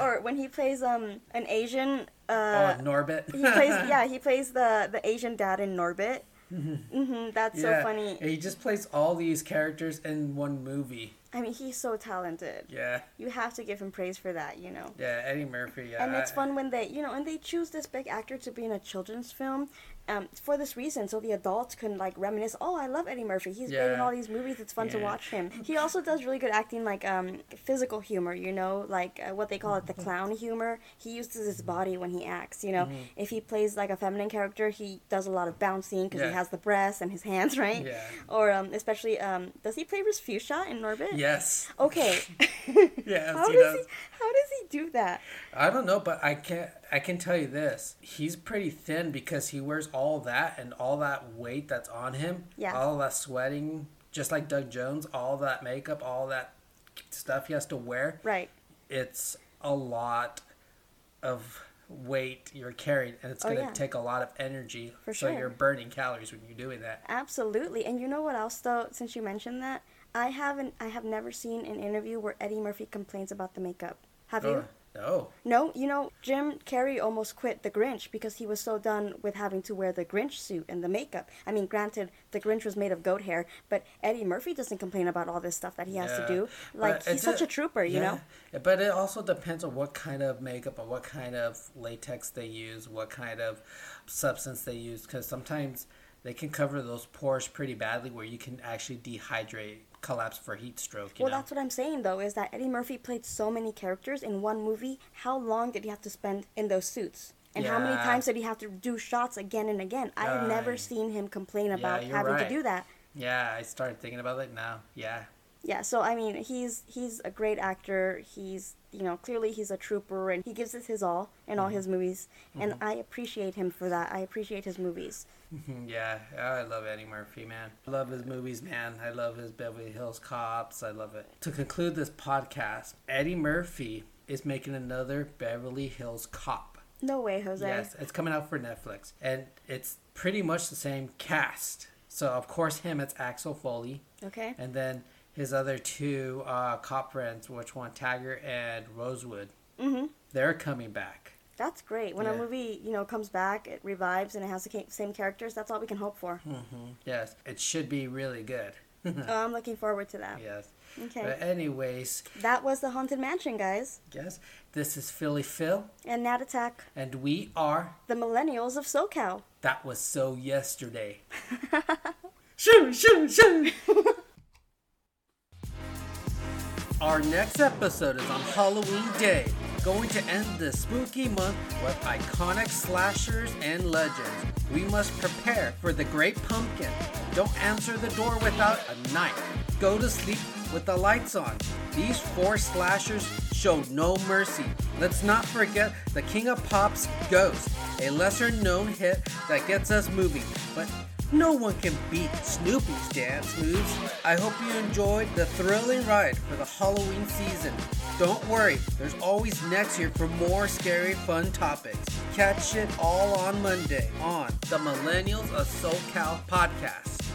Or when he plays um an Asian. Uh, oh, Norbit. he plays yeah he plays the the Asian dad in Norbit. Hmm that's so Yeah. funny. He just plays all these characters in one movie. I mean, he's so talented. Yeah. You have to give him praise for that, you know. Yeah, Eddie Murphy. Yeah. And it's fun when they, you know, and they choose this big actor to be in a children's film, um, for this reason, so the adults can like reminisce. Oh, I love Eddie Murphy. He's been in all these movies. It's fun to watch him. He also does really good acting, like um, physical humor. You know, like uh, what they call it, the clown humor. He uses his body when he acts. You know, Mm-hmm. if he plays like a feminine character, he does a lot of bouncing because Yeah. he has the breasts and his hands, right? Yeah. Or um, especially um, does he play Rasputia in Norbit? Yes. Okay. Yes, how he does does. he? How does he do that? I don't know, but I can I can tell you this: he's pretty thin because he wears all that and all that weight that's on him. Yeah. All that sweating, just like Doug Jones. All that makeup, all that stuff he has to wear. Right. It's a lot of weight you're carrying, and it's Oh, going to yeah. take a lot of energy. For so sure. you're burning calories when you're doing that. Absolutely. And you know what else though, since you mentioned that, I haven't I have never seen an interview where Eddie Murphy complains about the makeup. Have you? Oh, no. No, you know, Jim Carrey almost quit The Grinch because he was so done with having to wear the Grinch suit and the makeup. I mean, granted, The Grinch was made of goat hair, but Eddie Murphy doesn't complain about all this stuff that he has to do. Like, But he's such de- a trooper, you know? But it also depends on what kind of makeup or what kind of latex they use, what kind of substance they use, because sometimes they can cover those pores pretty badly where you can actually dehydrate, collapse for heat stroke. You Well, know? that's what I'm saying though, is that Eddie Murphy played so many characters in one movie. How long did he have to spend in those suits? And how many times did he have to do shots again and again? I have never seen him complain about you're having right. to do that. Yeah, I started thinking about it now. Yeah. Yeah, so I mean, he's he's a great actor. He's you know clearly he's a trooper and he gives it his all in Mm-hmm. all his movies, and I appreciate him for that. I appreciate his movies. Yeah, I love Eddie Murphy, man. I love his movies, man. I love his Beverly Hills Cops. I love it. To conclude this podcast, Eddie Murphy is making another Beverly Hills Cop. No way, Jose. Yes, it's coming out for Netflix, and it's pretty much the same cast. So of course, him it's Axel Foley, Okay. and then his other two uh, cop friends, which one Taggart and Rosewood, Mhm. they're coming back. That's great. When a movie you know comes back, it revives and it has the same characters. That's all we can hope for. hmm Yes, it should be really good. Oh, I'm looking forward to that. yes. Okay. But anyways, That was the Haunted Mansion, guys. yes, this is Philly Phil, And Nat Attack, and we are. the millennials of SoCal. That was so yesterday. shoo, shoo, shoo. Our next episode is on Halloween Day, going to end the spooky month with iconic slashers and legends. We must prepare for the Great Pumpkin. Don't answer the door without a knife. Go to sleep with the lights on. These four slashers show no mercy. Let's not forget the King of Pop's Ghost, a lesser known hit that gets us moving, but no one can beat Snoopy's dance moves. I hope you enjoyed the thrilling ride for the Halloween season. Don't worry, there's always next year for more scary fun topics. Catch it all on Monday on the Millennials of SoCal podcast.